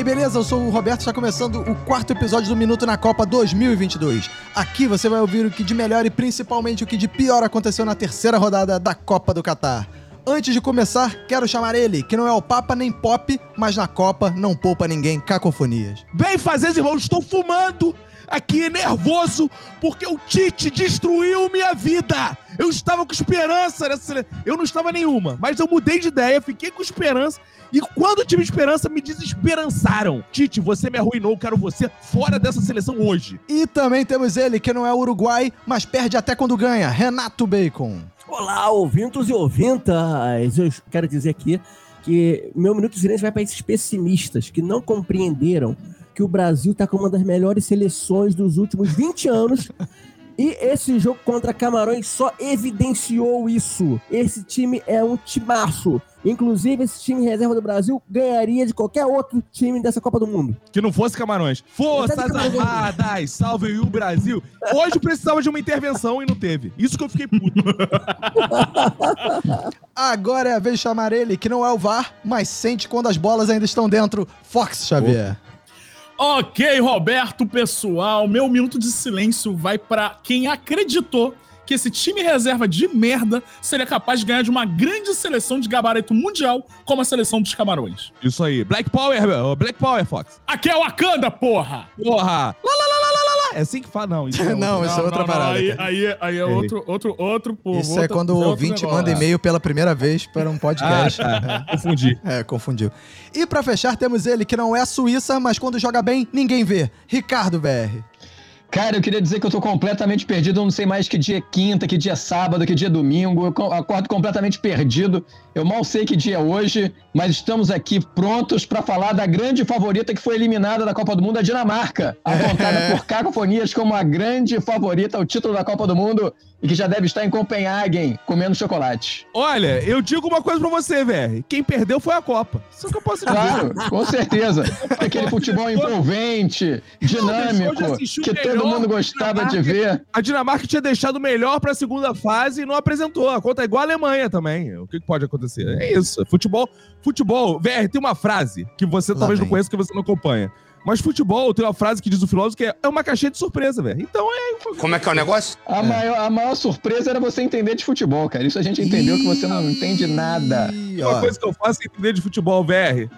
Aí, beleza? Eu sou o Roberto, está começando o quarto episódio do Minuto na Copa 2022. Aqui você vai ouvir o que de melhor e principalmente o que de pior aconteceu na terceira rodada da Copa do Catar. Antes de começar, quero chamar ele, que não é o Papa nem Pop, mas na Copa não poupa ninguém, cacofonias. Bem fazer, irmão, estou fumando aqui nervoso porque o Tite destruiu minha vida. Eu estava com esperança nessa seleção. Eu não estava nenhuma, mas eu mudei de ideia, fiquei com esperança. E quando tive esperança, me desesperançaram. Tite, você me arruinou, quero você fora dessa seleção hoje. E também temos ele, que não é Uruguai, mas perde até quando ganha, Renato Bacon. Olá, ouvintos e ouvintas! Eu quero dizer aqui que meu Minuto de Silêncio vai para esses pessimistas que não compreenderam que o Brasil está com uma das melhores seleções dos últimos 20 anos. E esse jogo contra Camarões só evidenciou isso. Esse time é um timaço. Inclusive, esse time reserva do Brasil ganharia de qualquer outro time dessa Copa do Mundo. Que não fosse Camarões. Forças Armadas, salve o Brasil. Hoje precisava de uma intervenção e não teve. Isso que eu fiquei puto. Agora é a vez de chamar ele, que não é o VAR, mas sente quando as bolas ainda estão dentro. Fox Xavier. Ok, Roberto, pessoal, meu minuto de silêncio vai para quem acreditou que esse time reserva de merda seria capaz de ganhar de uma grande seleção de gabarito mundial como a seleção dos Camarões. Isso aí. Black Power, Black Power, Fox. Aqui é Wakanda, porra! Porra! Lá, É assim que fala, não. Isso é não, isso é outra não, parada. Aí, aí, aí, é outro, outro, outro, pô. Isso é quando o ouvinte manda e-mail pela primeira vez para um podcast. Ah, tá. Confundi. É, confundiu. E para fechar, temos ele, que não é Suíça, mas quando joga bem, ninguém vê. Ricardo BR. Cara, eu queria dizer que eu tô completamente perdido. Eu não sei mais que dia é quinta, que dia é sábado, que dia é domingo. Eu acordo completamente perdido. Eu mal sei que dia é hoje, mas estamos aqui prontos para falar da grande favorita que foi eliminada da Copa do Mundo, a Dinamarca. Apontada por cacofonias como a grande favorita ao título da Copa do Mundo e que já deve estar em Copenhagen comendo chocolate. Olha, eu digo uma coisa pra você, velho. Quem perdeu foi a Copa. Isso que eu posso dizer. Claro, com certeza. Aquele futebol envolvente, dinâmico, não, que todo mundo gostava de ver. A Dinamarca tinha deixado melhor pra segunda fase e não apresentou. A conta é igual a Alemanha também. O que pode acontecer? É isso. Futebol, futebol. VR, tem uma frase que você Lá talvez vem. não conheça, que você não acompanha. Mas futebol tem uma frase que diz o filósofo que é, é uma caixinha de surpresa, velho. Então é. Como é que é o negócio? A, é. Maior, a maior surpresa era você entender de futebol, cara. Isso a gente entendeu que você não entende nada. Uma coisa que eu faço é entender de futebol, VR.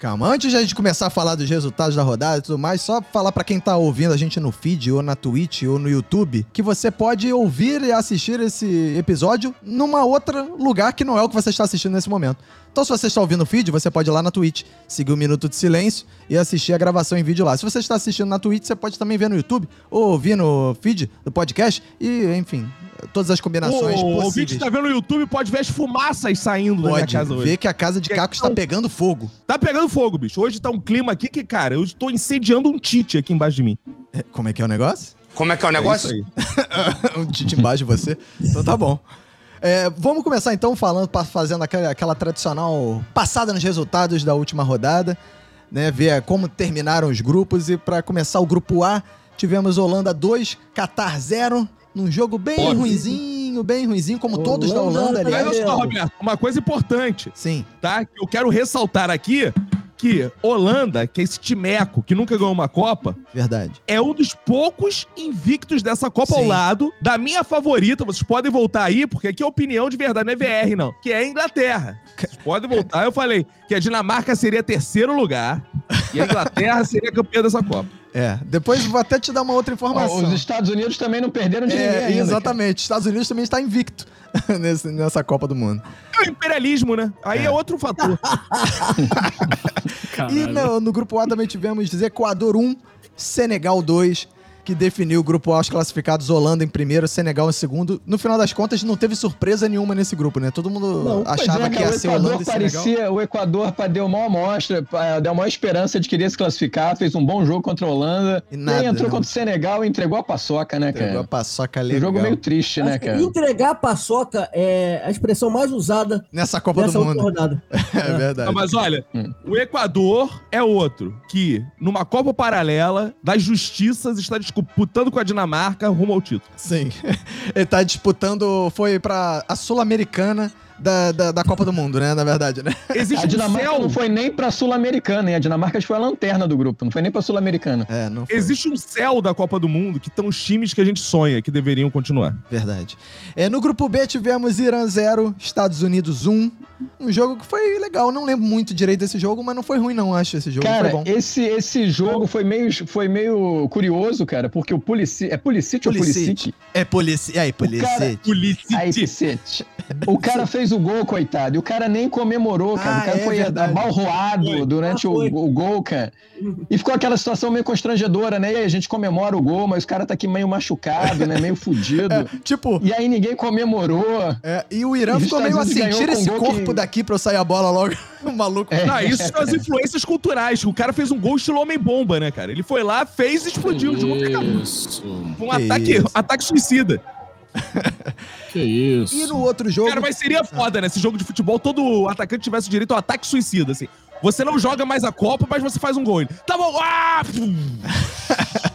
Calma, antes de a gente começar a falar dos resultados da rodada e tudo mais, só falar para quem tá ouvindo a gente no feed ou na Twitch ou no YouTube, que você pode ouvir e assistir esse episódio numa outra lugar que não é o que você está assistindo nesse momento. Então, se você está ouvindo o feed, você pode ir lá na Twitch, seguir o Minuto de Silêncio e assistir a gravação em vídeo lá. Se você está assistindo na Twitch, você pode também ver no YouTube ou ouvir no feed do podcast e, enfim, todas as combinações o, possíveis. O ouvinte está vendo no YouTube pode ver as fumaças saindo pode da minha casa hoje. ver que a casa de Caco está pegando fogo. Tá pegando fogo, bicho. Hoje tá um clima aqui que, cara, eu estou incendiando um tite aqui embaixo de mim. É, como é que é o negócio? Como é que é o negócio? É um tite embaixo de você? Então tá bom. É, vamos começar então falando, fazendo aquela, aquela tradicional passada nos resultados da última rodada, né? Ver como terminaram os grupos e para começar o grupo A, tivemos Holanda 2, Qatar 0, num jogo bem Pô, ruinzinho, bem ruinzinho, como Holanda, todos da Holanda, aliás. Olha só, Roberto, uma coisa importante. Sim. Tá? Eu quero ressaltar aqui que Holanda, que é esse timeco que nunca ganhou uma Copa, verdade, é um dos poucos invictos dessa Copa Sim. ao lado da minha favorita. Vocês podem voltar aí, porque aqui é opinião de verdade, não é VR, não. Que é a Inglaterra. Vocês podem voltar. Eu falei que a Dinamarca seria terceiro lugar e a Inglaterra seria campeã dessa Copa. É, depois vou até te dar uma outra informação. Os Estados Unidos também não perderam de é, ninguém ainda, Exatamente, os Estados Unidos também está invicto nesse, nessa Copa do Mundo. É o imperialismo, né? Aí é, é outro fator. e no, no grupo A também tivemos Equador 1, Senegal 2, que definiu o grupo A os classificados Holanda em primeiro, Senegal em segundo. No final das contas, não teve surpresa nenhuma nesse grupo, né? Todo mundo não, achava é, que ia ser Holanda e parecia, Senegal. O Equador deu uma amostra, deu uma esperança de querer se classificar, fez um bom jogo contra a Holanda. E nada, entrou não. contra o Senegal e entregou a paçoca, né, cara? Entregou a paçoca legal. Um jogo meio triste, né, cara? Entregar a paçoca é a expressão mais usada nessa Copa do Mundo. Rodada. é verdade. Não, mas olha, hum. o Equador é outro que, numa Copa paralela das justiças, está disputando com a Dinamarca rumo ao título. Sim. Ele tá disputando, foi para a Sul-Americana da, da, da Copa do Mundo, né? Na verdade, né? Existe A um Dinamarca céu. não foi nem pra Sul-Americana, hein? A Dinamarca foi a lanterna do grupo, não foi nem pra Sul-Americana. É, não foi. Existe um céu da Copa do Mundo que estão os times que a gente sonha que deveriam continuar. Verdade. É, no grupo B tivemos Irã 0, Estados Unidos 1. Um jogo que foi legal. Não lembro muito direito desse jogo, mas não foi ruim, não, acho. Esse jogo Cara, foi bom. esse, esse jogo foi meio, foi meio curioso, cara, porque o Pulisic... É Pulisic ou. Pulisic? É. E cara- é Aí, Pulisic. O cara fez o gol, coitado, e o cara nem comemorou, cara. Ah, o cara é foi verdade. abalroado Foi. durante Ah, o, foi. o gol, cara. E ficou aquela situação meio constrangedora, né? E aí a gente comemora o gol, mas o cara tá aqui meio machucado, né? Meio fudido. Tipo, E aí ninguém comemorou. é, e o Irã E ficou meio assim: tira esse um corpo que- daqui pra eu sair a bola logo. o maluco. É. Não, isso são as influências culturais. O cara fez um gol estilo homem-bomba, né, cara? Ele foi lá, fez e explodiu. Foi um Que ataque, isso. ataque suicida. Que isso. E no outro jogo. Cara, mas seria foda, né? Se jogo de futebol, todo atacante tivesse direito ao ataque suicida, assim. Você não joga mais a Copa, mas você faz um gol. Tá bom, ah!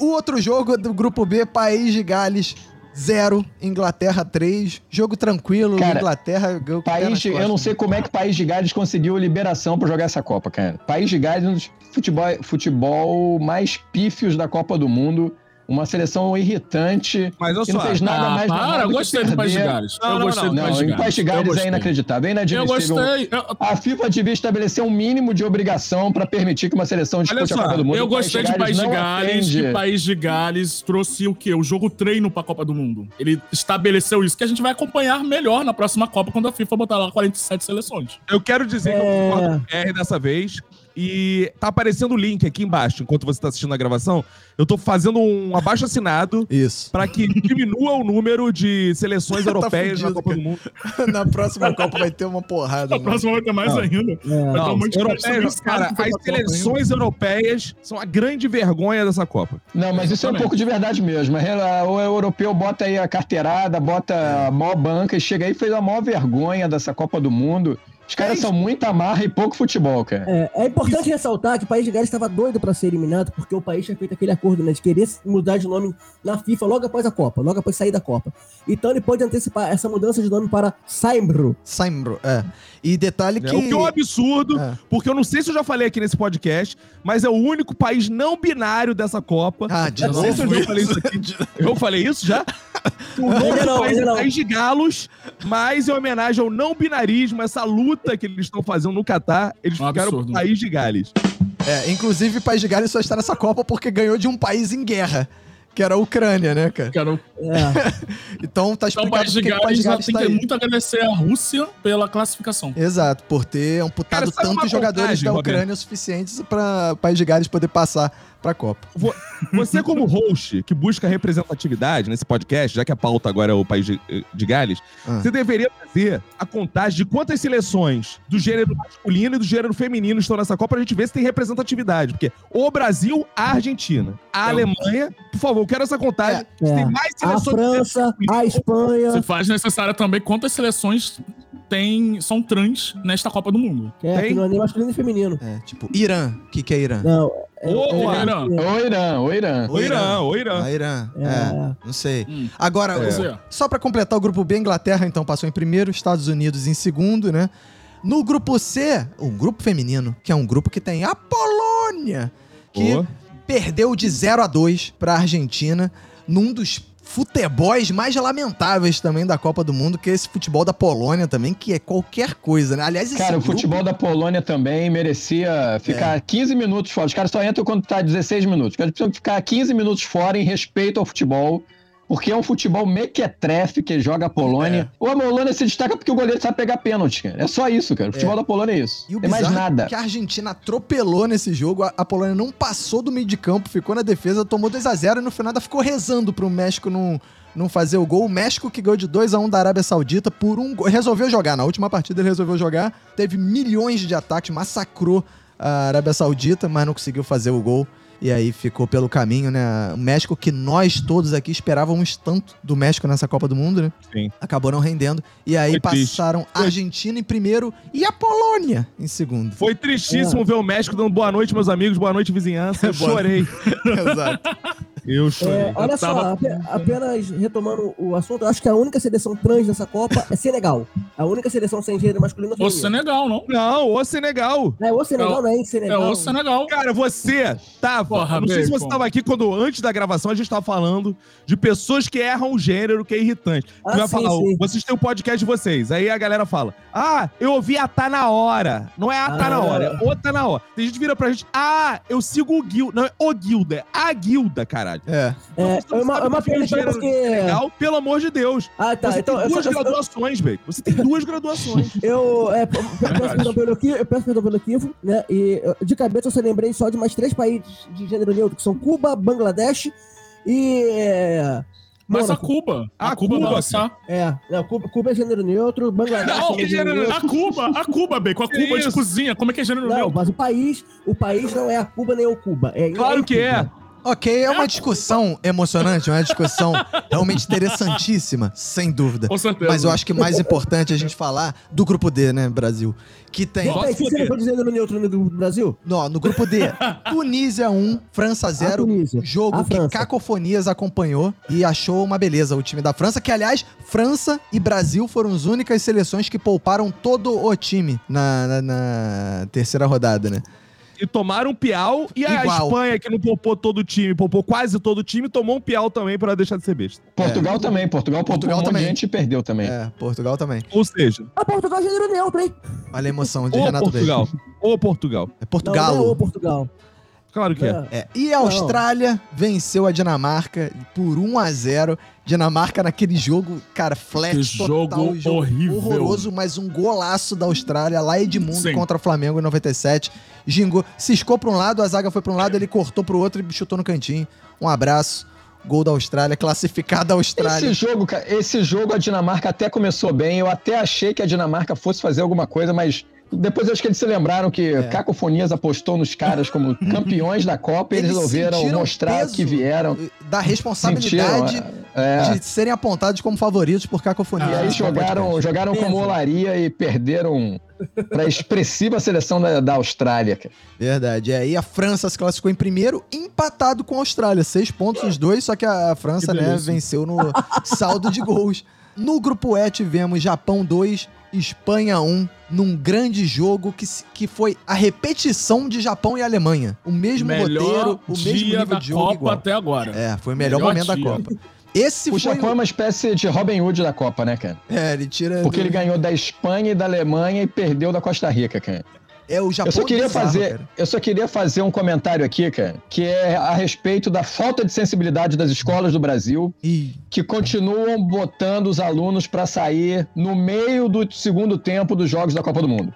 O outro jogo do grupo B, País de Gales 0, Inglaterra 3. Jogo tranquilo, Cara, Inglaterra ganhou País, de- eu não sei como é que o País de Gales conseguiu liberação pra jogar essa Copa, cara. País de Gales é um dos futebol, futebol mais pífios da Copa do Mundo. Uma seleção irritante. Mas olha Que não fez nada Ah, mais para, eu do que gostei do País de. Gales. Não, eu não, gostei não. do País de o Gales. País de Eu Gales é inacreditável. É Eu inadmissível. gostei. Eu- A FIFA devia estabelecer um mínimo de obrigação pra permitir que uma seleção dispute só, a Copa do Mundo. Eu gostei de País de Gales, atende. que País de Gales trouxe o quê? O jogo treino pra Copa do Mundo. Ele estabeleceu isso, que a gente vai acompanhar melhor na próxima Copa, quando a FIFA botar lá 47 seleções. Eu quero dizer que eu É. concordo com o R dessa vez. E tá aparecendo o link aqui embaixo, enquanto você tá assistindo a gravação. Eu tô fazendo um abaixo assinado Isso. pra que diminua o número de seleções Tá europeias na fudido, Copa cara. do Mundo. Na próxima Copa vai ter uma porrada. A mano. próxima vai ter mais Não. ainda. É. Vai um Não, monte de europeias, cara, as seleções europeias são a grande vergonha dessa Copa. Não, mas isso é um pouco de verdade mesmo. O europeu bota aí a carteirada, bota a maior banca e chega aí e fez a maior vergonha dessa Copa do Mundo. Os caras são muita marra e pouco futebol, cara. É, é importante ressaltar que o País de Gales estava doido para ser eliminado porque o país tinha feito aquele acordo né, de querer mudar de nome na FIFA logo após a Copa, logo após sair da Copa. Então ele pode antecipar essa mudança de nome para Saimbro. Saimbro, é. E detalhe né? que. O que é um absurdo, É. porque eu não sei se eu já falei aqui nesse podcast, mas é o único país não binário dessa Copa. Ah, de Eu não sei se eu novo já falei isso aqui. Eu falei isso já? O nome do não, país é. País de Galos, mas em homenagem ao não binarismo, essa luta que eles estão fazendo no Catar, eles Um ficaram absurdo. País de Gales. É, inclusive, País de Gales só está nessa Copa porque ganhou de um país em guerra, que era a Ucrânia, né, cara? Quero... É, Então tá Então, o explicado País de porque o País de Gales já Gales tem tá que aí. muito agradecer a Rússia pela classificação. Exato, por ter amputado Cara, tantos jogadores vantagem, da? Ucrânia o suficientes para o País de Gales poder passar pra Copa. Vo- Você, como host que busca representatividade nesse podcast, já que a pauta agora é o País de, de Gales, Ah. você deveria fazer a contagem de quantas seleções do gênero masculino e do gênero feminino estão nessa Copa pra gente ver se tem representatividade. Porque o Brasil, a Argentina, a Então. Alemanha, por favor, eu quero essa contagem. Se É. tem mais a seleções França, a Espanha, Se faz necessário também quantas seleções tem, são trans nesta Copa do Mundo. que é, Tem? não é nem masculino nem feminino. É, tipo, Irã. O que, que é Irã? Não, é, Ô, é- Irã. O Irã, o Irã. O Irã, o Irã. Ah, Irã. É. É. não sei. Hum. Agora, É. o- só pra completar o grupo B, Inglaterra então passou em primeiro, Estados Unidos em segundo, né? No grupo C, um grupo feminino, que é um grupo que tem a Polônia, que Ô. perdeu de 0 a 2 pra Argentina, num dos futebols mais lamentáveis também da Copa do Mundo, que é esse futebol da Polônia também, que é qualquer coisa, né? Aliás, Cara, o grupo- futebol da Polônia também merecia ficar 15 minutos fora. Os caras só entram quando tá 16 minutos. Os caras precisam ficar 15 minutos fora em respeito ao futebol. Porque é um futebol mequetrefe que joga a Polônia. Ou a Polônia se destaca porque o goleiro sabe pegar pênalti, cara. É só isso, cara. O futebol da Polônia é isso. E o tem mais é nada. que a Argentina atropelou nesse jogo, a, a Polônia não passou do meio de campo, ficou na defesa, tomou 2 a 0 e no final ainda ficou rezando pro México não, não fazer o gol. O México que ganhou de 2 a 1 da Arábia Saudita por um gol. Resolveu jogar, na última partida ele resolveu jogar, teve milhões de ataques, massacrou a Arábia Saudita, mas não conseguiu fazer o gol. E aí ficou pelo caminho, né? O México que nós todos aqui esperávamos tanto do México nessa Copa do Mundo, né? Sim. Acabou não rendendo. E aí Foi passaram a Argentina em primeiro e a Polônia em segundo. Foi tristíssimo ver o México dando boa noite, meus amigos, boa noite, vizinhança. Eu chorei. Exato. Eu chorei. É, olha Eu só, tava- apenas retomando o assunto, eu acho que a única seleção trans dessa Copa é Senegal. A única seleção sem gênero masculino O Senegal, não? Não, o Senegal. É o Senegal, não é em É Senegal. o Senegal. Cara, você tava. Porra, não sei se você tava aqui quando, antes da gravação, a gente tava falando de pessoas que erram o gênero, que é irritante. Ah, Você vai sim, falar, sim. vocês têm o podcast de vocês. Aí a galera fala: Ah, eu ouvi a Tá na hora. Não é a Tá Ah. na hora, é o Tá na hora. Tem gente que vira pra gente: Ah, eu sigo o Guilda. Não é o Guilda, é a Guilda, caralho. É. É, Você não é uma, é uma gênero porque... Legal, pelo amor de Deus. Ah, tá. você então, tem eu, duas só- graduações, velho. Você tem duas graduações. eu, é, eu peço Verdade. perdão pelo equívoco, eu peço perdão pelo equívoco, né? E de cabeça eu só lembrei só de mais três países de gênero neutro, que são Cuba, Bangladesh e... é, Mas a Mônaco. Cuba. A A Cuba Cuba, lançar. É, não, Cuba, Cuba é gênero neutro, Bangladesh Não, é gênero gênero neutro. A Cuba, a Cuba, Bacon. A Que Cuba de cozinha. Como é que é gênero Não, neutro? mas o país, o país não é a Cuba nem o Cuba. É, Claro que é. Ok, é uma discussão emocionante, uma discussão realmente interessantíssima, sem dúvida. Com certeza. Mas eu acho que mais importante é a gente falar do grupo D, né, Brasil? Que tem. Tem se que fuder. ser gênero neutro no Brasil? No, no grupo D, Tunísia 1, França 0. Tunísia. Jogo que. Cacofonias acompanhou e achou uma beleza o time da França, que aliás, França e Brasil foram as únicas seleções que pouparam todo o time na, na- na terceira rodada, né? E tomaram um piau. E a Igual. Espanha, que não poupou todo o time, poupou quase todo o time, tomou um piau também pra deixar de ser besta. Portugal também, Portugal, Portugal Portugal também. gente perdeu também. É, Portugal também. Ou seja, Ah, Portugal é gênero neutro, hein? Olha a emoção de ou Renato Portugal. Ou Portugal. É Não, não é Portugal. o Portugal. Claro que é. É. E a Austrália venceu a Dinamarca por 1 a 0 Dinamarca naquele jogo, cara, flat Que total. jogo horrível. Horroroso, mas um golaço da Austrália lá Edmundo Sim. contra o Flamengo em 97. Gingou, ciscou pra um lado, a zaga foi pra um lado, ele cortou pro outro e chutou no cantinho. Um abraço. Gol da Austrália, classificada a Austrália. Esse jogo, cara, esse jogo a Dinamarca até começou bem. Eu até achei que a Dinamarca fosse fazer alguma coisa, mas depois eu acho que eles se lembraram que É. Cacofonias apostou nos caras como campeões da Copa e eles resolveram mostrar peso que vieram. Da responsabilidade Sentiram, é. de serem apontados como favoritos por cacofonia. E aí jogaram, podcast. jogaram com Peso. molaria e perderam pra expressiva seleção da, da Austrália. cara. Verdade. É, e a França se classificou em primeiro, empatado com a Austrália. Seis pontos os dois, só que a França, Que né, venceu no saldo de gols. No grupo E tivemos Japão 2, Espanha 1, num grande jogo que, que foi a repetição de Japão e Alemanha. O mesmo Melhor roteiro, o mesmo nível da de jogo Copa igual. até agora. É, foi o melhor, Melhor momento da dia. Copa. Esse O foi Japão é uma espécie de Robin Hood da Copa, né, cara? É, ele tira... Porque ele ganhou da Espanha e da Alemanha e perdeu da Costa Rica, cara. É o Japão Eu só queria bizarro, fazer, cara. eu só queria fazer um comentário aqui, cara, que é a respeito da falta de sensibilidade das escolas do Brasil, Ih, que continuam botando os alunos para sair no meio do segundo tempo dos jogos da Copa do Mundo.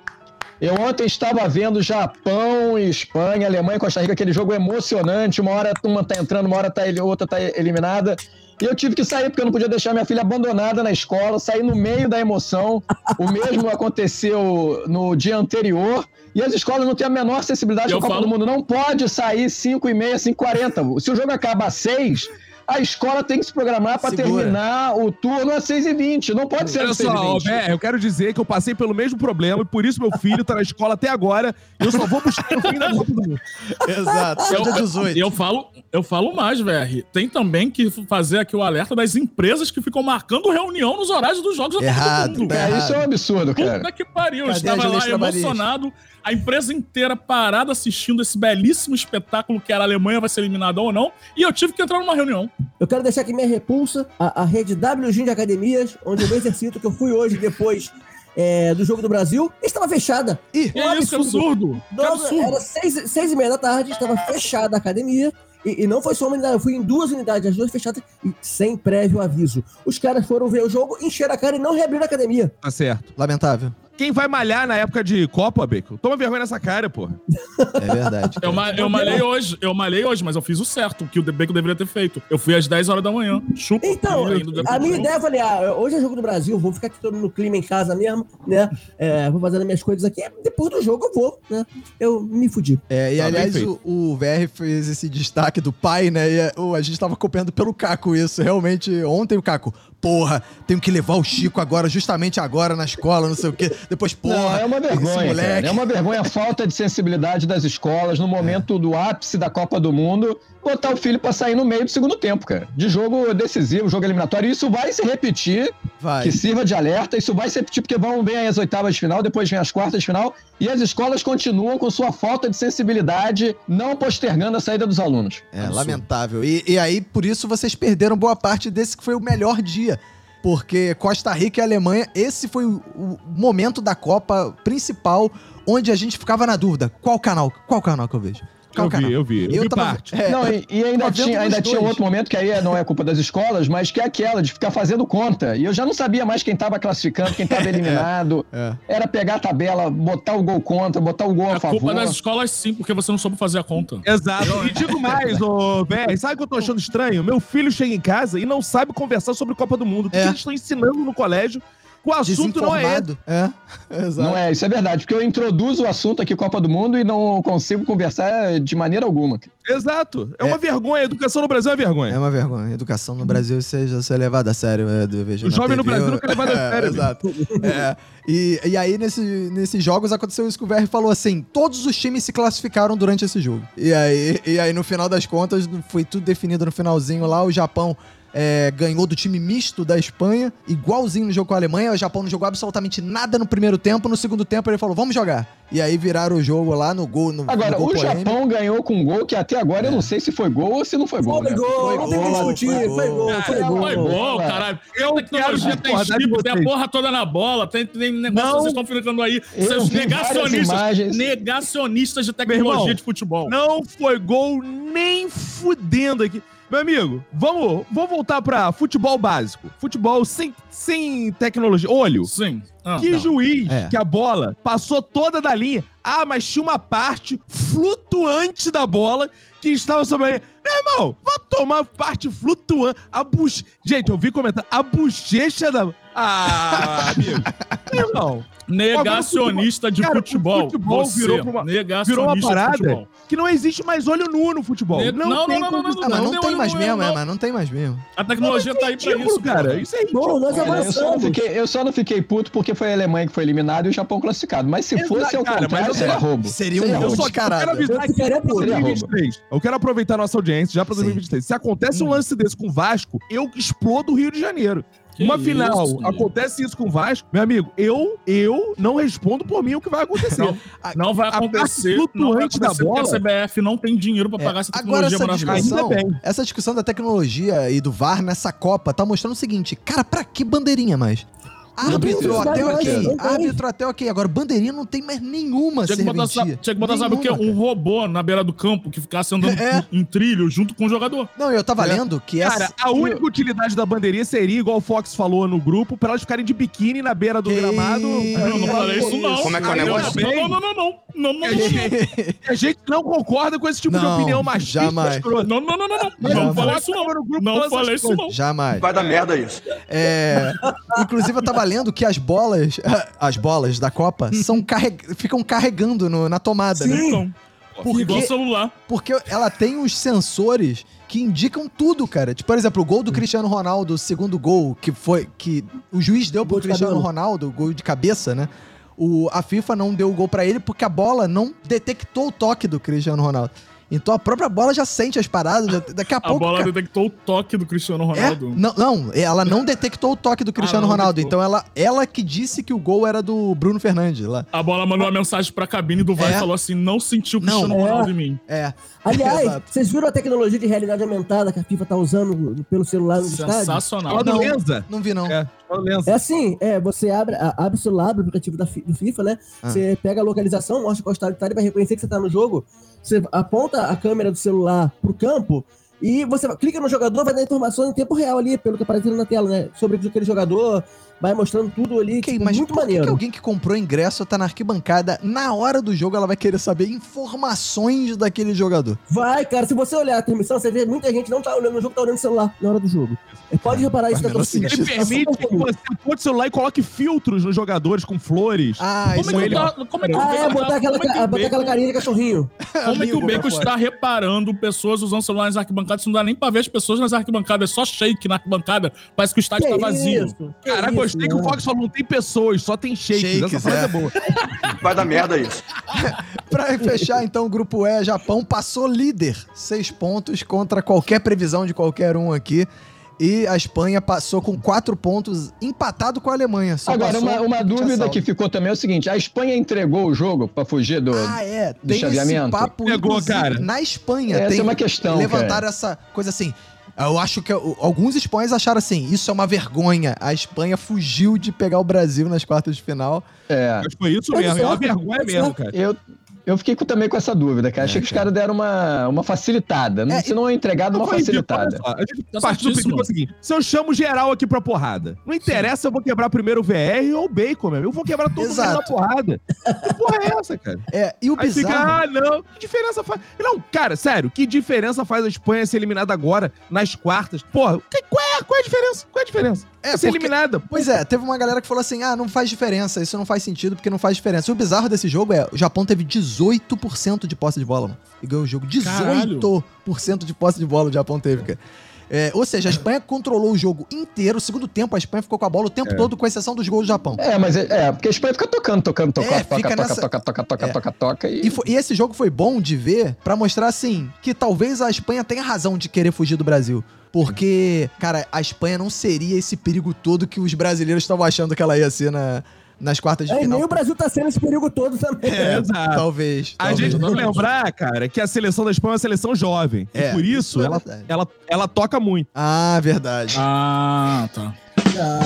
Eu ontem estava vendo Japão e Espanha, Alemanha e Costa Rica, aquele jogo emocionante. Uma hora uma tá entrando, uma hora tá, outra tá eliminada. E eu tive que sair porque eu não podia deixar minha filha abandonada na escola, sair no meio da emoção. O mesmo aconteceu no dia anterior. E as escolas não têm a menor acessibilidade Eu com a Copa falo- do Mundo. Não pode sair 5 e meia, 5 e 40. Se o jogo acaba às 6, a escola tem que se programar para terminar o turno às 6 e 20. Não pode ser Olha às 6 só, e 20. Bé, eu quero dizer que eu passei pelo mesmo problema e por isso meu filho tá na escola até agora e eu só vou buscar o fim da Copa do Mundo. exato. Dia 18. E eu falo, eu falo mais, VR. Tem também que fazer aqui o alerta das empresas que ficam marcando reunião nos horários dos jogos da Copa Errado, do Mundo. tá É, isso é um absurdo, cara. Puta que pariu. Eu Cadê estava as leis lá emocionado, a empresa inteira parada assistindo esse belíssimo espetáculo que era a Alemanha vai ser eliminada ou não, e eu tive que entrar numa reunião. Eu quero deixar aqui minha repulsa à, à rede WG de academias, onde eu me exercito, que eu fui hoje depois é, do Jogo do Brasil, estava fechada. Ih, Que isso, que absurdo. Absurdo. era seis, seis e meia da tarde, estava fechada a academia. E, e não foi só uma unidade, eu fui em duas unidades, as duas fechadas, e sem prévio aviso. Os caras foram ver o jogo, encheram a cara e não reabriram a academia. Tá certo. lamentável. Quem vai malhar na época de Copa, Bacon? Toma vergonha nessa cara, porra. É verdade. Eu, ma- eu malhei hoje, eu malhei hoje, mas eu fiz o certo, o que o Bacon deveria ter feito. Eu fui às 10 horas da manhã. Chupa. Então, a minha ideia, eu falei, ah, hoje é jogo do Brasil, vou ficar aqui todo no clima em casa mesmo, né? É, vou fazendo minhas coisas aqui, depois do jogo eu vou, né? Eu me fudi. É, e Tá aliás, o, o VR fez esse destaque do pai, né? E a, o- a gente tava acompanhando pelo Caco isso. Realmente, ontem o Caco, porra, tenho que levar o Chico agora, justamente agora na escola, não sei o quê. Depois, porra, Não, é uma vergonha, cara. É uma vergonha a falta de sensibilidade das escolas no momento do ápice da Copa do Mundo, botar o filho pra sair no meio do segundo tempo, cara. De jogo decisivo, jogo eliminatório. Isso vai se repetir, Vai. que sirva de alerta. Isso vai se repetir porque vão bem as oitavas de final, depois vem as quartas de final. E as escolas continuam com sua falta de sensibilidade, não postergando a saída dos alunos. É, lamentável. E, e aí, por isso, vocês perderam boa parte desse que foi o melhor dia. Porque Costa Rica e Alemanha, esse foi o, o momento da Copa principal onde a gente ficava na dúvida. Qual canal? Qual canal que eu vejo? Eu vi, eu vi. Eu, vi tava- parte. é, Não, e, e ainda tinha, ainda tinha outro momento que aí não é culpa das escolas, mas que é aquela de ficar fazendo conta. E eu já não sabia mais quem tava classificando, quem tava eliminado. É. Era pegar a tabela, botar o gol contra, botar o gol a É culpa favor. das escolas sim, porque você não soube fazer a conta. Exato. E digo mais, ô, velho, sabe o que eu tô achando estranho? Meu filho chega em casa e não sabe conversar sobre Copa do Mundo. O que É. eles estão ensinando no colégio? O assunto não é. Desinformado. É, exato. Não é, isso é verdade, porque eu introduzo o assunto aqui Copa do Mundo e não consigo conversar de maneira alguma. Exato. É, É. uma vergonha. A educação no Brasil é uma vergonha. É uma vergonha. Educação no Brasil seja ser levada a sério. É, O jovem no Brasil nunca é levado a sério, Exato. É, e, e aí, nesse, nesses jogos, aconteceu isso que o VR falou assim: todos os times se classificaram durante esse jogo. E aí, e aí no final das contas, foi tudo definido no finalzinho lá. O Japão. É, ganhou do time misto da Espanha, igualzinho no jogo com a Alemanha. O Japão não jogou absolutamente nada no primeiro tempo. No segundo tempo, ele falou: vamos jogar. E aí viraram o jogo lá no gol. No, Agora, no gol o polêmico. Japão ganhou com um gol que até agora eu não sei se foi gol ou se não foi gol. Foi né? gol, não tem que gol, discutir. foi Foi gol. gol, foi é, gol. Foi Vai. caralho. Eu A tecnologia quero tem discordar de chip, tem a porra toda na bola, tem, tem negócio Não. que vocês estão ficando aí. Eu Seus negacionistas. Negacionistas de tecnologia irmão, de futebol. Não foi gol nem fudendo aqui. Meu amigo, vamos, vamos voltar pra futebol básico. Futebol sem, sem tecnologia. Olho. Sim. Ah, Que não. juiz É. que a bola passou toda da linha. Ah, mas tinha uma parte flutuante da bola que estava sobre a linha. Meu irmão, vai tomar parte flutuante. A buch... Gente, eu vi comentar. A bochecha da. Ah, amigo. Meu irmão, Negacionista de Cara, o futebol. futebol Você, virou uma- negacionista virou uma de parada futebol. que não existe mais olho nu no futebol. Ne- Não, não, tem não, não, não, condição. Ah, mas não, Não, tem não, mais não, mesmo, não. é, mas não tem mais mesmo. A tecnologia tá aí pra isso, cara. Isso é. Bom, nós É, eu, só não avançamos. fiquei, eu só não fiquei puto porque foi a Alemanha que foi eliminada e o Japão classificado. Mas se fosse ao mas contrário, eu seria roubo. Seria um roubo de caralho. quero avisar Eu. 2023. Eu quero aproveitar a nossa audiência já pra Sim. 2023. Se acontece um lance desse com o Vasco, eu explodo o Rio de Janeiro. Que Uma final, isso, acontece isso com o Vasco, meu amigo, eu, eu não respondo por mim o que vai acontecer. Não, Não vai A parte acontecer. Não vai flutuante da porque a bola- CBF não tem dinheiro pra É, pagar essa Agora tecnologia essa maravilhosa. discussão, Ainda bem. essa discussão da tecnologia e do VAR nessa Copa tá mostrando o seguinte, cara, pra que bandeirinha mais? Árbitro até ok, não árbitro até ok, agora bandeirinha não tem mais nenhuma Tinha que botar, tinha que botar sabe o quê? Um robô na beira do campo que ficasse andando É. em trilho junto com o jogador. Não, eu tava É. lendo que essa... Cara, a única utilidade da bandeirinha seria, igual o Fox falou no grupo, pra elas ficarem de biquíni na beira do Que gramado. Eu não falei isso, não. Como é que é o negócio? Não, não, não, não. Não, não, não, A gente, a gente não concorda com esse tipo de Não, opinião machista. jamais. escrota. não. Não, não, não, não. Não Fox isso, não. no grupo Não falei essas isso, não. coisas. Jamais. Vai dar merda isso. É, inclusive eu tava lendo que as bolas, as bolas da Copa são carreg... ficam carregando no- na tomada, né? Então, Porque- igual celular. Porque ela tem uns sensores que indicam tudo, cara. Tipo, por exemplo, o gol do Cristiano Ronaldo, o segundo gol, que foi que o juiz deu pro Gol de Cristiano cabelo. Ronaldo, o gol de cabeça, né? O, a FIFA não deu o gol pra ele porque a bola não detectou o toque do Cristiano Ronaldo. Então a própria bola já sente as paradas, já- daqui a, A pouco. bola cara- detectou o toque do Cristiano É? Ronaldo. Não, não, ela não detectou o toque do Cristiano não Ronaldo. detectou. Então ela, ela que disse que o gol era do Bruno Fernandes lá. A bola mandou uma mensagem pra cabine do VAR É. e falou assim: não sentiu o Não. Cristiano É. Ronaldo em mim. É. Aliás, vocês viram a tecnologia de realidade aumentada que a FIFA tá usando pelo celular no estádio? Sensacional. Fala do Não. Não vi, não. É, Lenza. É assim, é, você abre, abre o celular, abre o aplicativo da, do FIFA, né? Ah. Você pega a localização, mostra qual estádio tá, ele vai reconhecer que você tá no jogo. Você aponta a câmera do celular pro campo e você vai- clica no jogador, vai dar informações em tempo real ali, pelo que aparecendo na tela, né? Sobre aquele jogador, vai mostrando tudo ali, Ok, tipo, mas muito maneiro. que alguém que comprou ingresso tá na arquibancada, na hora do jogo ela vai querer saber informações daquele jogador? Vai, cara, se você olhar a transmissão, você vê muita gente não tá olhando no jogo, tá olhando no celular na hora do jogo. É, Pode reparar isso na torcida. Ele permite que você aponte o celular e coloque filtros nos jogadores com flores. Ah, Como isso é ele- o como é que o Ah, é, botar aquela, é que o botar aquela carinha de cachorrinho. Como é que o Bacon está reparando pessoas usando celular nas arquibancadas arquibancada, não dá nem pra ver as pessoas nas arquibancadas, é só shake na arquibancada. Parece que o estádio tá vazio. isso? Cara, Que gostei que o. Fox falou: não tem pessoas, só tem shakes. Shakes, Essa frase é. é boa. Vai dar merda isso. Pra fechar, então, o grupo E, Japão passou líder. Seis pontos contra qualquer previsão de qualquer um aqui. E a Espanha passou com quatro pontos, empatado com a Alemanha. Só Agora, uma, uma dúvida assalto. que ficou também é o seguinte: a Espanha entregou o jogo pra fugir do. Ah, é. do Tem esse chaveamento? papo, Pegou, inclusive, cara. na Espanha. Essa tem, é uma questão, Levantaram cara. essa coisa assim. Eu acho que alguns espanhóis acharam assim, isso é uma vergonha. A Espanha fugiu de pegar o Brasil nas quartas de final. É. Mas foi isso mesmo. É uma pode vergonha mesmo, cara. Eu, eu fiquei com- também com essa dúvida, cara. Achei que os caras deram uma, uma facilitada. Não, É, se não é entregado, uma facilitada. só, A gente Tá do princípio é o seguinte: se eu chamo geral aqui pra porrada, não interessa se eu vou quebrar primeiro o VR ou o Bacon, mesmo. Eu vou quebrar todo mundo Exato. na porrada. Que porra é essa, cara? É, e o Aí fica, bizarro... ah, não. Que diferença faz? Não, cara, sério, que diferença faz a Espanha ser eliminada agora, nas quartas? Porra, que- qual, é, qual é a diferença? Qual é a diferença? É, ser porque- eliminada. Pois é, teve uma galera que falou assim: ah, não faz diferença, isso não faz sentido porque não faz diferença. E o bizarro desse jogo é: o Japão teve 18% de posse de bola, mano. E ganhou o jogo. 18% de posse de bola o Japão teve, cara. É, ou seja, a Espanha controlou o jogo inteiro. O segundo tempo, a Espanha ficou com a bola o tempo todo, com exceção dos gols do Japão. É, mas é, é, porque a Espanha fica tocando, tocando, tocando, É, toca, fica toca, nessa- toca, toca, toca, É. toca, toca, e... E, e esse jogo foi bom de ver pra mostrar, assim, que talvez a Espanha tenha razão de querer fugir do Brasil. Porque, cara, a Espanha não seria esse perigo todo que os brasileiros estavam achando que ela ia ser na, nas quartas de É, e final. nem o Brasil tá sendo esse perigo todo também. É, exato. Talvez. A talvez. gente tem que lembrar, cara, que a seleção da Espanha é uma seleção jovem. É, e por isso, isso é ela, verdade. ela, ela toca muito. Ah, verdade. Ah, tá. Ah,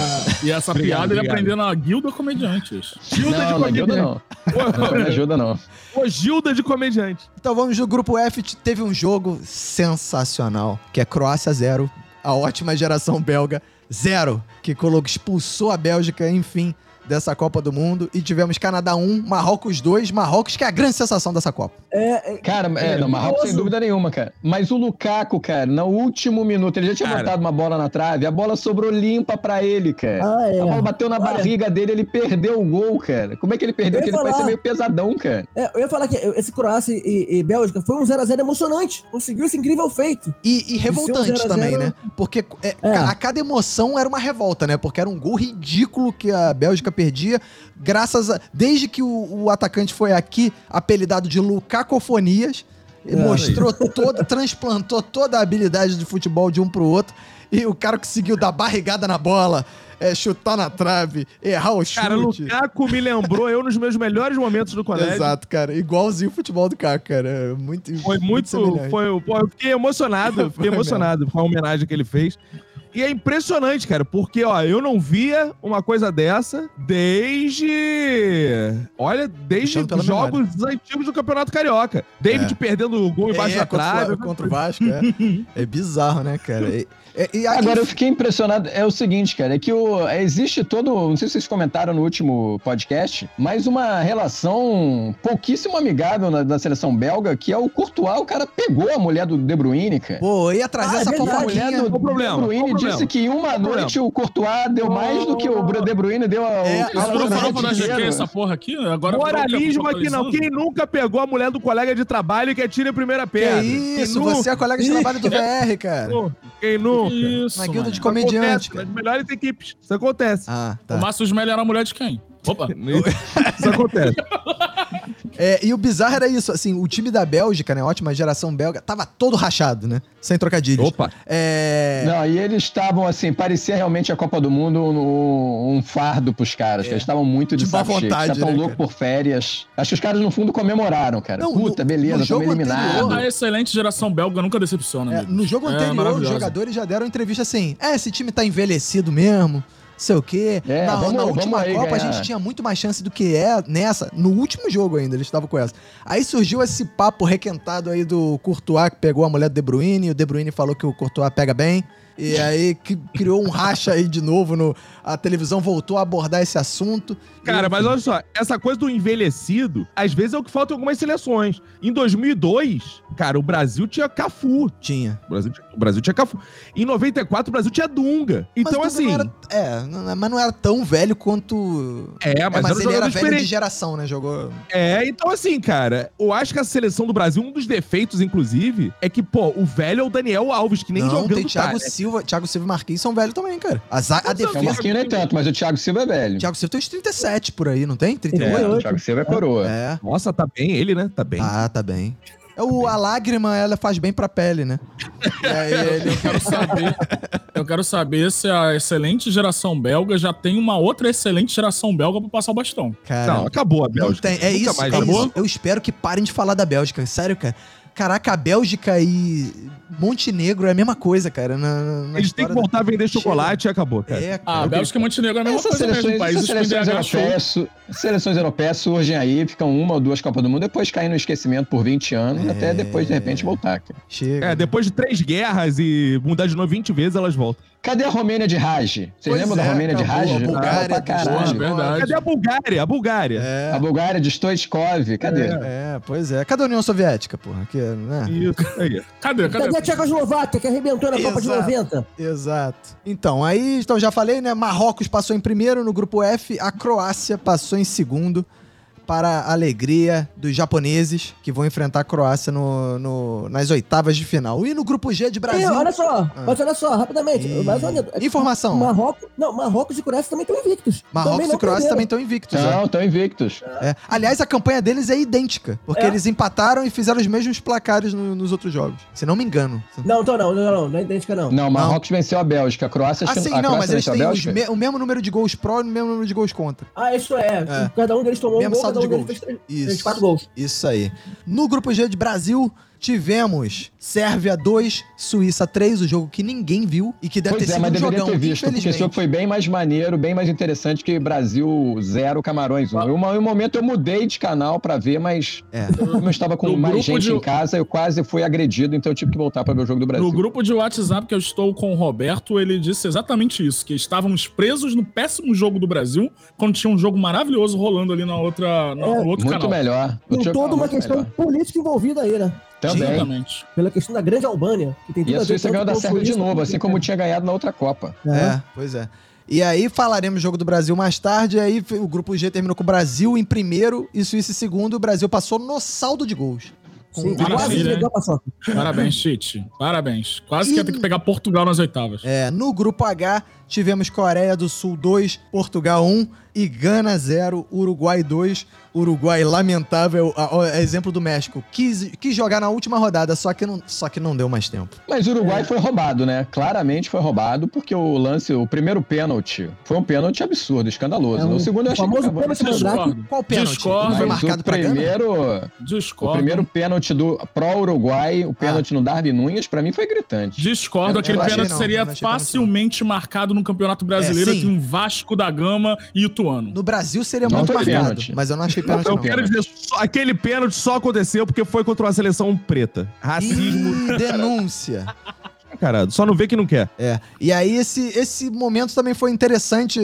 E essa Obrigado, piada ele aprendeu na Guilda Comediantes. Gilda Não, não ajuda não. Não, não ajuda não. Ô, Gilda de comediante. Então vamos no grupo F. Teve um jogo sensacional, que é Croácia 0, a ótima geração belga 0, que colocou, expulsou a Bélgica, enfim, dessa Copa do Mundo. E tivemos Canadá 1, Marrocos 2, Marrocos, que é a grande sensação dessa Copa. é, é, Cara, é, não, Marrocos sem dúvida nenhuma, cara. Mas o Lukaku, cara, no último minuto, ele já tinha Cara. botado uma bola na trave, a bola sobrou limpa pra ele, cara. Ah, é. A bola bateu na Olha. barriga dele, ele perdeu o gol, cara. Como é que ele perdeu? Porque ele parece falar. meio pesadão, cara. é, eu ia falar que esse Croácia e, e Bélgica foi um 0x0 emocionante. Conseguiu esse incrível feito. E, e revoltante zero a também, zero- né? Porque é, É. a cada emoção era uma revolta, né? Porque era um gol ridículo que a Bélgica perdia, graças a. Desde que o, o atacante foi aqui, apelidado de Lucacofonias, É. mostrou toda, transplantou toda a habilidade de futebol de um pro outro. E o cara conseguiu dar barrigada na bola, é, chutar na trave, errar o chute. Cara, Lukaku me lembrou eu nos meus melhores momentos do colégio. Exato, cara. Igualzinho o futebol do Caco, cara. Muito, Foi muito. semelhante. foi, pô, eu fiquei emocionado, eu fiquei Foi emocionado com a homenagem que ele fez. E é impressionante, cara, porque, ó, eu não via uma coisa dessa desde. Olha, desde jogos antigos do Campeonato Carioca. David É. perdendo o gol embaixo É, da contra, trave. o- contra o Vasco, é. É bizarro, né, cara? E, aí- Agora, eu fiquei impressionado. É o seguinte, cara, é que o, é, existe todo. Não sei se vocês comentaram no último podcast, mas uma relação pouquíssimo amigável na, da seleção belga, que é o Courtois, o cara pegou a mulher do De Bruyne, cara. Pô, ia trazer Ah, é essa verdade. E a mulher fofoquinha. do Qual o problema? De Bruyne disse que em uma o noite o Courtois deu mais do que o De Bruyne deu ao É, ao isso Isso não relacionamento falou pra nós inteiro. que essa porra aqui? Agora Moralismo aqui não. Quem nunca pegou a mulher do colega de trabalho que atira a primeira Que pedra? isso, Quem você é colega de trabalho do VR, cara. Quem nunca? Isso, Na guilda mano. de Isso comediante. Nas melhores equipes. Isso acontece. Ah, O tá. Márcio Smelly era a mulher de quem? Opa. Isso acontece. É, e o bizarro era isso, assim, o time da Bélgica, né, ótima geração belga, tava todo rachado, né? Sem trocadilhos. Opa. É... Não, e eles estavam assim, parecia realmente a Copa do Mundo um, um fardo pros caras. que Eles estavam muito de, De cheio. vontade, Eles estavam né, loucos por férias. Acho que os caras no fundo comemoraram, cara. Não, Puta, no- beleza, no estamos jogo eliminados. anterior- A excelente geração belga nunca decepciona, É, amigo. no jogo É anterior, os jogadores já deram entrevista assim: é, esse time tá envelhecido mesmo, sei o quê. É, na, vamos- na última Copa a ganhar. gente tinha muito mais chance do que é nessa. No último jogo ainda, eles estavam com essa. Aí surgiu esse papo requentado aí do Courtois, que pegou a mulher do De Bruyne, e o De Bruyne falou que o Courtois pega bem. E aí que criou um racha aí de novo, no, a televisão voltou a abordar esse assunto. Cara, E- mas olha só, essa coisa do envelhecido, às vezes é o que falta em algumas seleções. Em 2002, cara, o Brasil tinha Cafu. Tinha. O Brasil, tinha- o Brasil tinha Cafu. Em 94, o Brasil tinha Dunga. Então, Mas o Dunga assim, não era- É, não- mas não era tão velho quanto. É, É, mas, mas era um ele era velho de geração, né? Jogou. É, então assim, cara, eu acho que a seleção do Brasil, um dos defeitos, inclusive, é que, pô, o velho é o Daniel Alves, que nem não, jogando tem Thiago tá, né? Silva. Thiago Silva e Marquinhos são velhos também, cara. A, za- a anos O defesa. Marquinhos nem tanto, mas o Thiago Silva é velho. Thiago Silva tem uns 37 por aí, não tem? 38? É, o Thiago Silva é coroa. É. Nossa, tá bem ele, né? Tá bem. Ah, tá bem. É o, a lágrima, ela faz bem pra pele, né? Ele... Eu quero saber, eu quero saber se a excelente geração belga já tem uma outra excelente geração belga pra passar o bastão. Cara, não, acabou a não Bélgica. tem. É Nunca isso, mais é acabou. isso. Eu espero que parem de falar da Bélgica. Sério, cara. Caraca, a Bélgica e Montenegro é a mesma coisa, cara. Na, na Eles têm que voltar a vender Chega. chocolate e acabou, cara. É, Ah, cara. a Bélgica e Montenegro é a mesma Essas coisa seleções, mesmo. Países seleções europeias, seleções europeias surgem aí, ficam uma ou duas Copas do Mundo, depois caem no esquecimento por 20 anos, É. até depois, de repente, voltar. cara. Chega. É, depois de três guerras e mudar de novo 20 vezes, elas voltam. Cadê a Romênia de Raj? Vocês Pois lembram é, da Romênia de acabou, Raj? a Bulgária pra do caralho. Jorge. verdade. Cadê a Bulgária? A Bulgária. É, A Bulgária de Stoichkov, cadê? é, pois é. Cadê a União Soviética, porra? Que, né? Isso. Cadê? Cadê Cadê? A Tchecoslováquia que arrebentou na Copa de Exato. 90? Exato. Então, aí, então já falei, né? Marrocos passou em primeiro no grupo F, a Croácia passou em segundo. Para a alegria dos japoneses que vão enfrentar a Croácia no, no- nas oitavas de final. E no grupo G de E, Brasil. olha só, Ah. mas olha só, rapidamente. Ih, Mas olha, Informação. Marrocos, não, Marrocos e Croácia também estão invictos. Marrocos Também e não Croácia também estão invictos. né? Não, estão invictos. É. Aliás, a campanha deles é idêntica, porque É. eles empataram e fizeram os mesmos placares no- nos outros jogos. Se não me engano. Não, então não, não, não, não é idêntica não. Não, Marrocos venceu a Bélgica. A Croácia, Ah, acho que- sim, a não, Croácia mas eles têm me- o mesmo número de gols pró e o mesmo número de gols contra. Ah, isso é. É. Cada um deles tomou Mesmo um gol, cada um de gols. fez três, Isso. fez quatro gols. Isso aí. No grupo G de Brasil, tivemos Sérvia 2, Suíça 3, o jogo que ninguém viu e que deve Pois ter é, sido mas um deveria jogão, ter visto, porque esse jogo foi bem mais maneiro, bem mais interessante que Brasil 0, Camarões 1. Um. Em um momento eu mudei de canal pra ver, mas É. como eu estava com No mais gente de- em casa, eu quase fui agredido, então eu tive que voltar pra ver o jogo do Brasil. No grupo de WhatsApp que eu estou com o Roberto, ele disse exatamente isso: que estávamos presos no péssimo jogo do Brasil, quando tinha um jogo maravilhoso rolando ali na outra, na- É, no outro Muito canal. melhor. Tem toda uma questão melhor. política envolvida aí, né? Também. Exatamente. Pela questão da grande Albânia. Que tem E tudo a ver Suíça ganhou da Sérvia de novo, assim como tinha ganhado na outra Copa. É, pois é. E aí falaremos do jogo do Brasil mais tarde. Aí o grupo G terminou com o Brasil em primeiro e Suíça em segundo. O Brasil passou no saldo de gols. Sim, um quase Maravilha, a paçoca. Parabéns, Tite. Parabéns. Quase E- que ia ter que pegar Portugal nas oitavas. É, no grupo H tivemos Coreia do Sul 2, Portugal 1 e Gana 0, Uruguai 2. Uruguai lamentável, a- a- exemplo do México. Quis, quis jogar na última rodada, só que não, só que não deu mais tempo. Mas o É. Uruguai foi roubado, né? Claramente foi roubado, porque o lance, o primeiro pênalti, foi um pênalti absurdo, escandaloso. É um no segundo eu achei que famoso acabou. pênalti. Discordo. Qual pênalti? Discordo. Foi marcado o primeiro, o Discordo. primeiro pênalti do pró-Uruguai, o pênalti no Darwin Nunes, pra mim foi gritante. Discordo, Eu- aquele eu pênalti não, seria facilmente marcado no Campeonato Brasileiro É, entre um Vasco da Gama e Ituano. No Brasil seria Não muito marcado, pênalti. mas eu não achei pênalti Eu não. quero dizer, só- aquele pênalti só aconteceu porque foi contra uma seleção preta. Racismo. Ih, denúncia. Cara, só não vê que não quer. É. E aí esse, esse momento também foi interessante.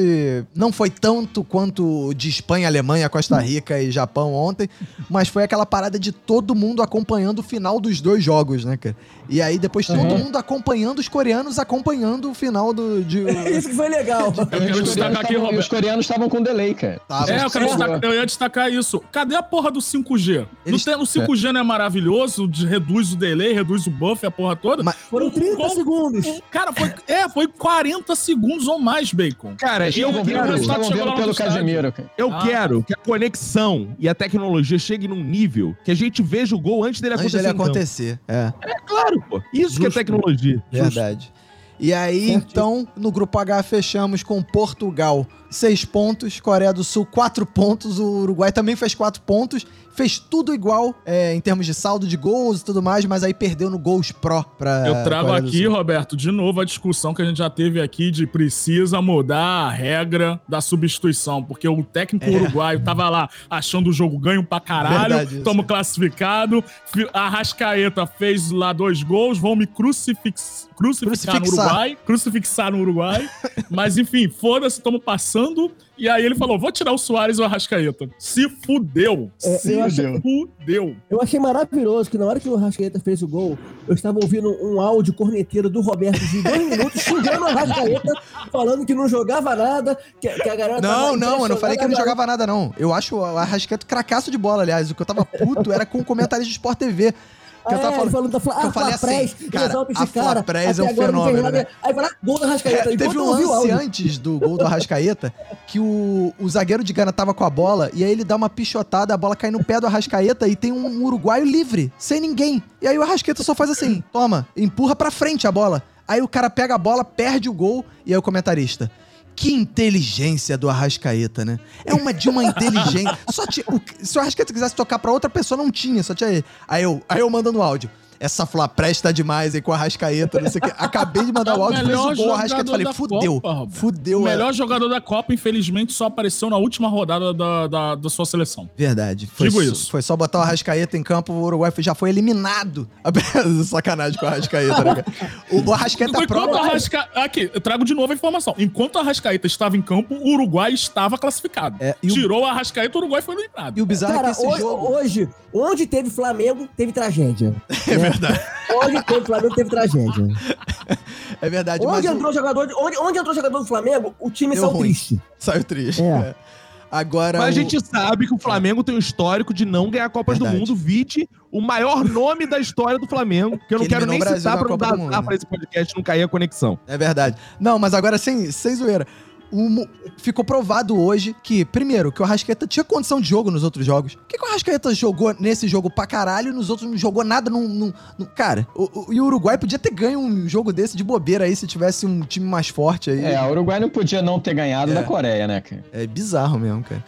Não foi tanto quanto de Espanha, Alemanha, Costa Rica e Japão ontem, mas foi aquela parada de todo mundo acompanhando o final dos dois jogos, né, cara? E aí depois todo Uhum. mundo acompanhando os coreanos acompanhando o final do de Isso que foi legal. Eu quero destacar coreanos aqui, Roberto. os coreanos estavam com delay, cara. Tava. É, eu, quero É. destacar, eu ia destacar isso. Cadê a porra do 5G? Eles- Não tem, o 5G não é maravilhoso, de- reduz o delay, reduz o buff, a porra toda. Mas- Foram 30 Bom, segundos. Cara, foi, é, foi 40 segundos ou mais, Bacon. Cara, eu estavam quero- estavam vendo pelo. Casemiro, cara. eu Ah. quero que a conexão e a tecnologia cheguem num nível que a gente veja o gol antes dele antes acontecer. dele em campo. acontecer. É. É claro, pô. Isso que é Justo. tecnologia. Verdade. E aí, Certíssimo. então, no grupo H fechamos com Portugal, seis pontos, Coreia do Sul, quatro pontos, o Uruguai também fez quatro pontos, fez tudo igual é, em termos de saldo de gols e tudo mais, mas aí perdeu no gols pro pra Eu trago aqui. Roberto, de novo a discussão que a gente já teve aqui de precisa mudar a regra da substituição, porque o técnico uruguaio tava lá achando o jogo ganho pra caralho, É. Tamo classificado, fi- a Rascaeta fez lá dois gols, vão me crucifix, crucificar no Crucifixar. Uruguai, crucifixar no Uruguai, mas enfim, foda-se, tamo passando. E aí ele falou: vou tirar o Soares e o Arrascaeta. Se fudeu. É, Se eu achei- fudeu. Eu achei maravilhoso que na hora que o Arrascaeta fez o gol, eu estava ouvindo um áudio corneteiro do Roberto de dois minutos xingando o Arrascaeta, falando que não jogava nada, que, que a galera tava Não, não, eu não falei que ele não jogava nada, não. Eu acho o Arrascaeta cracaço de bola, aliás. O que eu tava puto era com o comentarista do Sport TV. Que eu tava É, falando. falando da Fla, que eu ah, falei Flaprés, assim, cara, a cara, Flaprés é um fenômeno, né? Aí vai lá, gol do Arrascaeta. É, teve um lance antes do gol do Arrascaeta que o, o zagueiro de Gana tava com a bola e aí ele dá uma pichotada, a bola cai no pé do Arrascaeta e tem um uruguaio livre, sem ninguém. E aí o Arrascaeta só faz assim: toma, empurra pra frente a bola. Aí o cara pega a bola, perde o gol e aí o comentarista. Que inteligência do Arrascaeta, né? É uma de uma inteligência. Só tinha, o- se o Arrascaeta quisesse tocar pra outra pessoa, não tinha, só tinha ele. Aí eu, aí eu mandando áudio. Essa Flaprés tá demais aí com o Arrascaeta, não sei o quê. Acabei de mandar o áudio, fez o gol, o Arrascaeta, jogador falei, fudeu, Copa, fudeu. O é. melhor jogador da Copa, infelizmente, só apareceu na última rodada da, da, da sua seleção. Verdade. Foi Digo isso. Foi só botar o Arrascaeta em campo, o Uruguai já foi eliminado. Sacanagem com o Arrascaeta, né, cara? O, o Arrascaeta Enquanto o prova... Arrasca... Aqui, eu trago de novo a informação. Enquanto o Arrascaeta estava em campo, o Uruguai estava classificado. É, e o- Tirou o Arrascaeta, o Uruguai foi eliminado. E o bizarro é Cara, que esse hoje, jogo... hoje, onde teve Flamengo, teve tragédia. É verdade. Onde teve Flamengo, teve tragédia. É verdade, Onde mas o- entrou jogador, de- onde, onde entrou jogador do Flamengo, o time Deu saiu ruim. triste. saiu triste. É. É. Agora... Mas a o- gente sabe que o Flamengo tem um histórico de não ganhar Copas Verdade. do Mundo. Vite o maior nome da história do Flamengo, que eu não Que quero nem o Brasil citar pra não dar né? pra esse podcast não cair a conexão. É verdade. Não, mas agora sem, sem zoeira. O ficou provado hoje que, primeiro, que o Arrascaeta tinha condição de jogo nos outros jogos. Por que, que o Arrascaeta jogou nesse jogo pra caralho e nos outros não jogou nada? Num, num- num- Cara, o, o- e o Uruguai podia ter ganho um jogo desse de bobeira aí se tivesse um time mais forte aí. É, o Uruguai não podia não ter ganhado É. da Coreia, né, cara? É bizarro mesmo, cara.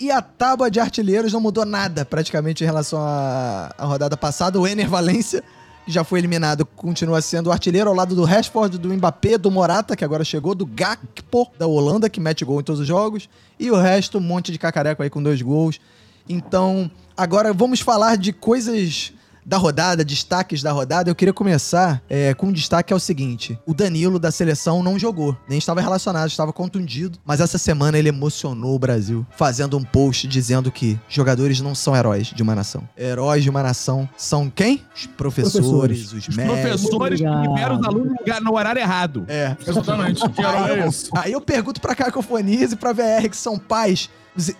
E a tábua de artilheiros não mudou nada praticamente em relação à, à rodada passada. O Ener Valência, já foi eliminado, continua sendo o artilheiro ao lado do Rashford, do Mbappé, do Morata, que agora chegou, do Gakpo, da Holanda, que mete gol em todos os jogos. E o resto, um monte de cacareco aí com dois gols. Então, agora vamos falar de coisas da rodada, destaques da rodada. Eu queria começar é, com um destaque que é o seguinte: o Danilo da seleção não jogou, nem estava relacionado, estava contundido. Mas essa semana ele emocionou o Brasil, fazendo um post dizendo que jogadores não são heróis de uma nação. Heróis de uma nação são quem? Os professores, Professores. os Os médicos. professores que liberam os alunos no horário errado. É. Exatamente. que herói é esse? Aí eu pergunto pra Cacofonias e pra VR, que são pais.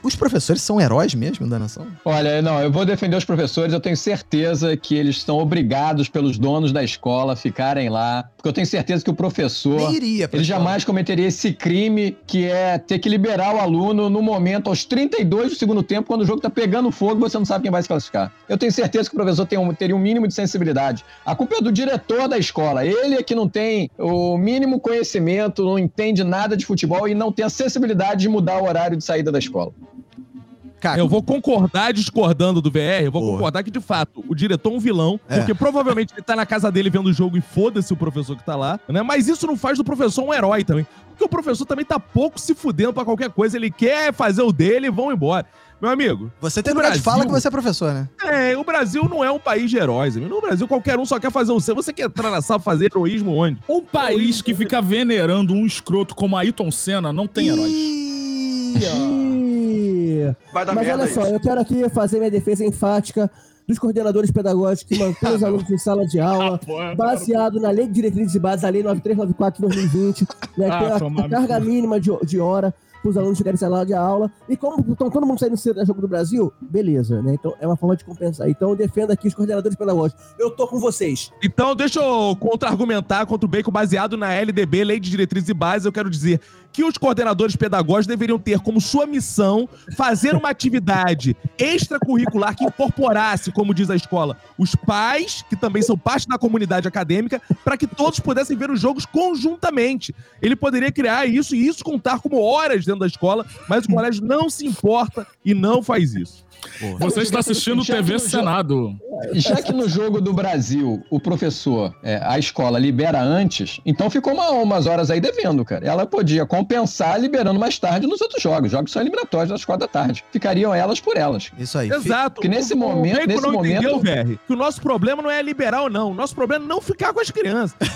Os- professores são heróis mesmo da nação? Olha, não, eu vou defender os professores, eu tenho certeza que eles são obrigados pelos donos da escola a ficarem lá, porque eu tenho certeza que o professor, iria ele jamais cometeria esse crime que é ter que liberar o aluno no momento, aos 32 do segundo tempo, quando o jogo tá pegando fogo e você não sabe quem vai se classificar. Eu tenho certeza que o professor tem um- teria um mínimo de sensibilidade. A culpa é do diretor da escola, ele é que não tem o mínimo conhecimento, não entende nada de futebol e não tem a sensibilidade de mudar o horário de saída da escola. Caco, Eu vou concordar discordando do VR, eu vou Boa. concordar que, de fato, o diretor é um vilão, É. porque provavelmente ele tá na casa dele vendo o jogo e foda-se o professor que tá lá, né? Mas isso não faz do professor um herói também. Porque o professor também tá pouco se fudendo pra qualquer coisa, ele quer fazer o dele e vão embora. Meu amigo, você tem lugar de Brasil- fala que você é professor, né? é, o Brasil não é um país de heróis. amigo. No Brasil, qualquer um só quer fazer o seu. Você quer entrar na sala fazer heroísmo onde? Um país que fica venerando um escroto como Ayrton Senna não tem heróis. Ih, Vai dar Mas merda olha só, isso. eu quero aqui fazer minha defesa enfática dos coordenadores pedagógicos que mantêm os alunos em sala de aula, porra, baseado na Lei de Diretrizes e Bases, a Lei 9394 de 2020, né, Ah, que tem a- a carga mínima de, de hora para os alunos chegarem em sala de aula. E como estão todo mundo saindo cedo da jogo do Brasil, beleza, né? Então é uma forma de compensar. Então eu defendo aqui os coordenadores pedagógicos. Eu tô com vocês. Então, deixa eu contra-argumentar contra o Bacon baseado na LDB, Lei de Diretrizes e Bases. Eu quero dizer que os coordenadores pedagógicos deveriam ter como sua missão fazer uma atividade extracurricular que incorporasse, como diz a escola, os pais, que também são parte da comunidade acadêmica, para que todos pudessem ver os jogos conjuntamente. Ele poderia criar isso e isso contar como horas dentro da escola, mas o colégio não se importa e não faz isso. Você está assistindo Já TV jogo- Senado. Já que no jogo do Brasil o professor, é, a escola libera antes, então ficou uma- umas horas aí devendo, cara. Ela podia compensar liberando mais tarde nos outros jogos. Jogos são eliminatórios às quatro da tarde. Ficariam elas por elas. Isso aí. Exato. Porque nesse O- o momento- Bacon nesse não momento- entendeu, velho, que o nosso problema não é liberar ou não. O nosso problema é não ficar com as crianças.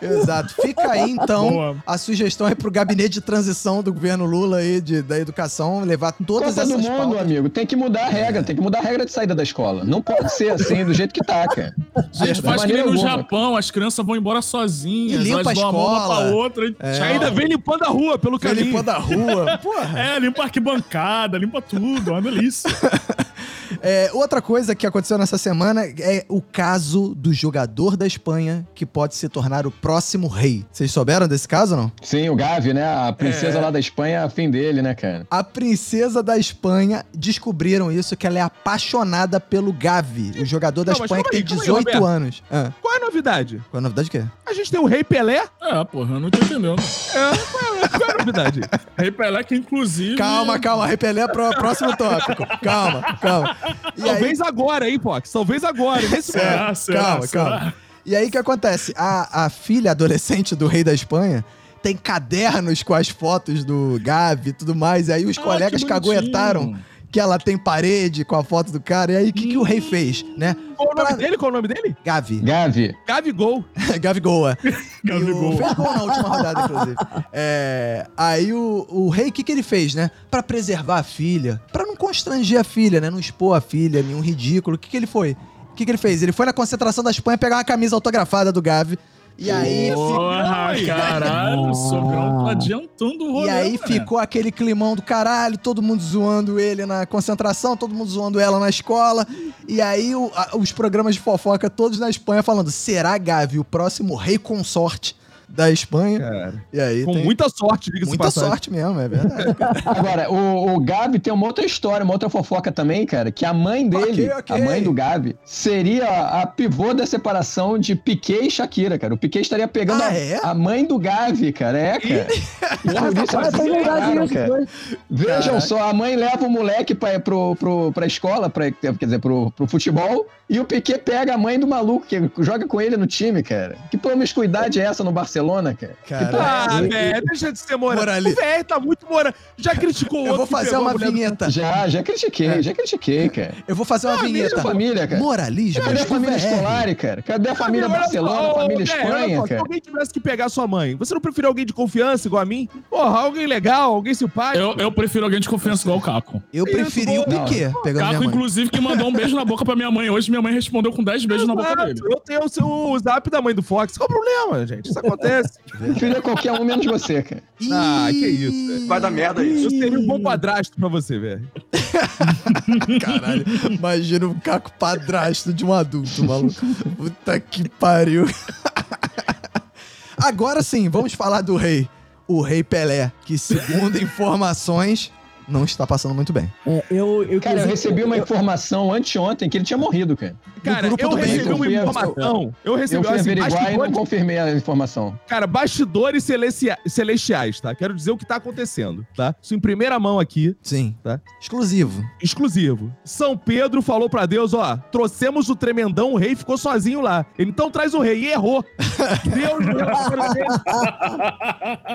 Exato. Fica aí, então, Boa. a sugestão é pro gabinete de transição do governo Lula aí, de, da educação, levar todas Copa do essas Mundo, pautas. amigo, tem que mudar a regra, tem que mudar a regra de saída da escola. Não pode ser assim, do jeito que tá, cara. Gente, faz que nem no. Japão, as crianças vão embora sozinhas. E limpa elas a vão uma escola. pra outra. e É. Ainda vem limpando a rua pelo Fica caminho. limpando a rua. Porra. É, limpa a arquibancada, limpa tudo, é uma delícia. É, outra coisa que aconteceu nessa semana é o caso do jogador da Espanha que pode se tornar o próximo rei. Vocês souberam desse caso ou não? Sim, o Gavi, né? A princesa É. lá da Espanha, a fim dele, né, cara? A princesa da Espanha descobriram isso, que ela é apaixonada pelo Gavi, o jogador da Não, Espanha que tem aí, calma aí, 18 Roberto. anos. Ah, Qual é a novidade? qual a novidade o quê? A gente tem o Rei Pelé. É, porra, eu não tô entendendo. É, qual é, qual é a novidade? Rei Pelé, que inclusive. Calma, calma, repelé pro próximo tópico. Calma, calma. E aí, Talvez agora, hein, Fox? Talvez agora, nesse momento. Será, será, calma, será? calma. E aí o que acontece? A, a filha adolescente do rei da Espanha tem cadernos com as fotos do Gavi e tudo mais. E aí os Ah, colegas que caguetaram bonitinho. Que ela tem parede com a foto do cara. E aí o que, que o rei fez, né? Qual o nome Pra- dele? Qual o nome dele? Gavi. Gavi. Gabigol. Gavigoa. Gabigol. E o- Fez gol na última rodada, inclusive. É, aí o, o rei, o que, que ele fez, né? Pra preservar a filha, pra não constranger a filha, né? Não expor a filha, nenhum ridículo. O que, que ele foi? O que, que ele fez? Ele foi na concentração da Espanha pegar uma camisa autografada do Gavi. E aí, Porra, caralho, o Sogrão tá adiantando o rolê. e aí ficou aquele climão do caralho, todo mundo zoando ele na concentração, todo mundo zoando ela na escola. E aí o- a- os programas de fofoca todos na Espanha falando: será Gavi o próximo rei consorte da Espanha? Cara, E aí com tem muita sorte, diga-se muita passagem. sorte mesmo, é verdade. Agora, o, o Gavi tem uma outra história, uma outra fofoca também, cara, que a mãe dele, Ok, ok. a mãe do Gavi, seria a pivô da separação de Piquet e Shakira, cara. O Piquet estaria pegando Ah, a, é? a mãe do Gavi, cara. É, cara. E isso separaram, cara. Vejam só, a mãe leva o moleque pra, pro, pro, pra escola, pra, quer dizer, pro, pro futebol, e o Piquet pega a mãe do maluco que joga com ele no time, cara. Que promiscuidade é essa no Barcelona, cara? Cara, é Ah, velho, deixa de ser moral. Morali- O velho tá muito moral. Já criticou o eu outro vou que fazer uma do- vinheta. Já, já critiquei, já critiquei, cara. Eu vou fazer uma Ah, vinheta. Cadê a família, cara? Moralismo. Cadê a família VR. escolar, cara? Cadê a família só, Barcelona, a família velho, Espanha, só, Se cara? alguém tivesse que pegar sua mãe, você não preferiu alguém de confiança igual a mim? Porra, alguém legal, alguém simpático? Eu, eu prefiro alguém de confiança igual o Caco. Eu preferi o Não. Piquet pegando Caco, minha mãe. inclusive, que mandou um beijo na boca pra minha mãe hoje. Minha mãe respondeu com 10 beijos na boca dele. Eu tenho o, seu, o zap da mãe do Fox. Qual o problema, gente? Isso acontece. Preferia qualquer um menos você, cara. Ah, que isso, Vai dar merda isso. Eu seria um bom padrasto pra você, velho. Caralho, imagina um caco padrasto de um adulto, maluco. Puta que pariu. Agora sim, vamos falar do rei. O rei Pelé, que segundo informações, não está passando muito bem. É, eu, eu, Cara, eu recebi uma eu- informação anteontem que ele tinha morrido, cara. Cara, eu do recebi Bacon. uma Eu informação. Eu Eu recebi fui assim, averiguar e não bastidores, confirmei a informação. cara, bastidores celestia- celestiais, tá? Quero dizer o que tá acontecendo, tá? Isso em primeira mão aqui, Sim. Tá. Exclusivo. exclusivo. São Pedro falou pra Deus, ó, trouxemos o tremendão, o rei ficou sozinho lá. Ele então traz o rei e errou. Deus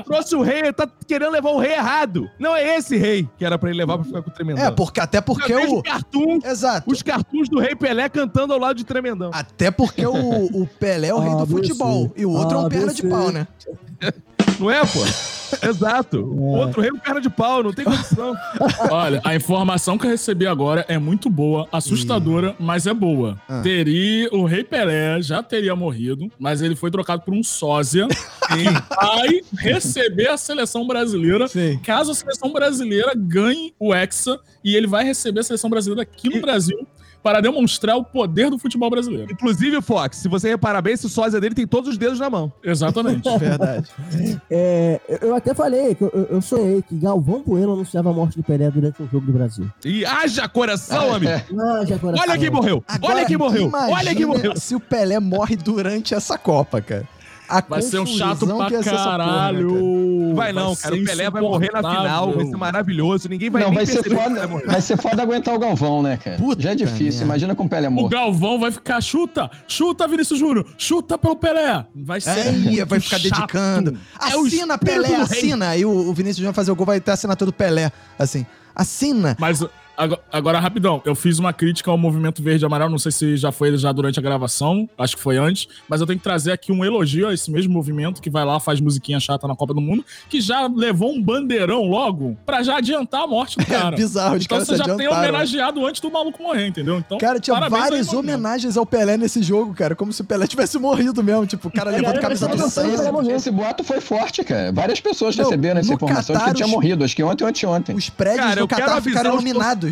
trouxe o rei, ele tá querendo levar o rei errado. Não é esse rei que era pra ele levar pra ficar com o tremendão. É, porque, até porque o. cartoon, Exato. os cartoons do rei Pelé cantando ao lado de tremendão. Até porque o, o Pelé é o rei do ABC. futebol. E o outro é um perna de pau, né? Não é, pô? Exato. O outro rei é um perna de pau, não tem condição. Olha, a informação que eu recebi agora é muito boa, assustadora, mas é boa. Ah. Teria, o Rei Pelé já teria morrido, mas ele foi trocado por um sósia que vai receber a seleção brasileira. Sim. Caso a seleção brasileira ganhe o Hexa e ele vai receber a seleção brasileira aqui no E- Brasil para demonstrar o poder do futebol brasileiro. Inclusive, Fox, se você reparar bem, esse sósia dele tem todos os dedos na mão. Exatamente. Verdade. é, eu até falei que eu, eu sonhei que Galvão Bueno anunciava a morte do Pelé durante um jogo do Brasil. E haja coração, amigo. Ah, já coração. Olha quem morreu. Agora, Olha quem morreu. Olha quem morreu. se o Pelé morre durante essa Copa, cara. A Vai ser um chato pra porra, né, caralho. cara? Vai não, cara. ser O Pelé vai morrer na final, vai ser maravilhoso. Ninguém vai não, nem vai ser, foda, vai vai ser foda aguentar o Galvão, né, cara? Puta Já é difícil, merda. imagina com o Pelé O morto. Galvão vai ficar, chuta, chuta, Vinícius Júnior, chuta pelo Pelé. Vai ser. É, vai ficar chato. dedicando. É o Assina, espírito Pelé, assina. Aí o, o Vinícius Júnior vai fazer o gol, vai ter a assinatura do Pelé. Assim, assina. Mas agora, agora, rapidão, eu fiz uma crítica ao movimento verde e amarelo, não sei se já foi já durante a gravação, acho que foi antes, mas eu tenho que trazer aqui um elogio a esse mesmo movimento que vai lá, faz musiquinha chata na Copa do Mundo, que já levou um bandeirão logo pra já adiantar a morte do cara. É bizarro, os Então caras você já tem homenageado antes do maluco morrer, entendeu? Então, Cara, tinha aí, várias movimento. homenagens ao Pelé nesse jogo, cara. Como se o Pelé tivesse morrido mesmo. Tipo, o cara levando camisa do Pelé Santos. morreu. Esse boato foi forte, cara. Várias pessoas Não, receberam essa informação de que tinha os- morrido, acho que ontem ou anteontem. Os prédios Cara, do Catar ficaram os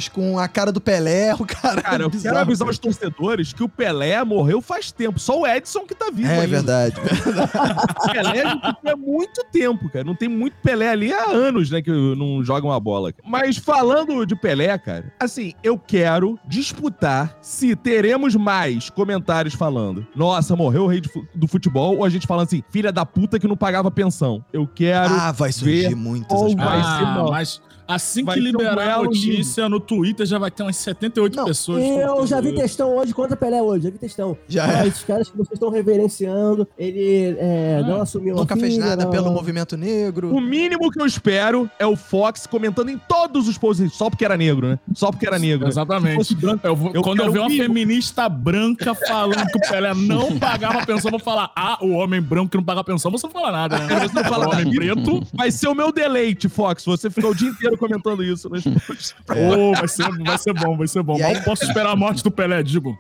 com a cara do Pelé, o cara. Cara, eu quero avisar os torcedores que o Pelé morreu faz tempo. Só o Edson que tá vivo É ainda. verdade. O Pelé a gente tem há muito tempo, cara. Não tem muito Pelé ali há anos, né, que não joga uma bola. cara. Mas falando de Pelé, cara, assim, eu quero disputar se teremos mais comentários falando nossa, morreu o rei do futebol, ou a gente falando assim, filha da puta que não pagava pensão. Eu quero... Ah, vai surgir ver muito ou vai ser Ah, bom. mas assim Vai que ser um liberar a notícia no Twitter, já vai ter umas 78 Não, pessoas. Eu já vi textão hoje contra Pelé hoje, já vi textão. Já Ah, é. Esses caras que vocês estão reverenciando, ele é, Ah, não assumiu Nunca fez nada não- pelo movimento negro. O mínimo que eu espero é o Fox comentando em todos os posts, só porque era negro, né? Só porque era negro. Exatamente. branco, Eu vou- Eu quando eu ver uma mínimo. feminista branca falando que o Pelé não pagava pensão, eu vou falar: ah, o homem branco que não paga pensão, você não fala nada, né? Você não fala o homem preto, Vai ser o meu deleite, Fox. Você ficar o dia inteiro comentando isso. Posts. oh, vai, ser, vai ser bom, vai ser bom. E Mal aí- posso esperar a morte do Pelé, digo.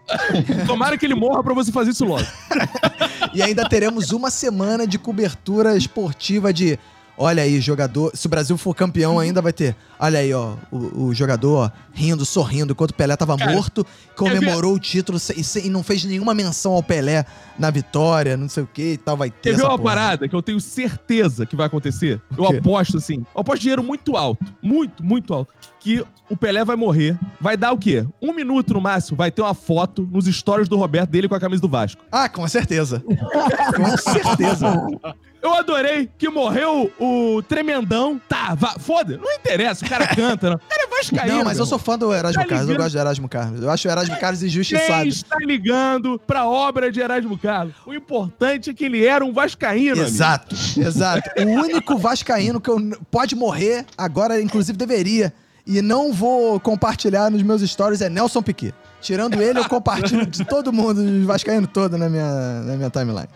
Tomara que ele morra pra você fazer isso logo. E ainda teremos uma semana de cobertura esportiva de. Olha aí, jogador. Se o Brasil for campeão, ainda vai ter. Olha aí, ó. O, o jogador ó, rindo, sorrindo, enquanto o Pelé tava Cara, morto, comemorou o título sem- sem- e não fez nenhuma menção ao Pelé na vitória, não sei o que e tal. Vai ter. Quer ver uma porra. parada que eu tenho certeza que vai acontecer? Eu aposto assim. Eu aposto dinheiro muito alto. Muito, muito alto. Que o Pelé vai morrer. Vai dar o quê? Um minuto no máximo. Vai ter uma foto nos stories do Roberto dele com a camisa do Vasco. Ah, com certeza. com certeza. Eu adorei que morreu o Tremendão. Tá, vá, foda. Não interessa, o cara canta, não. O cara é vascaíno. Não, mas eu sou fã do Erasmo Tá Carlos. Eu gosto do Erasmo Carlos. Eu acho o Erasmo Carlos Quem injustiçado. está ligando pra obra de Erasmo Carlos? O importante é que ele era um vascaíno, amigo. Exato, exato. O único vascaíno que eu pode morrer, agora inclusive deveria, e não vou compartilhar nos meus stories é Nelson Piquet. Tirando ele, eu compartilho de todo mundo, de vascaíno todo na minha, na minha timeline.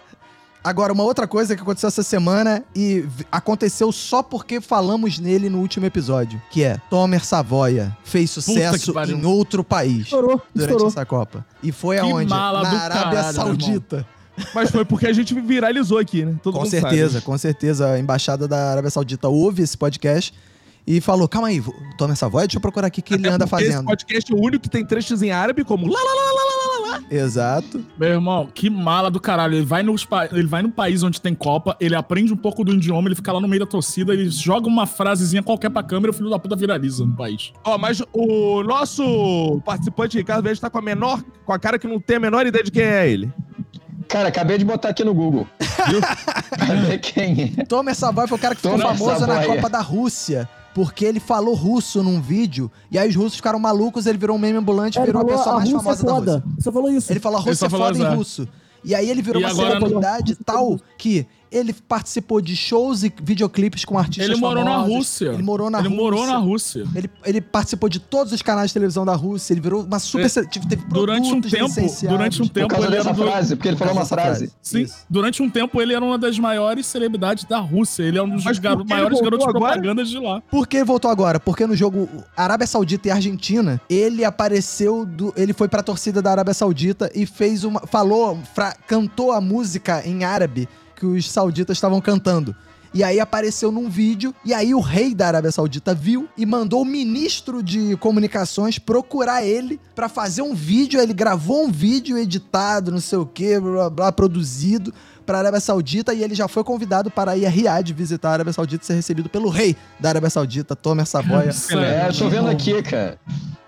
Agora, uma outra coisa que aconteceu essa semana e aconteceu só porque falamos nele no último episódio, que é Tomer Savoia fez sucesso em outro país Estourou, durante estourou. essa Copa. E foi Que aonde? mala Na do Arábia caralho, Saudita. Mas foi porque a gente viralizou aqui, né? Todo Com mundo certeza, sabe. com certeza. A embaixada da Arábia Saudita ouve esse podcast e falou: calma aí, toma essa voz, deixa eu procurar aqui o que ele Até anda porque Esse fazendo. podcast é o único que tem trechos em árabe, como lá, lá, lá, lá. Exato. Meu irmão, que mala do caralho. Ele vai, nos pa- ele vai no país onde tem Copa, ele aprende um pouco do idioma, ele fica lá no meio da torcida, ele joga uma frasezinha qualquer pra câmera e o filho da puta viraliza no país. Ó, mas o nosso participante, Ricardo Verde, tá com a menor, com a cara que não tem a menor ideia de quem é ele. Cara, acabei de botar aqui no Google. Viu? pra ver quem é. Tomer Savoy foi o cara que ficou Tomer famoso na. Copa da Rússia. Porque ele falou russo num vídeo, e aí os russos ficaram malucos, ele virou um meme ambulante e É, virou a pessoa mais Rússia famosa é da foda. Rússia. Você só falou isso. Ele falou a só é foda em russo. E aí ele virou E uma celebridade tal que ele participou de shows e videoclipes com artistas Ele morou na famosos. Rússia. Ele morou na ele Rússia. morou na Rússia. Ele, ele participou de todos os canais de televisão da Rússia, ele virou uma super. É, teve, Durante um tempo, durante um Por tempo causa ele dessa era do- frase, porque ele falou uma frase. Sim, Isso. durante um tempo ele era uma das maiores celebridades da Rússia. Ele é um dos por ele maiores garotos agora? propagandas de lá. Por que ele voltou agora? Porque no jogo Arábia Saudita e Argentina, ele apareceu do. Ele foi pra torcida da Arábia Saudita e fez uma. Falou, fra- cantou a música em árabe que os sauditas estavam cantando. E aí apareceu num vídeo, e aí o rei da Arábia Saudita viu e mandou o ministro de comunicações procurar ele pra fazer um vídeo. Ele gravou um vídeo editado, não sei o que, blá, blá, blá, produzido pra Arábia Saudita e ele já foi convidado para ir a Riad visitar a Arábia Saudita e ser recebido pelo rei da Arábia Saudita, Tomer Savoia. Sério. É, eu tô vendo aqui, cara.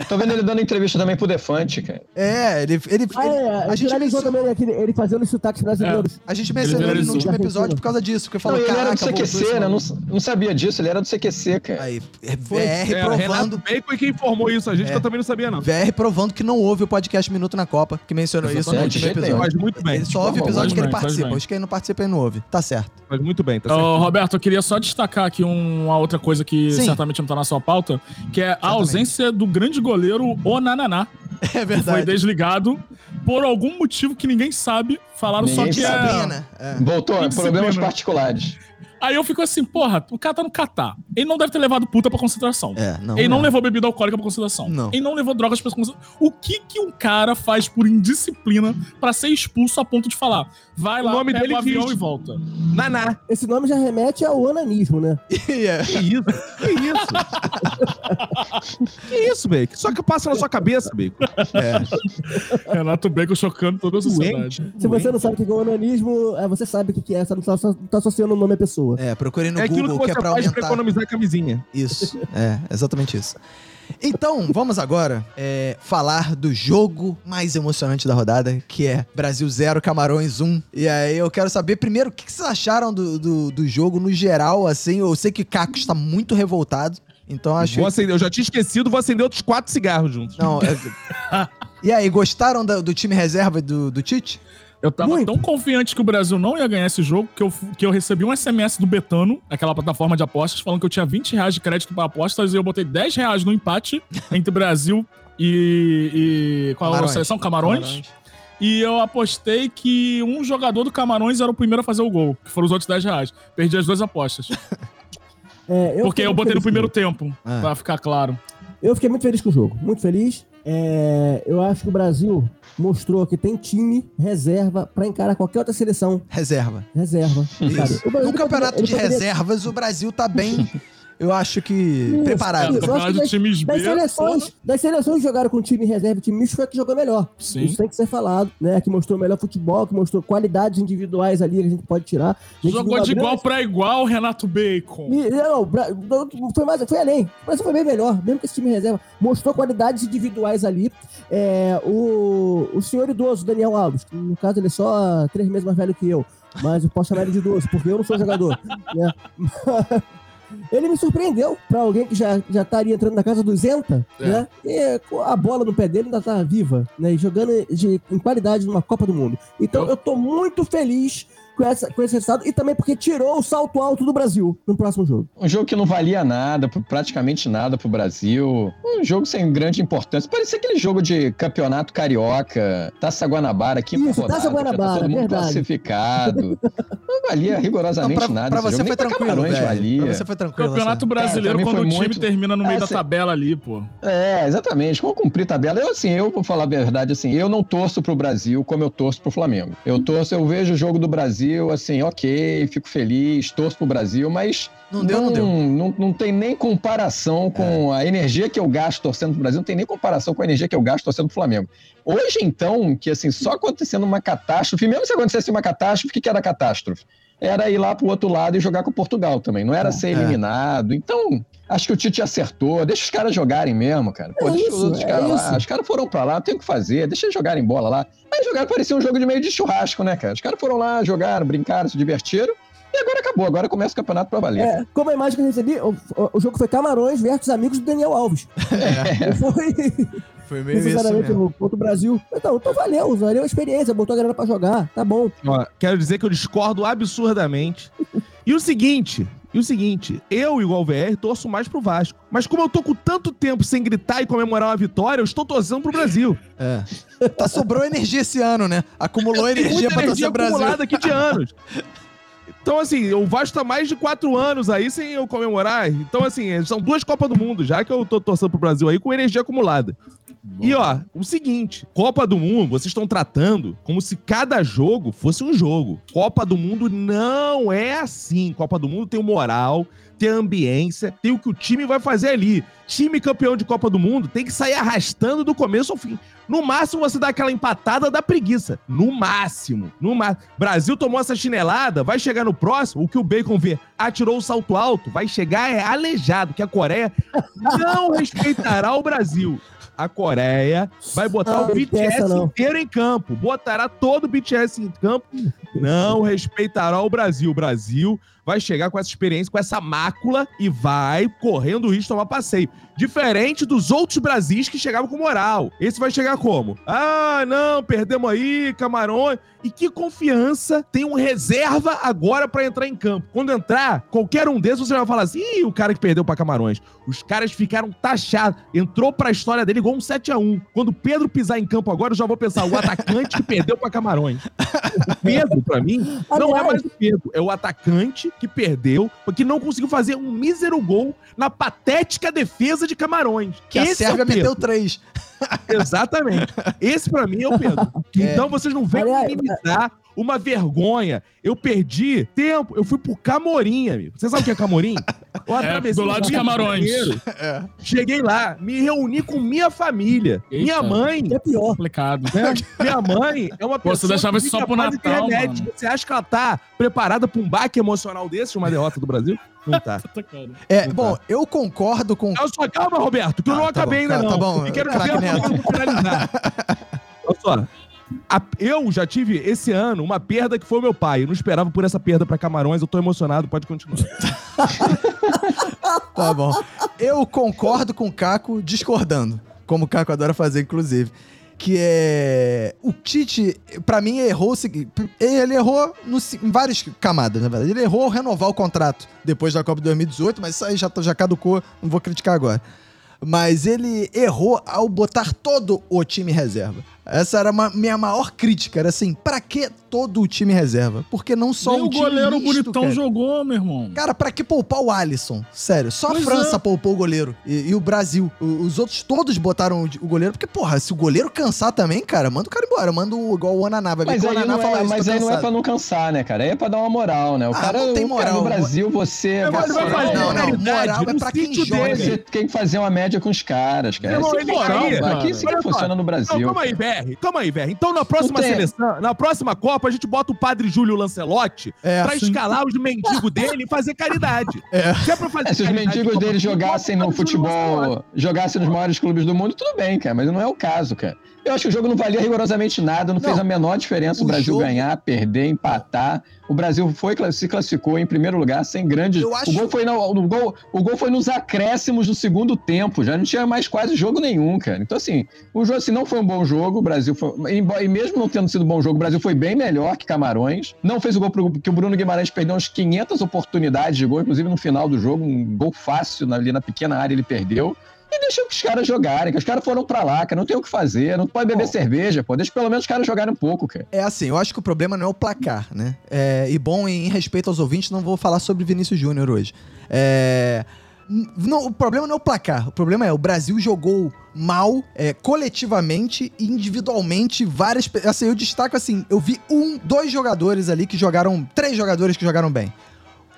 Tô vendo ele dando entrevista também pro Defante, cara. É, ele. ele, Ah, ele- é, a, gente mencionou, também aquele, ele fazendo os sotaques brasileiros. a gente mencionou ele no viralizou. último episódio por causa disso, porque Não, falou, ele era do CQC, né? Não, maluco." não sabia disso, ele era do CQC, cara. Aí, é, VR É, Renato provando. Bacon é quem informou isso, a gente É. que eu também não sabia, não. VR provando que não houve o podcast Minuto na Copa, que mencionou isso no É, último nenhum. episódio. Faz muito bem. Ele só ouve o episódio que ele participa. Bem. Os que ele não participa, ele não ouve. Tá certo. Faz muito bem, tá Ô, certo. Roberto, eu queria só destacar aqui um- uma outra coisa que Sim. certamente não tá na sua pauta, que é a ausência do grande goleiro Onananá, É que foi verdade. desligado por algum motivo que ninguém sabe. Falaram só Ninguém que sabe. é... Sabia, né? É. Voltou, Indisciplina. problemas particulares. Aí eu fico assim, porra, o cara tá no Catar. Ele não deve ter levado puta pra concentração. É, não. Ele não é. levou bebida alcoólica pra concentração. Não. Ele não levou drogas pra concentração. O que que um cara faz por indisciplina pra ser expulso a ponto de falar? Vai O lá, nome pega dele o avião diz- e volta. Naná. Esse nome já remete ao onanismo, né? É. Que isso? Que isso? que isso, Bacon? Só que passa na sua cabeça, Bacon. É. Renato Bacon chocando toda a sociedade. Doente. Se você não sabe o que é onanismo, é, você sabe o que que é, só não tá, tá associando o nome à pessoa. É, procure no É aquilo Google que que, você é pra faz pra aumentar. economizar a camisinha. Isso, é, exatamente isso. Então, vamos agora é, falar do jogo mais emocionante da rodada, que é Brasil 0, Camarões 1. E aí eu quero saber primeiro o que vocês acharam do, do, do jogo no geral, assim. Eu sei que o Caco está muito revoltado, então acho Vou acender, eu já tinha esquecido, vou acender outros quatro cigarros juntos. Não, é- E aí, gostaram da- do, time reserva do, do Tite? Eu tava Muito. tão confiante que o Brasil não ia ganhar esse jogo que eu, que eu recebi um SMS do Betano, aquela plataforma de apostas, falando que eu tinha 20 reais de crédito para apostas e eu botei 10 reais no empate entre Brasil e. e qual é a Camarões. seleção? Camarões. E eu apostei que um jogador do Camarões era o primeiro a fazer o gol, que foram os outros 10 reais. Perdi as duas apostas. É, eu porque eu botei no primeiro tempo, Ah. pra ficar claro. Eu fiquei muito feliz com o jogo, muito feliz. É, eu acho que o Brasil mostrou que tem time reserva pra encarar qualquer outra seleção Reserva. reserva. No campeonato ele de poderia- reservas, o Brasil tá bem, eu acho que, Isso, preparado. De times B. Das seleções, porra. das seleções que jogaram com time reserva e time misto foi a que jogou melhor. Sim. Isso tem que ser falado, né? Que mostrou melhor futebol, que mostrou qualidades individuais ali que a gente pode tirar. Gente Jogou de igual pra igual, Renato Bacon. E, não, Bra- não, foi, mais, foi além. O Brasil foi bem melhor, mesmo que esse time reserva. Mostrou qualidades individuais ali. É, o, o senhor idoso, Daniel Alves, que no caso ele é só três meses mais velho que eu, mas eu posso chamar ele de idoso, porque eu não sou jogador. né? Ele me surpreendeu pra alguém que já, já estaria entrando na casa 200, É. né? E com a bola no pé dele ainda tá viva, né? E jogando de, em qualidade numa Copa do Mundo. Então Eu- eu tô muito feliz com, essa, com esse resultado e também porque tirou o salto alto do Brasil no próximo jogo. Um jogo que não valia nada, praticamente nada pro Brasil. Um jogo sem grande importância. Parecia aquele jogo de campeonato carioca, Taça Guanabara, quinta Isso, rodada. Taça Guanabara, tá todo mundo verdade. classificado. Não valia rigorosamente Não, pra, nada. pra você jogo. foi Nem pra tranquilo, velho. valia. Pra você foi tranquilo. Campeonato essa- brasileiro, pra mim quando o time muito- termina no meio É, da cê- tabela ali, pô. É, exatamente. Como cumprir tabela? Eu, assim, eu vou falar a verdade, assim, eu não torço pro Brasil como eu torço pro Flamengo. Eu torço, eu vejo o jogo do Brasil, assim, ok, fico feliz, torço pro Brasil, mas Não deu, não deu. Não, não tem nem comparação com a energia que eu gasto torcendo pro Brasil, não tem nem comparação com a energia que eu gasto torcendo pro Flamengo. Hoje, então, que assim, só acontecendo uma catástrofe, mesmo se acontecesse uma catástrofe, o que, que era catástrofe? Era ir lá pro outro lado e jogar com Portugal também, não era ser É. eliminado. Então, acho que o Tite acertou, deixa os caras jogarem mesmo, cara. Pô, É deixa isso, os outros é caras lá. Os caras foram pra lá, não tem o que fazer, deixa eles jogarem bola lá. Aí jogaram, parecia um jogo de meio de churrasco, né, cara? Os caras foram lá, jogaram, brincaram, se divertiram. E agora acabou, agora começa o campeonato pra valer. É, como a imagem que eu recebi, o, o- o jogo foi Camarões versus amigos do Daniel Alves. É, foi foi meio isso necessariamente mesmo. o- contra o Brasil. Então, então valeu, valeu a experiência, botou a galera pra jogar, tá bom. Ó, quero dizer que eu discordo absurdamente. E o seguinte, e o seguinte, eu, igual o VR, torço mais pro Vasco. Mas como eu tô com tanto tempo sem gritar e comemorar uma vitória, eu estou torcendo pro Brasil. É. Tá, sobrou energia esse ano, né? Acumulou Tem energia muita pra energia torcer o Brasil. acumulada aqui de anos. Então, assim, o Vasco tá mais de quatro anos aí sem eu comemorar. Então, assim, são duas Copas do Mundo, já que eu tô torcendo pro Brasil aí com energia acumulada. E ó, o seguinte, Copa do Mundo, vocês estão tratando como se cada jogo fosse um jogo. Copa do Mundo não é assim. Copa do Mundo tem o moral, tem a ambiência, tem o que o time vai fazer ali. Time campeão de Copa do Mundo tem que sair arrastando do começo ao fim. No máximo você dá aquela empatada da preguiça. No máximo. No máximo. Brasil tomou essa chinelada, vai chegar no próximo, o que o Bacon vê, atirou o salto alto, vai chegar é aleijado, que a Coreia não respeitará o Brasil. A Coreia vai botar Não, o BTS inteiro em campo. Botará todo o BTS em campo. Não respeitará o Brasil. O Brasil vai chegar com essa experiência, com essa mácula e vai correndo o risco de tomar passeio. Diferente dos outros Brasis que chegavam com moral. Esse vai chegar como? Ah, não, perdemos aí, Camarões. E que confiança tem um reserva agora pra entrar em campo. Quando entrar, qualquer um desses você vai falar assim: Ih, o cara que perdeu pra Camarões. Os caras ficaram taxados. Entrou pra história dele igual um 7x1. Quando o Pedro pisar em campo agora, eu já vou pensar: o atacante que perdeu pra Camarões. O Pedro, pra mim, não é mais o Pedro. É o atacante que perdeu, porque não conseguiu fazer um mísero gol na patética defesa de Camarões. Que a Esse é o Sérvia Pedro. meteu três. Exatamente. Esse pra mim é o Pedro. Então vocês não Aliás, minimizar uma vergonha. Eu perdi tempo, eu fui pro Camorim, amigo. Você sabe o que é Camorim? Eu atravessei do lado de Camarões. É. Cheguei lá, me reuni com minha família. Eita. Minha mãe, É pior. Complicado. né? Minha mãe é uma Pô, você pessoa deixava que isso só pro Natal. Você acha que ela tá preparada pra um baque emocional desse, de uma derrota do Brasil? Não tá. É, Não bom, eu concordo com. Olha só, calma, Roberto, que eu Ah, não tá acabei bom, ainda tá- não. tá bom, E quero ver a finalizar. Olha só. A- eu já tive esse ano uma perda que foi o meu pai. Eu não esperava por essa perda pra Camarões. Eu tô emocionado, pode continuar. Tá bom. Eu concordo com o Caco discordando. Como o Caco adora fazer, inclusive. Que é. O Tite, pra mim, errou o seguinte. Ele errou no em várias camadas, na verdade. Ele errou renovar o contrato depois da Copa de 2018, mas isso aí já, já caducou, não vou criticar agora. Mas ele errou ao botar todo o time reserva. Essa era a minha maior crítica. Era assim, pra que todo o time reserva? Porque não só Nem um o time goleiro misto, bonitão cara. jogou, meu irmão. Cara, pra que poupar o Alisson? Sério, só Pois a França é. poupou o goleiro. E, e o Brasil. O- os outros todos botaram o, o goleiro. Porque, porra, se o goleiro cansar também, cara, manda o cara embora. Manda o, igual o Ananá. Vai ver Mas que o aí, Ananá não é, mas aí não é pra não cansar, né, cara? Aí é pra dar uma moral, né? O Ah, cara, não tem o cara, moral. no Brasil, você... Vai você- fazer não, não, moral é pra quem joga. Você tem que fazer uma média com os caras, cara. Irmão, Assim ele funciona, aí, aqui cara. sim que funciona no Não, Brasil. calma aí, VR. Calma aí, VR. Então, na próxima seleção, na próxima Copa, a gente bota o padre Júlio Lancelotti É, pra sim. escalar os mendigos dele e fazer caridade. É. Se é pra fazer É, se os mendigos Copa dele jogassem no futebol, jogassem nos maiores clubes do mundo, tudo bem, cara, mas não é o caso, cara. Eu acho que o jogo não valia rigorosamente nada, não, Não. fez a menor diferença o, O Brasil jogo- ganhar, perder, empatar. O Brasil foi, se classificou em primeiro lugar sem grandes. Acho- O, gol foi no, o, gol, o gol foi nos acréscimos do segundo tempo, já não tinha mais quase jogo nenhum, cara. Então, assim, o jogo assim, não foi um bom jogo, o Brasil foi. E mesmo não tendo sido um bom jogo, o Brasil foi bem melhor que Camarões. Não fez o gol pro, porque o Bruno Guimarães perdeu umas 500 oportunidades de gol, inclusive no final do jogo, um gol fácil ali na pequena área ele perdeu. E deixou que os caras jogarem, que os caras foram pra lá, cara. Não tem o que fazer, não pode beber Bom. cerveja, pô. Deixa pelo menos os caras jogarem um pouco, cara. É assim, eu acho que o problema não é o placar, né? É, e bom, em respeito aos ouvintes, não vou falar sobre Vinícius Júnior hoje. É, não, o problema não é o placar, o problema é o Brasil jogou mal, é, coletivamente e individualmente, várias... Assim, eu destaco assim, eu vi um, dois jogadores ali que jogaram, três jogadores que jogaram bem.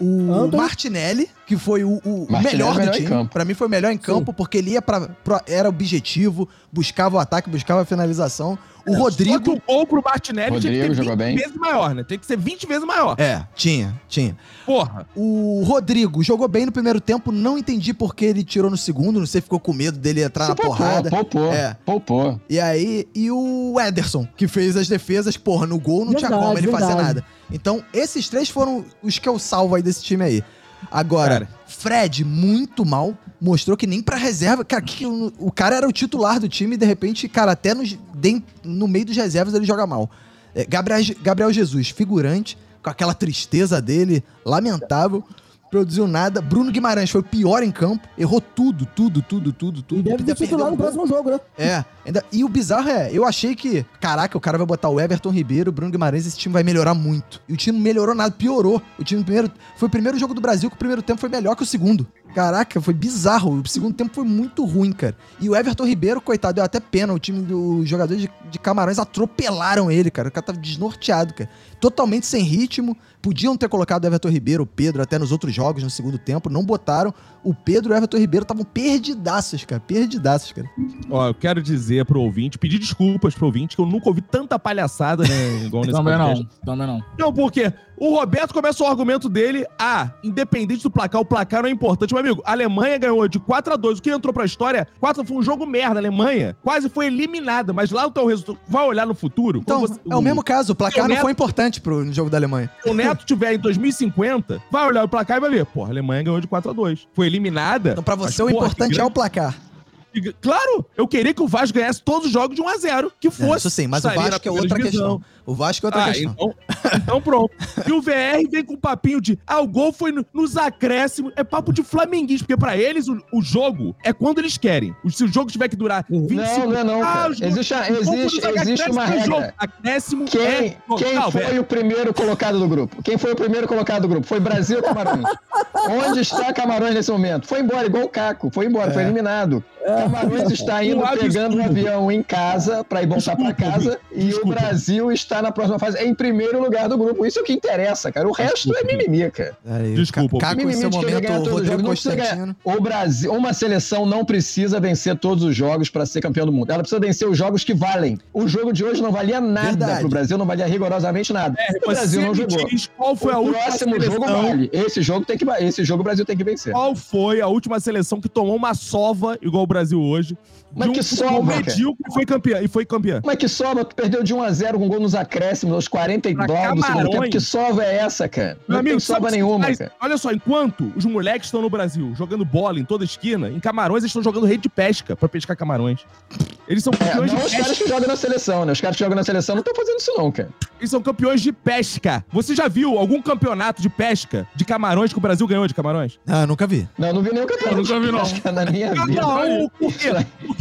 O Anthony. Martinelli, que foi o, o Martinelli melhor do melhor time. Pra mim foi o melhor em campo, porque ele ia pra, pra- Era objetivo, buscava o ataque, buscava a finalização. O Só que Rodrigo. o gol pro Martinelli tinha Rodrigo que ter jogou 20 bem. vezes maior, né? Tem que ser 20 vezes maior. É, tinha, tinha. Porra. O Rodrigo jogou bem no primeiro tempo, não entendi por que ele tirou no segundo, não sei se ficou com medo dele entrar Se na porrada. poupou, É. poupou. E aí, e o Ederson, que fez as defesas, porra, no gol não tinha Verdade, como ele fazer verdade. nada. Então, esses três foram os que eu salvo aí desse time aí. Agora, Cara. Fred, muito mal, mostrou que nem pra reserva. Cara, que o, o cara era o titular do time e de repente, cara, até nos, no meio dos reservas ele joga mal. É, Gabriel, Gabriel Jesus, figurante, com aquela tristeza dele, lamentável. Produziu nada. Bruno Guimarães foi o pior em campo. Errou tudo, tudo, tudo, tudo, tudo. E deve ter titular perdeu no próximo jogo, né? É, ainda, e o bizarro é, eu achei que, caraca, o cara vai botar o Everton Ribeiro, o Bruno Guimarães, esse time vai melhorar muito. E o time não melhorou nada, piorou. O time primeiro, foi o primeiro jogo do Brasil que o primeiro tempo foi melhor que o segundo. Caraca, foi bizarro. O segundo tempo foi muito ruim, cara. E o Everton Ribeiro, coitado, deu até pena. O time dos jogadores de, de Camarões atropelaram ele, cara. O cara tava desnorteado, cara. Totalmente sem ritmo. Podiam ter colocado o Everton Ribeiro, o Pedro, até nos outros jogos no segundo tempo. Não botaram. O Pedro e o Everton Ribeiro estavam perdidaços, cara. Perdidaços, cara. Ó, eu quero dizer pro ouvinte, pedir desculpas pro ouvinte, que eu nunca ouvi tanta palhaçada, né? Igual nesse Também podcast. não, também não. Não, porque o Roberto começa o argumento dele, ah, independente do placar, o placar não é importante. Meu amigo, a Alemanha ganhou de 4 a 2 O que entrou pra história, 4 foi um jogo merda. A Alemanha quase foi eliminada, mas lá o teu resultado, vai olhar no futuro. Então, você- é o mesmo caso. O placar não Neto- foi importante pro jogo da Alemanha. Se o Neto tiver em 2050, vai olhar o placar e vai ver, porra, a Alemanha ganhou de 4 a 2 Foi eliminada. Então, pra mas, você, o porra, importante que é o placar. Claro, eu queria que o Vasco ganhasse todos os jogos de 1 a 0 que É, fosse. isso sim, mas o Vasco é outra divisão. questão. O Vasco é outra Ah, questão. então, então pronto. E o VR vem com um papinho de, ah, o gol foi no- nos acréscimos. É papo de flamenguista, porque pra eles o, o jogo é quando eles querem. O- Se o jogo tiver que durar 25 Não, não é não, Ah, o jogo- Existe, o existe, existe uma o regra. Acréscimo Quem, é... quem Não, foi velho, o primeiro colocado do grupo? Quem foi o primeiro colocado do grupo? Foi Brasil ou Camarões? Onde está Camarões nesse momento? Foi embora, igual o Caco. Foi embora, foi eliminado. Camarões está indo Um pegando um avião em casa para ir voltar para Desculpa, casa e desculpa. o Brasil está na próxima fase em primeiro lugar do grupo. Isso é o que interessa, cara. O resto é mimimi, cara. Aí, Desculpa, Ca- Caco, em Mimimi seu momento, o Rodrigo. Constantino. O Brasil, uma seleção não precisa vencer todos os jogos para ser campeão do mundo. Ela precisa vencer os jogos que valem. O jogo de hoje não valia nada Verdade. pro Brasil, não valia rigorosamente nada. o você Brasil não jogou. diz qual foi a o última próximo jogo seleção- vale. Esse jogo tem que esse jogo o Brasil tem que vencer. Qual foi a última seleção que tomou uma sova igual o Brasil hoje? Mas de um que cara? medíocre e foi campeã. E foi campeã. Como é que sova? Tu perdeu de 1 a 0 com gol nos acréscimos, aos 40 e blá do segundo tempo. Que sova é essa, cara? Meu Não amigo, tem que nenhuma, faz? cara. Olha só, enquanto os moleques estão no Brasil jogando bola em toda esquina, em Camarões eles estão jogando rede de pesca pra pescar camarões. Eles são É, campeões não de os caras pesca. que jogam na seleção, né? Os caras que jogam na seleção não estão fazendo isso, não, cara. Eles são campeões de pesca. Você já viu algum campeonato de pesca de camarões que o Brasil ganhou de camarões? Ah, nunca vi. Não, não vi nenhum campeonato. Eu nunca vi, não. É na minha vida. Não, por quê?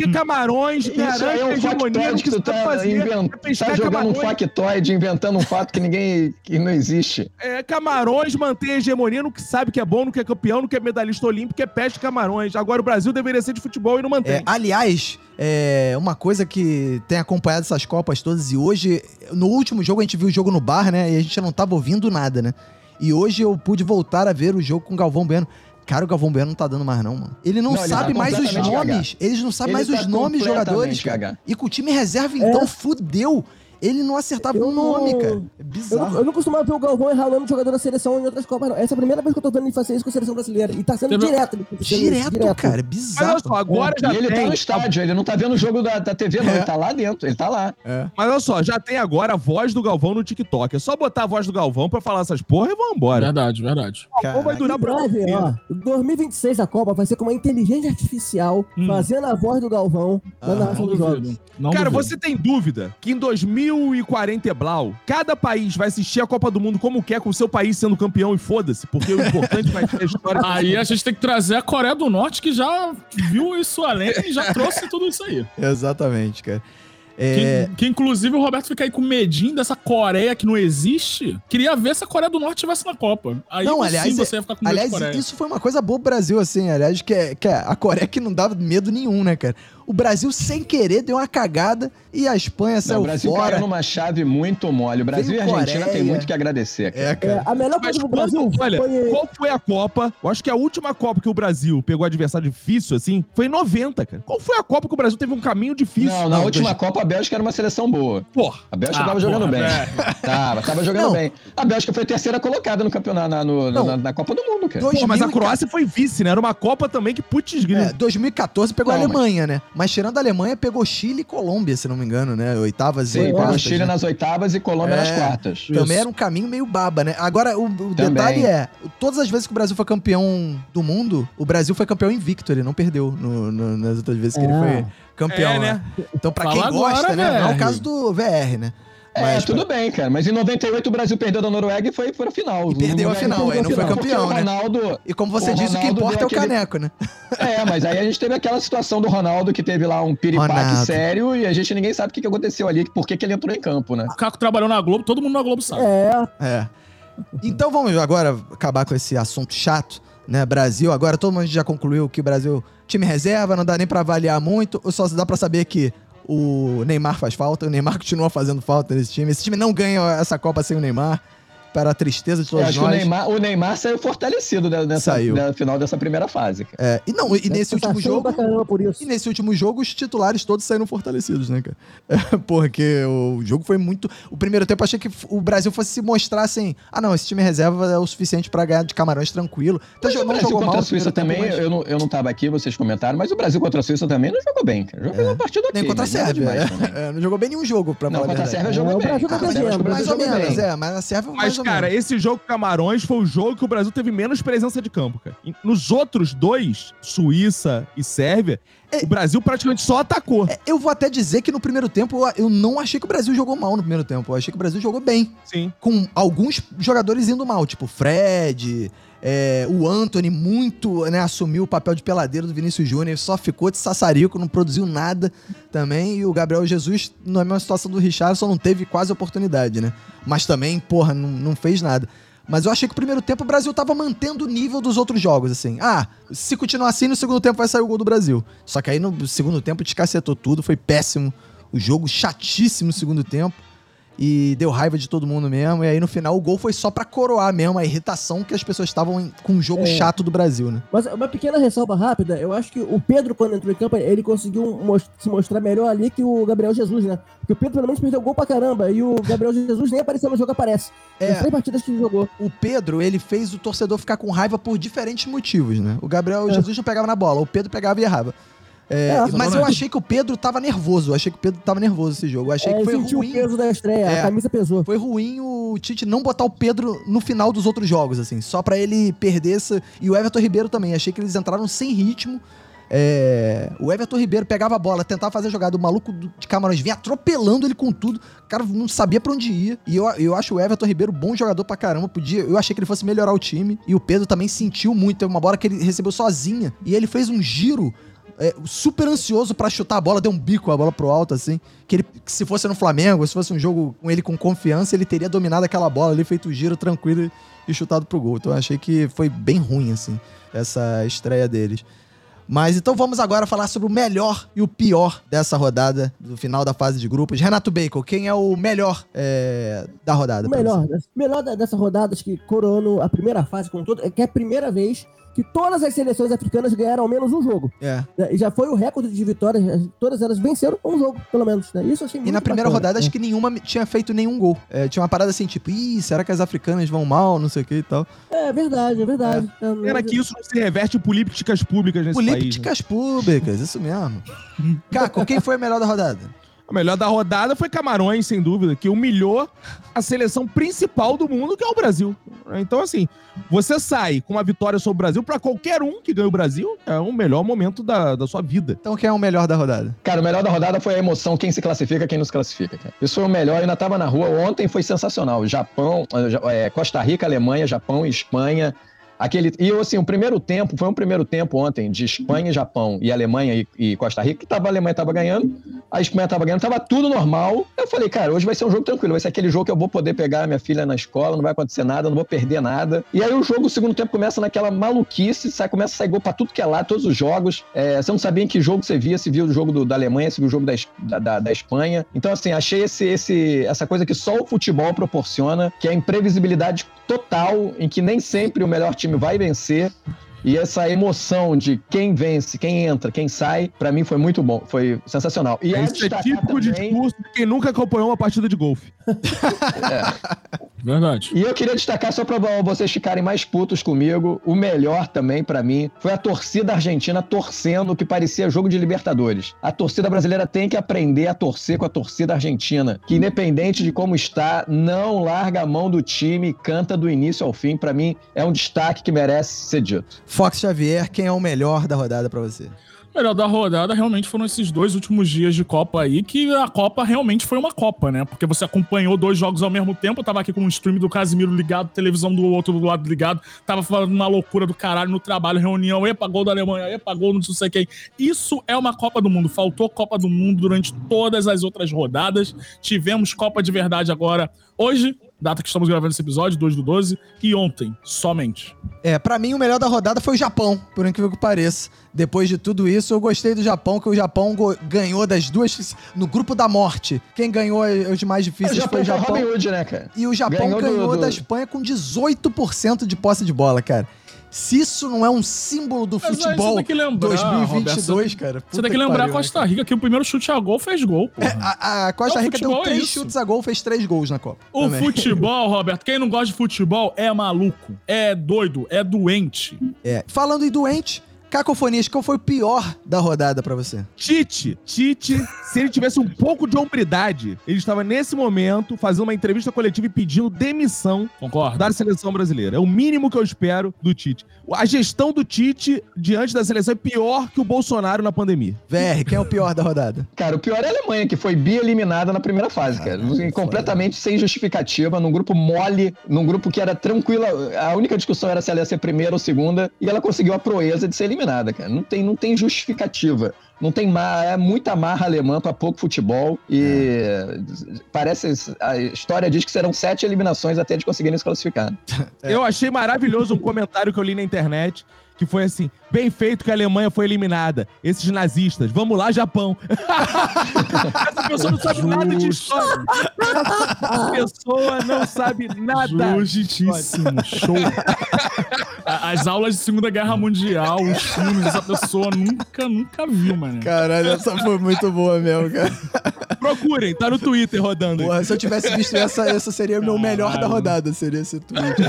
Porque camarões Isso garante é a um factoide que que tu sabe tá, fazer. invent... é tá jogando um camarões. factoide, inventando um fato que ninguém. que não existe. É, Camarões mantém a hegemonia no que sabe que é bom, no que é campeão, no que é medalhista olímpico, que é peste Camarões. Agora o Brasil deveria ser de futebol e não mantém. É, aliás, é, uma coisa que tem acompanhado essas Copas todas, e hoje, no último jogo, a gente viu o jogo no bar, né? E a gente não tava ouvindo nada, né? E hoje eu pude voltar a ver o jogo com o Galvão Bueno. Cara, o Galvão Bueno não tá dando mais, não, mano. Ele não, Não, ele sabe tá mais os nomes. Eles não sabem Ele mais tá os nomes dos jogadores, cara. gaga. E com o time reserva, então, fudeu. Ele não acertava Eu o nome, não- cara. É Eu não, bizarro. eu não costumava ver o Galvão errar o nome de jogador da seleção em outras Copas, não. Essa é a primeira vez que eu tô vendo ele fazer isso com a seleção brasileira. E tá sendo direto. sendo Direto, cara. É Mas bizarro. olha só, agora já E ele tem. tá no estádio, ele não tá vendo o jogo da, da TV, não. É. Ele tá lá dentro, ele tá lá. Mas olha só, já tem agora a voz do Galvão no TikTok. É só botar a voz do Galvão pra falar essas porra e vão embora. Verdade, verdade. O Galvão vai durar breve, ó, 2026 a Copa vai ser com uma inteligência artificial Hum. fazendo a voz do Galvão na Ah, narração dos jogos. Cara, você tem dúvida que em 2040 e Blau, cada país vai assistir a Copa do Mundo como quer, com o seu país sendo campeão e foda-se, porque o importante vai ser a história. Aí a gente tem que trazer a Coreia do Norte, que já viu isso além e já trouxe tudo isso aí. Exatamente, cara. É, Que, que, inclusive o Roberto fica aí com medinho dessa Coreia que não existe. Queria ver se a Coreia do Norte estivesse na Copa. Aí Não, sim aliás, você ia ficar com medo aliás Coreia. isso foi uma coisa boa pro Brasil, assim. Aliás, que, é, que é a Coreia que não dava medo nenhum, né, cara? O Brasil, sem querer, deu uma cagada e a Espanha saiu o Brasil fora. caiu numa chave muito mole. O Brasil Veio e a Argentina Coreia. têm muito que agradecer. Cara. É, É, cara. a melhor Mas coisa do Brasil olha, foi. qual foi a Copa? Eu acho que a última Copa que o Brasil pegou adversário difícil, assim, foi em 90, cara. Qual foi a Copa que o Brasil teve um caminho difícil? Não, na Não, última Copa a Bélgica era uma seleção boa. Porra. A Bélgica Ah, tava jogando porra, bem. velho. Tava, tava jogando Não. bem. A Bélgica foi a terceira colocada no campeonato, na, no- na, na Copa do Mundo, cara. Pô, mas a 2014 Croácia foi vice, né? Era uma Copa também que putz grilo. É, 2014 pegou a Não, mas- Alemanha, né? Mas tirando a Alemanha, pegou Chile e Colômbia, se não me engano, né? Oitavas Sim, e pegou quartas. Chile né? nas oitavas e Colômbia nas É. quartas. Também era um caminho meio baba, né? Agora, o, o detalhe é, todas as vezes que o Brasil foi campeão do mundo, o Brasil foi campeão invicto, ele não perdeu no- no- nas outras vezes que ele É. foi campeão, É, né? né? Então, pra Fala quem agora, gosta, né? Não é o caso do VR, né? É, Mas, tudo bem, cara. Mas em 98 o Brasil perdeu da Noruega e foi pra final. E perdeu a final, aí não foi campeão, né? Ronaldo, E como você O disse, o que importa é o aquele- caneco, né? É, mas aí a gente teve aquela situação do Ronaldo que teve lá um piripaque Ronaldo. sério e a gente ninguém sabe o que que aconteceu ali, por que que ele entrou em campo, né? O Caco trabalhou na Globo, todo mundo na Globo sabe. É, É. Então vamos agora acabar com esse assunto chato, né? Brasil, agora todo mundo já concluiu que o Brasil, time reserva, não dá nem pra avaliar muito, só dá pra saber que o Neymar faz falta, o Neymar continua fazendo falta nesse time. Esse time não ganha essa Copa sem o Neymar. Para a tristeza de todos acho que o nós. Neymar, o Neymar saiu fortalecido né, nessa, Saiu. no final dessa primeira fase. cara. É, e não, e nesse último jogo. E nesse último jogo, os titulares todos saíram fortalecidos, né, cara? É, porque o jogo foi muito. O primeiro tempo eu achei que o Brasil fosse se mostrar assim: ah, não, esse time reserva é o suficiente pra ganhar de Camarões tranquilo. Então Mas o não Brasil jogou contra mal. a Suíça também, tempo, mas- eu, não, eu não tava aqui, vocês comentaram, mas o Brasil contra a Suíça também não jogou bem. cara. Jogou uma partida. Nem contra a mas nada Sérvia. demais é. É, não jogou bem nenhum jogo, pra Não, falar contra a. Sérvia jogou É, bem. Brasil Contra a Sérvia, acho que o devendo, Mais ou menos, é, mas a Sérvia Mas, ou cara, menos. esse jogo Camarões foi o jogo que o Brasil teve menos presença de campo, cara. Nos outros dois, Suíça e Sérvia, É. o Brasil praticamente só atacou. É, Eu vou até dizer que no primeiro tempo eu- eu não achei que o Brasil jogou mal no primeiro tempo. Eu achei que o Brasil jogou bem. Sim. Com alguns jogadores indo mal, tipo Fred, é, o Anthony muito, né, assumiu o papel de peladeiro do Vinícius Júnior, só ficou de sassarico, não produziu nada também. E o Gabriel Jesus, na mesma situação do Richardson, não teve quase oportunidade, né? Mas também, porra, não, não fez nada. Mas eu achei que o primeiro tempo o Brasil tava mantendo o nível dos outros jogos, assim. Ah, se continuar assim, no segundo tempo vai sair o gol do Brasil. Só que aí no segundo tempo descacetou tudo, foi péssimo. O jogo chatíssimo no segundo tempo. E deu raiva de todo mundo mesmo. E aí no final o gol foi só pra coroar mesmo a irritação que as pessoas estavam em- com o jogo É. chato do Brasil, né? Mas uma pequena ressalva rápida, eu acho que o Pedro, quando entrou em campo, ele conseguiu mos- se mostrar melhor ali que o Gabriel Jesus, né? Porque o Pedro pelo menos perdeu gol pra caramba e o Gabriel Jesus nem apareceu no jogo, aparece. É. Nas três partidas que ele jogou. O Pedro, ele fez o torcedor ficar com raiva por diferentes motivos, né? O Gabriel É. Jesus não pegava na bola, o Pedro pegava e errava. É, É, mas eu achei que o Pedro tava nervoso. Eu achei que o Pedro tava nervoso esse jogo. Eu achei É, que foi ruim. o peso da estreia, É. a camisa pesou. Foi ruim o Tite não botar o Pedro no final dos outros jogos, assim, só pra ele perder essa. E o Everton Ribeiro também. Achei que eles entraram sem ritmo. É, O Everton Ribeiro pegava a bola, tentava fazer a jogada, o maluco de Camarões vinha atropelando ele com tudo. O cara não sabia pra onde ia. E eu, eu acho o Everton Ribeiro bom jogador pra caramba. Podia, eu achei que ele fosse melhorar o time. E o Pedro também sentiu muito. Teve uma bola que ele recebeu sozinha. E ele fez um giro é, super ansioso pra chutar a bola, deu um bico a bola pro alto, assim. Que ele, que se fosse no Flamengo, se fosse um jogo com ele com confiança, ele teria dominado aquela bola ali, feito o giro tranquilo e, chutado pro gol. Então eu achei que foi bem ruim, assim, essa estreia deles. Mas então vamos agora falar sobre o melhor e o pior dessa rodada, do final da fase de grupos. Renato Bacon, quem é o melhor é, da rodada? O melhor, melhor dessa rodada, acho que coroando a primeira fase com todo, é que é a primeira vez que todas as seleções africanas ganharam ao menos um jogo. É. né? E já foi o recorde de vitórias, as- todas elas venceram um jogo, pelo menos. Né? Isso eu achei E na primeira bacana, rodada, né? acho que nenhuma tinha feito nenhum gol. É, tinha uma parada assim, tipo, ih, será que as africanas vão mal, não sei o que e tal. É verdade, é verdade. É, Pena que isso não se reverte em políticas públicas nesse país. né? Políticas públicas, isso mesmo. Caco, quem foi o melhor da rodada? O melhor da rodada foi Camarões, sem dúvida, que humilhou a seleção principal do mundo, que é o Brasil. Então, assim, você sai com uma vitória sobre o Brasil, pra qualquer um que ganha o Brasil, é o melhor momento da, da sua vida. Então quem é o melhor da rodada? Cara, o melhor da rodada foi a emoção, quem se classifica, quem não se classifica. Cara. Isso foi o melhor, eu ainda tava na rua ontem, foi sensacional. Japão, eh, Costa Rica, Alemanha, Japão e Espanha. Aquele, e assim, o primeiro tempo, foi um primeiro tempo ontem de Espanha Japão e Alemanha e, e Costa Rica, que tava, a Alemanha tava ganhando, a Espanha tava ganhando, tava tudo normal. Eu falei, cara, hoje vai ser um jogo tranquilo, vai ser aquele jogo que eu vou poder pegar minha filha na escola, não vai acontecer nada, não vou perder nada. E aí o jogo, o segundo tempo, começa naquela maluquice, sai, começa a sair gol pra tudo que é lá, todos os jogos. É, você não sabia em que jogo você via, se via o jogo do- da Alemanha, se via o jogo da, da, da- da Espanha. Então, assim, achei esse, esse, essa coisa que só o futebol proporciona, que é a imprevisibilidade total, em que nem sempre o melhor time vai vencer. E essa emoção de quem vence, quem entra, quem sai, pra mim foi muito bom, foi sensacional. E a Isso é típico também- discurso de quem nunca acompanhou uma partida de golfe. Verdade. E eu queria destacar, só pra vocês ficarem mais putos comigo, o melhor também pra mim foi a torcida argentina torcendo o que parecia jogo de Libertadores. A torcida brasileira tem que aprender a torcer com a torcida argentina, que independente de como está, não larga a mão do time e canta do início ao fim. Pra mim, é um destaque que merece ser dito. Fox Xavier, quem é o melhor da rodada pra você? Melhor da rodada realmente foram esses dois últimos dias de Copa aí, que a Copa realmente foi uma Copa, né? Porque você acompanhou dois jogos ao mesmo tempo, tava aqui com o stream do Casimiro ligado, televisão do outro do lado ligado, tava falando uma loucura do caralho no trabalho, reunião, epa, gol da Alemanha, epa, gol não sei quem. Isso é uma Copa do Mundo, faltou Copa do Mundo durante todas as outras rodadas, tivemos Copa de verdade agora. Hoje, data que estamos gravando esse episódio, 2 do 12, e ontem, somente. É, pra mim o melhor da rodada foi o Japão, por incrível que pareça. Depois de tudo isso, eu gostei do Japão, que o Japão ganhou das duas no grupo da morte. Quem ganhou os mais O difíceis foi Japão o foi Japão. Robin Hood, né, cara? E o Japão Ganhou ganhou, do- do- da Espanha com 18% de posse de bola, cara. Se isso não é um símbolo do Mas futebol você tem que lembrar, 2022, Roberto, cara. Você tem que lembrar a Costa Rica que o primeiro chute a gol fez gol, pô. É, a, a Costa Rica deu é três chutes a gol, fez três gols na Copa. O também. futebol, Roberto, quem não gosta de futebol é maluco, é doido, é doente. É. Falando em doente, Cacofonias, qual foi o pior da rodada pra você? Tite, Tite, se ele tivesse um pouco de hombridade, ele estava nesse momento fazendo uma entrevista coletiva e pedindo demissão Concorda? da seleção brasileira. É o mínimo que eu espero do Tite. A gestão do Tite diante da seleção é pior que o Bolsonaro na pandemia. VR, quem é o pior da rodada? Cara, o pior é a Alemanha, que foi bi-eliminada na primeira fase, cara. Caralho, Completamente sem justificativa, num grupo mole, num grupo que era tranquila. A única discussão era se ela ia ser primeira ou segunda, e ela conseguiu a proeza de ser eliminada, cara. Não tem, não tem justificativa. Não tem mar, é muita marra alemã pra pouco futebol e parece a história diz que serão sete eliminações até de conseguirem se classificar. Eu achei maravilhoso um comentário que eu li na internet. Que foi assim: bem feito que a Alemanha foi eliminada. Esses nazistas, vamos lá, Japão. Essa pessoa não sabe nada de história. Essa pessoa não sabe nada. Justíssimo, show. As aulas de Segunda Guerra Mundial, os filmes, essa pessoa nunca, nunca viu, mano. Caralho, essa foi muito boa mesmo, cara. Procurem, tá no Twitter rodando. Porra, se eu tivesse visto essa, essa seria o meu melhor da rodada, seria esse tweet.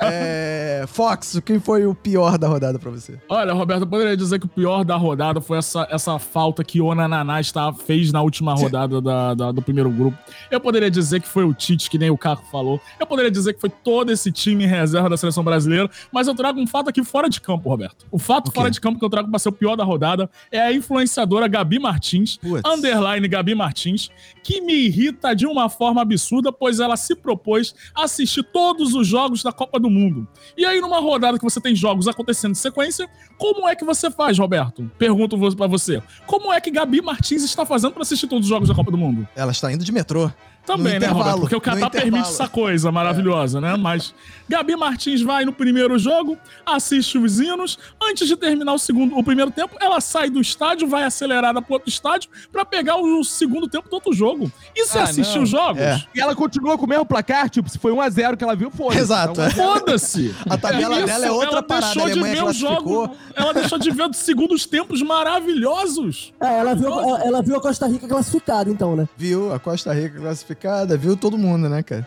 é, Fox, quem foi o pior da rodada pra você? Olha, Roberto, eu poderia dizer que o pior da rodada foi essa, essa falta que o Naná está, fez na última rodada da- da- do primeiro grupo. Eu poderia dizer que foi o Tite, que nem o Caco falou. Eu poderia dizer que foi todo esse time em reserva da seleção brasileira. Mas eu trago um fato aqui fora de campo, Roberto. O fato O quê? fora de campo que eu trago pra ser o pior da rodada é a influenciadora Gabi Martins, Putz. underline Gabi Martins, que me irrita de uma forma absurda, pois ela se propôs a assistir todos os jogos da Copa do Mundo. E aí, numa rodada que você tem jogos acontecendo em sequência, como é que você faz, Roberto? Pergunto pra você. Como é que Gabi Martins está fazendo pra assistir todos os jogos da Copa do Mundo? Ela está indo de metrô. Também, No né, Roberto? Porque o Catar permite essa coisa maravilhosa, né? Mas Gabi Martins vai no primeiro jogo, assiste os hinos. Antes de terminar o segundo, o primeiro tempo, ela sai do estádio, vai acelerada pro outro estádio pra pegar o segundo tempo do outro jogo. Isso é Ah, assistir não. os jogos? É. E ela continua com o mesmo placar, tipo, se foi 1x0 que ela viu, foda Exato, é. Foda-se! A tabela isso, dela é outra ela parada. Deixou de ver o jogo. Ela deixou de ver os segundos tempos maravilhosos. É, ela viu, ela, ela viu a Costa Rica classificada, então, né? Viu a Costa Rica classificada, viu todo mundo, né, cara?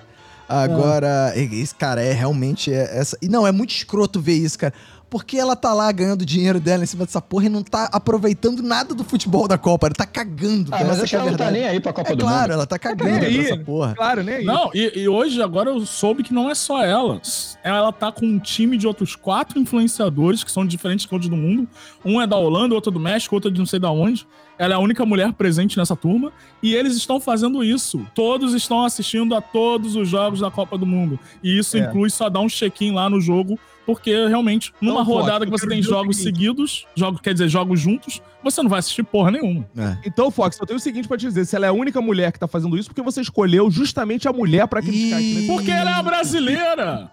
Agora, esse cara é realmente é essa. E não, é muito escroto ver isso, cara. Porque ela tá lá ganhando dinheiro dela em cima dessa porra e não tá aproveitando nada do futebol da Copa. Ela tá cagando. Ah, cara. mas Essa é ela não tá nem aí pra Copa É do claro, Mundo. ela tá cagando nem pra aí. essa porra. Claro, nem aí. Não, e, e hoje, agora eu soube que não é só ela. Ela tá com um time de outros quatro influenciadores que são de diferentes cantos do mundo. Um é da Holanda, outro é do México, outro é de não sei da onde. Ela é a única mulher presente nessa turma. E eles estão fazendo isso. Todos estão assistindo a todos os jogos da Copa do Mundo. E isso É. inclui só dar um check-in lá no jogo. Porque realmente, numa Não, rodada que eu você tem jogos seguidos, jogos, quer dizer, jogos juntos, você não vai assistir porra nenhuma. É. Então, Fox, eu tenho o seguinte pra te dizer: se ela é a única mulher que tá fazendo isso, porque você escolheu justamente a mulher pra criticar Ih. né? Porque ela é brasileira.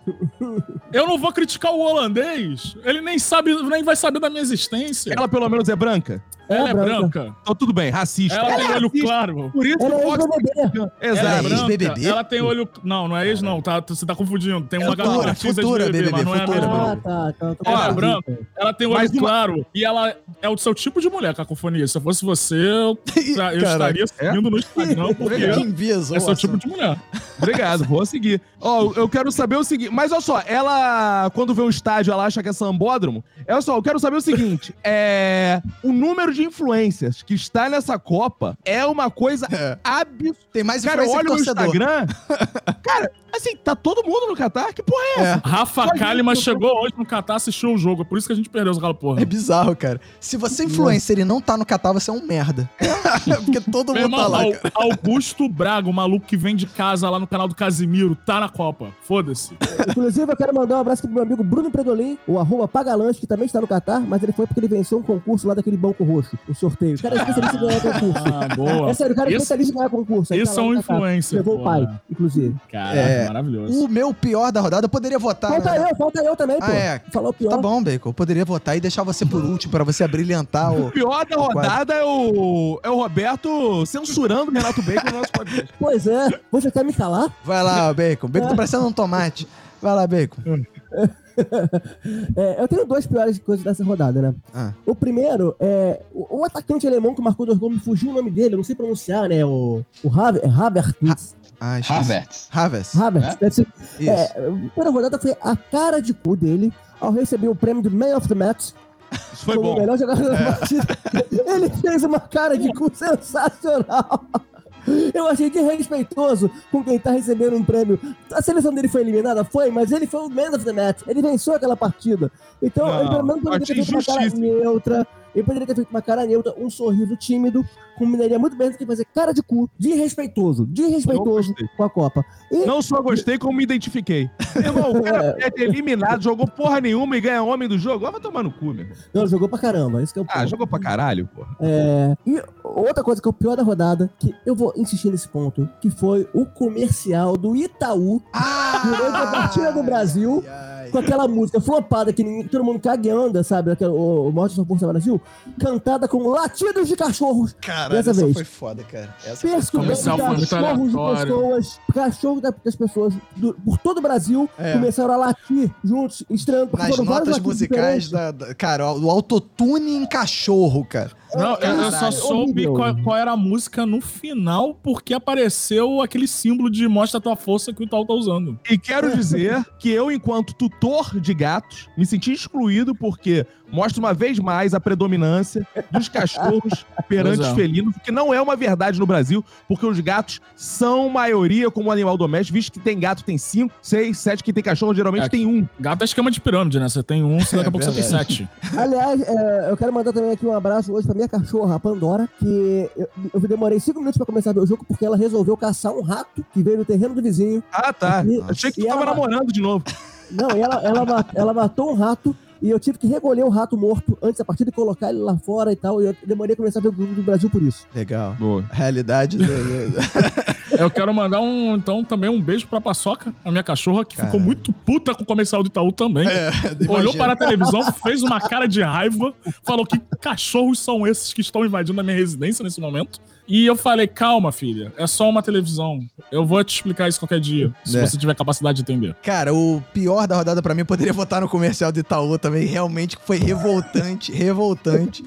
Eu não vou criticar o holandês. Ele nem sabe, nem vai saber da minha existência. Ela, Ela pelo menos é branca? é, é branca. branca. Então tudo bem, racista. Ela tem é olho racista, claro. Por isso Ela o é Fox. ex-BBB. Ela é é Exato. branca. ex-BBB? Ela tem olho. Não, não é ex, não. Tá, você tá confundindo. Tem uma Futura, Gabi Martins futura ex-BBB, BBB, mas não é a mesma. Ah, tá. tá Ela é branca. Ela tem olho Mas uma- claro. E ela é o seu tipo de mulher, cacofonia. Se eu fosse você, eu, tra- eu Caraca. estaria seguindo no Instagram, porque Que enviesou. é seu essa- tipo de mulher. Obrigado, vou seguir. Ó, eu quero saber o seguinte. Mas olha só, ela, quando vê um estádio, ela acha que é sambódromo. Olha só, eu quero saber o seguinte: é. O número de influencers que está nessa Copa é uma coisa É. absurda. Tem mais Cara, olha que o. Instagram. Cara, assim, tá todo mundo no Catar? Que porra é essa? Rafa isso, chegou hoje no Catar, assistiu o jogo. É por isso que a gente perdeu aquela porra. É bizarro, cara. Se você é influencer e não tá no Catar, você é um merda. Porque todo mundo tá irmão, lá, Au- cara. Augusto Braga, o maluco que vem de casa lá no canal do Casimiro, tá na Copa. Foda-se. Inclusive, eu quero mandar um abraço aqui pro meu amigo Bruno Predolin, o arroba Pagalanche, que também está no Catar, mas ele foi porque ele venceu um concurso lá daquele banco roxo, um sorteio. O cara é especialista em ganhar concurso. Ah, boa. É sério, o cara é especialista em ganhar concurso. Aí Isso tá é lá um influencer. Levou o pai, inclusive. Caraca. É, maravilhoso. o meu pior da rodada, eu poderia votar. Falta né? eu, falta eu também, pô. Ah, é. Falou pior. Tá bom, Bacon. Eu poderia votar e deixar você por último pra você abrilhantar o. O pior da rodada é o, é o Roberto censurando o Renato Bacon no nosso podcast. Pois é. Você quer me calar? Vai lá, Bacon. Bacon tá parecendo um tomate. Vai lá, Bacon. É, eu tenho duas piores coisas dessa rodada, né? Ah. O primeiro é o, o atacante alemão que marcou dois gols, me fugiu o nome dele, eu não sei pronunciar, né? O, o Haver, é Havertz. Ah. Havertz. Havertz. Havertz, É? É, a primeira rodada foi a cara de cu dele ao receber o prêmio de Man of the Match Isso foi como o bom. melhor jogador É. da partida. Ele fez uma cara de cu sensacional. Eu achei desrespeitoso com quem tá recebendo um prêmio. A seleção dele foi eliminada? Foi, mas ele foi o man of the match. Ele venceu aquela partida. Então, Não, ele pelo menos poderia ter uma cara neutra. Ele poderia ter feito uma cara neutra, um sorriso tímido, combinaria muito bem do que fazer cara de cu, desrespeitoso, desrespeitoso com a Copa. E Não só gostei, como me identifiquei. Irmão, o cara perde eliminado, jogou porra nenhuma e ganha homem do jogo. Ah, vai tomar no cu, meu não, jogou pra caramba. Isso que é o Ah, ponto. jogou pra caralho, porra. É, e outra coisa que é o pior da rodada, que eu vou insistir nesse ponto, que foi o comercial do Itaú durante a partida do Brasil, Ai, com aquela música flopada que ninguém- todo mundo caga e anda, sabe? O, o Mostra Sua Força Brasil, cantada com latidos de cachorros. Caralho, Dessa essa vez. foi foda, cara. Essa comercial foi muito cachorros de pessoas, cachorros da- das pessoas do- por todo o Brasil É. começaram a latir juntos, estranhando, porque Nas notas musicais da, da- Cara, o autotune em cachorro, cara. Não, eu, eu só Caralho, soube qual, qual era a música no final, porque apareceu aquele símbolo de mostra a tua força que o Itaú tá usando. E quero dizer que eu, enquanto tutor de gatos, me senti excluído porque mostra uma vez mais a predominância dos cachorros perante Pois é. os felinos, que não é uma verdade no Brasil, porque os gatos são maioria como animal doméstico, visto que tem gato tem cinco, seis, sete, quem tem cachorro geralmente É. tem um. Gato é esquema de pirâmide, né? Você tem um, você daqui a pouco você tem sete. Aliás, é, eu quero mandar também aqui um abraço hoje pra minha cachorra, a Pandora, que eu, eu demorei cinco minutos pra começar meu jogo porque ela resolveu caçar um rato que veio no terreno do vizinho. Ah, tá. E- Achei que tu tava ela- namorando de novo. Não, e ela, ela, ela matou um rato e eu tive que recolher o rato morto antes da partida e colocar ele lá fora e tal. E eu demorei a começar a ver o do Brasil por isso. Legal. Boa. Realidade. do- Eu quero mandar um, então, também um beijo pra Paçoca, a minha cachorra, que ficou muito puta com o comercial do Itaú também. É, Olhou para a televisão, fez uma cara de raiva, falou que cachorros são esses que estão invadindo a minha residência nesse momento. E eu falei, calma, filha, é só uma televisão. Eu vou te explicar isso qualquer dia, se É. você tiver capacidade de entender. Cara, o pior da rodada pra mim eu poderia votar no comercial do Itaú também. Realmente foi revoltante, revoltante.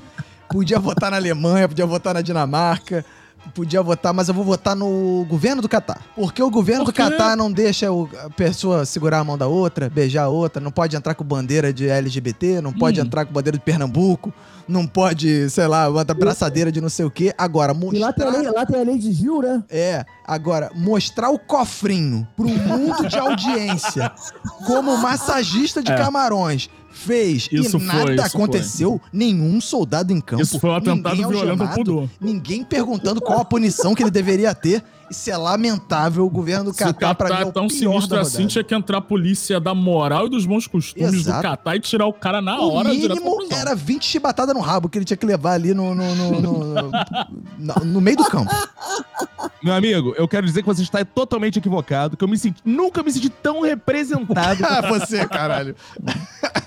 Podia votar na Alemanha, podia votar na Dinamarca, podia votar, mas eu vou votar no governo do Catar. Porque o governo Por do? Catar não deixa o- a pessoa segurar a mão da outra, beijar a outra, não pode entrar com bandeira de LGBT, não pode Hum. entrar com bandeira de Pernambuco, não pode, sei lá, botar braçadeira de não sei o quê. Agora, E lá tem, a mostrar... lei, lá tem a lei de Gil, né? É, agora, mostrar o cofrinho pro mundo de audiência como massagista de É. camarões fez Isso e foi, nada isso aconteceu, nenhum soldado em campo, Isso foi um atentado violento ao algemado, pudor. ninguém perguntando qual a punição que ele deveria ter. Isso é lamentável, o governo do Se o Catar, pra mim, é é o tão sinistro da assim, tinha que entrar a polícia da moral e dos bons costumes Exato. do Catar e tirar o cara na O hora pra mínimo era 20 chibatadas no rabo que ele tinha que levar ali no, no, no, no- no- no meio do campo. Meu amigo, eu quero dizer que você está totalmente equivocado, que eu me senti, nunca me senti tão representado. Ah, você, caralho.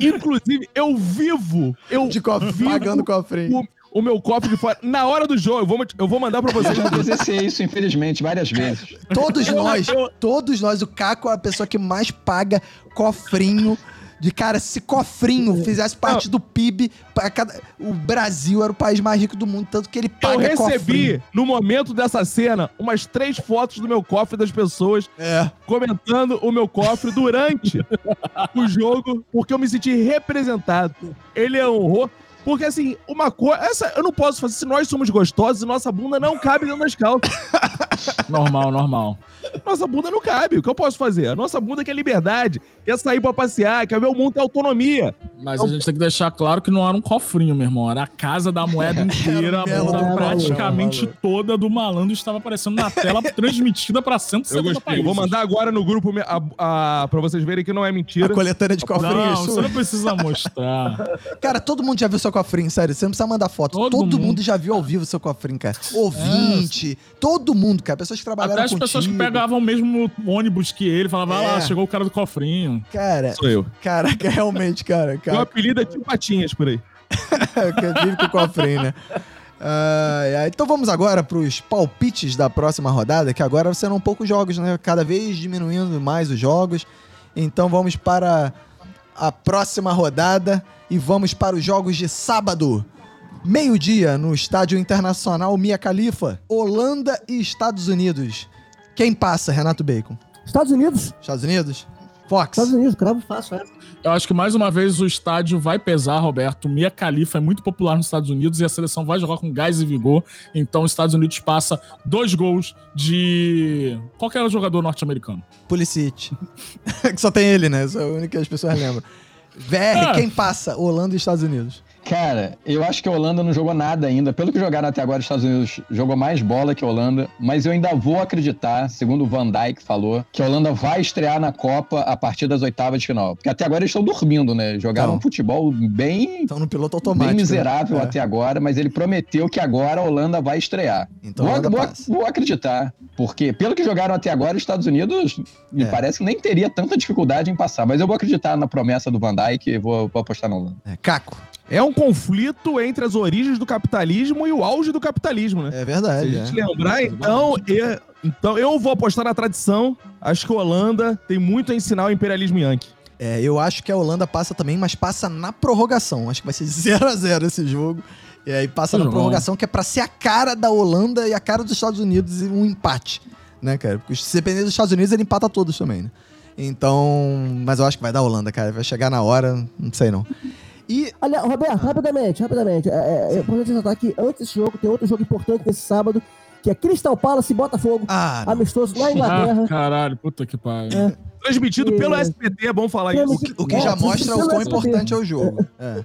Inclusive, eu vivo, eu De cofre, vivo pagando cofrinho. o, o meu cofre de fora. Na hora do jogo, eu vou, eu vou mandar pra Eu vocês. já presenciei isso, infelizmente, várias vezes. Todos Eu- nós, eu- todos nós, o Caco é a pessoa que mais paga cofrinho. De cara, se cofrinho fizesse parte do PIB, pra cada- o Brasil era o país mais rico do mundo, tanto que ele Eu paga recebi, cofrinho. no momento dessa cena, umas três fotos do meu cofre das pessoas É. comentando o meu cofre durante o jogo, porque eu me senti representado. Ele honrou. Porque, assim, uma coisa. Essa eu não posso fazer. Se nós somos gostosos, nossa bunda não cabe dentro das calças. Normal, normal. Nossa bunda não cabe. O que eu posso fazer? A nossa bunda quer liberdade, quer sair pra passear, quer ver o mundo ter autonomia. Mas a gente tem que deixar claro que não era um cofrinho, meu irmão. Era a casa da moeda inteira, a do praticamente toda do malandro estava aparecendo na tela, transmitida pra Eu 170 gostei. países. Vou mandar agora no grupo a, a, pra vocês verem que não é A mentira. coletânea de cofrinhos. Não, você não precisa mostrar. Cara, todo mundo já viu seu cofrinho, sério. Você não precisa mandar foto. Todo, Todo mundo. mundo. já viu ao vivo seu cofrinho, cara. Ouvinte, todo mundo, cara. Pessoas que trabalharam Até as contigo. pessoas que pegavam o mesmo ônibus que ele, falavam, ah lá, É. chegou o cara do cofrinho. Cara, Sou eu. caraca, realmente, cara. Meu cara apelido é Tio Patinhas por aí. que vive com o cofrinho, né? Ai. então vamos agora pros palpites da próxima rodada, que agora serão poucos jogos, né? Cada vez diminuindo mais os jogos. Então vamos para a próxima rodada e vamos para os jogos de sábado. Meio-dia no Estádio Internacional Mia Khalifa, Holanda e Estados Unidos. Quem passa, Renato Bacon? Estados Unidos. Estados Unidos? Fox? Estados Unidos, cravo fácil, é. Eu acho que mais uma vez o estádio vai pesar, Roberto. Mia Khalifa é muito popular nos Estados Unidos e a seleção vai jogar com gás e vigor. Então os Estados Unidos passa dois gols de qualquer jogador norte-americano. Pulisic. que só tem ele, né? Isso é o único que as pessoas lembram. VR, Ah. quem passa? Holanda e Estados Unidos. Cara, eu acho que a Holanda não jogou nada ainda. Pelo que jogaram até agora, os Estados Unidos jogou mais bola que a Holanda. Mas eu ainda vou acreditar, segundo o Van Dijk falou, que a Holanda vai estrear na Copa a partir das oitavas de final. Porque até agora eles estão dormindo, né? Jogaram Então. um futebol bem, Então no piloto automático. bem miserável né? Até agora, mas ele prometeu que agora a Holanda vai estrear. Então vou, vou- vou acreditar. Porque, pelo que jogaram até agora, os Estados Unidos me É. parece que nem teria tanta dificuldade em passar. Mas eu vou acreditar na promessa do Van Dijk e vou, vou apostar na Holanda. É, Caco. É um conflito entre as origens do capitalismo e o auge do capitalismo, né? É Se a verdade. gente é. lembrar, então, eu, então eu vou apostar na tradição. Acho que a Holanda tem muito a ensinar o imperialismo yankee. É, eu acho que a Holanda passa também, mas passa na prorrogação. Acho que vai ser 0 a 0 esse jogo. E aí passa na Jogão. prorrogação, que é pra ser a cara da Holanda e a cara dos Estados Unidos e um empate. Né, cara? Porque se depender dos Estados Unidos, ele empata todos também, né? Então. Mas eu acho que vai dar a Holanda, cara. Vai chegar na hora, não sei não. E. Aliás, Roberto, rapidamente, rapidamente. É, é, é importante ressaltar que antes desse jogo tem outro jogo importante nesse sábado, que é Crystal Palace e Botafogo. Ah. Amistoso na Ah, Inglaterra. caralho, puta que pariu. Transmitido É. pelo SBT, é bom falar isso. que- o que É, já precisa mostra o quão importante é o jogo. É.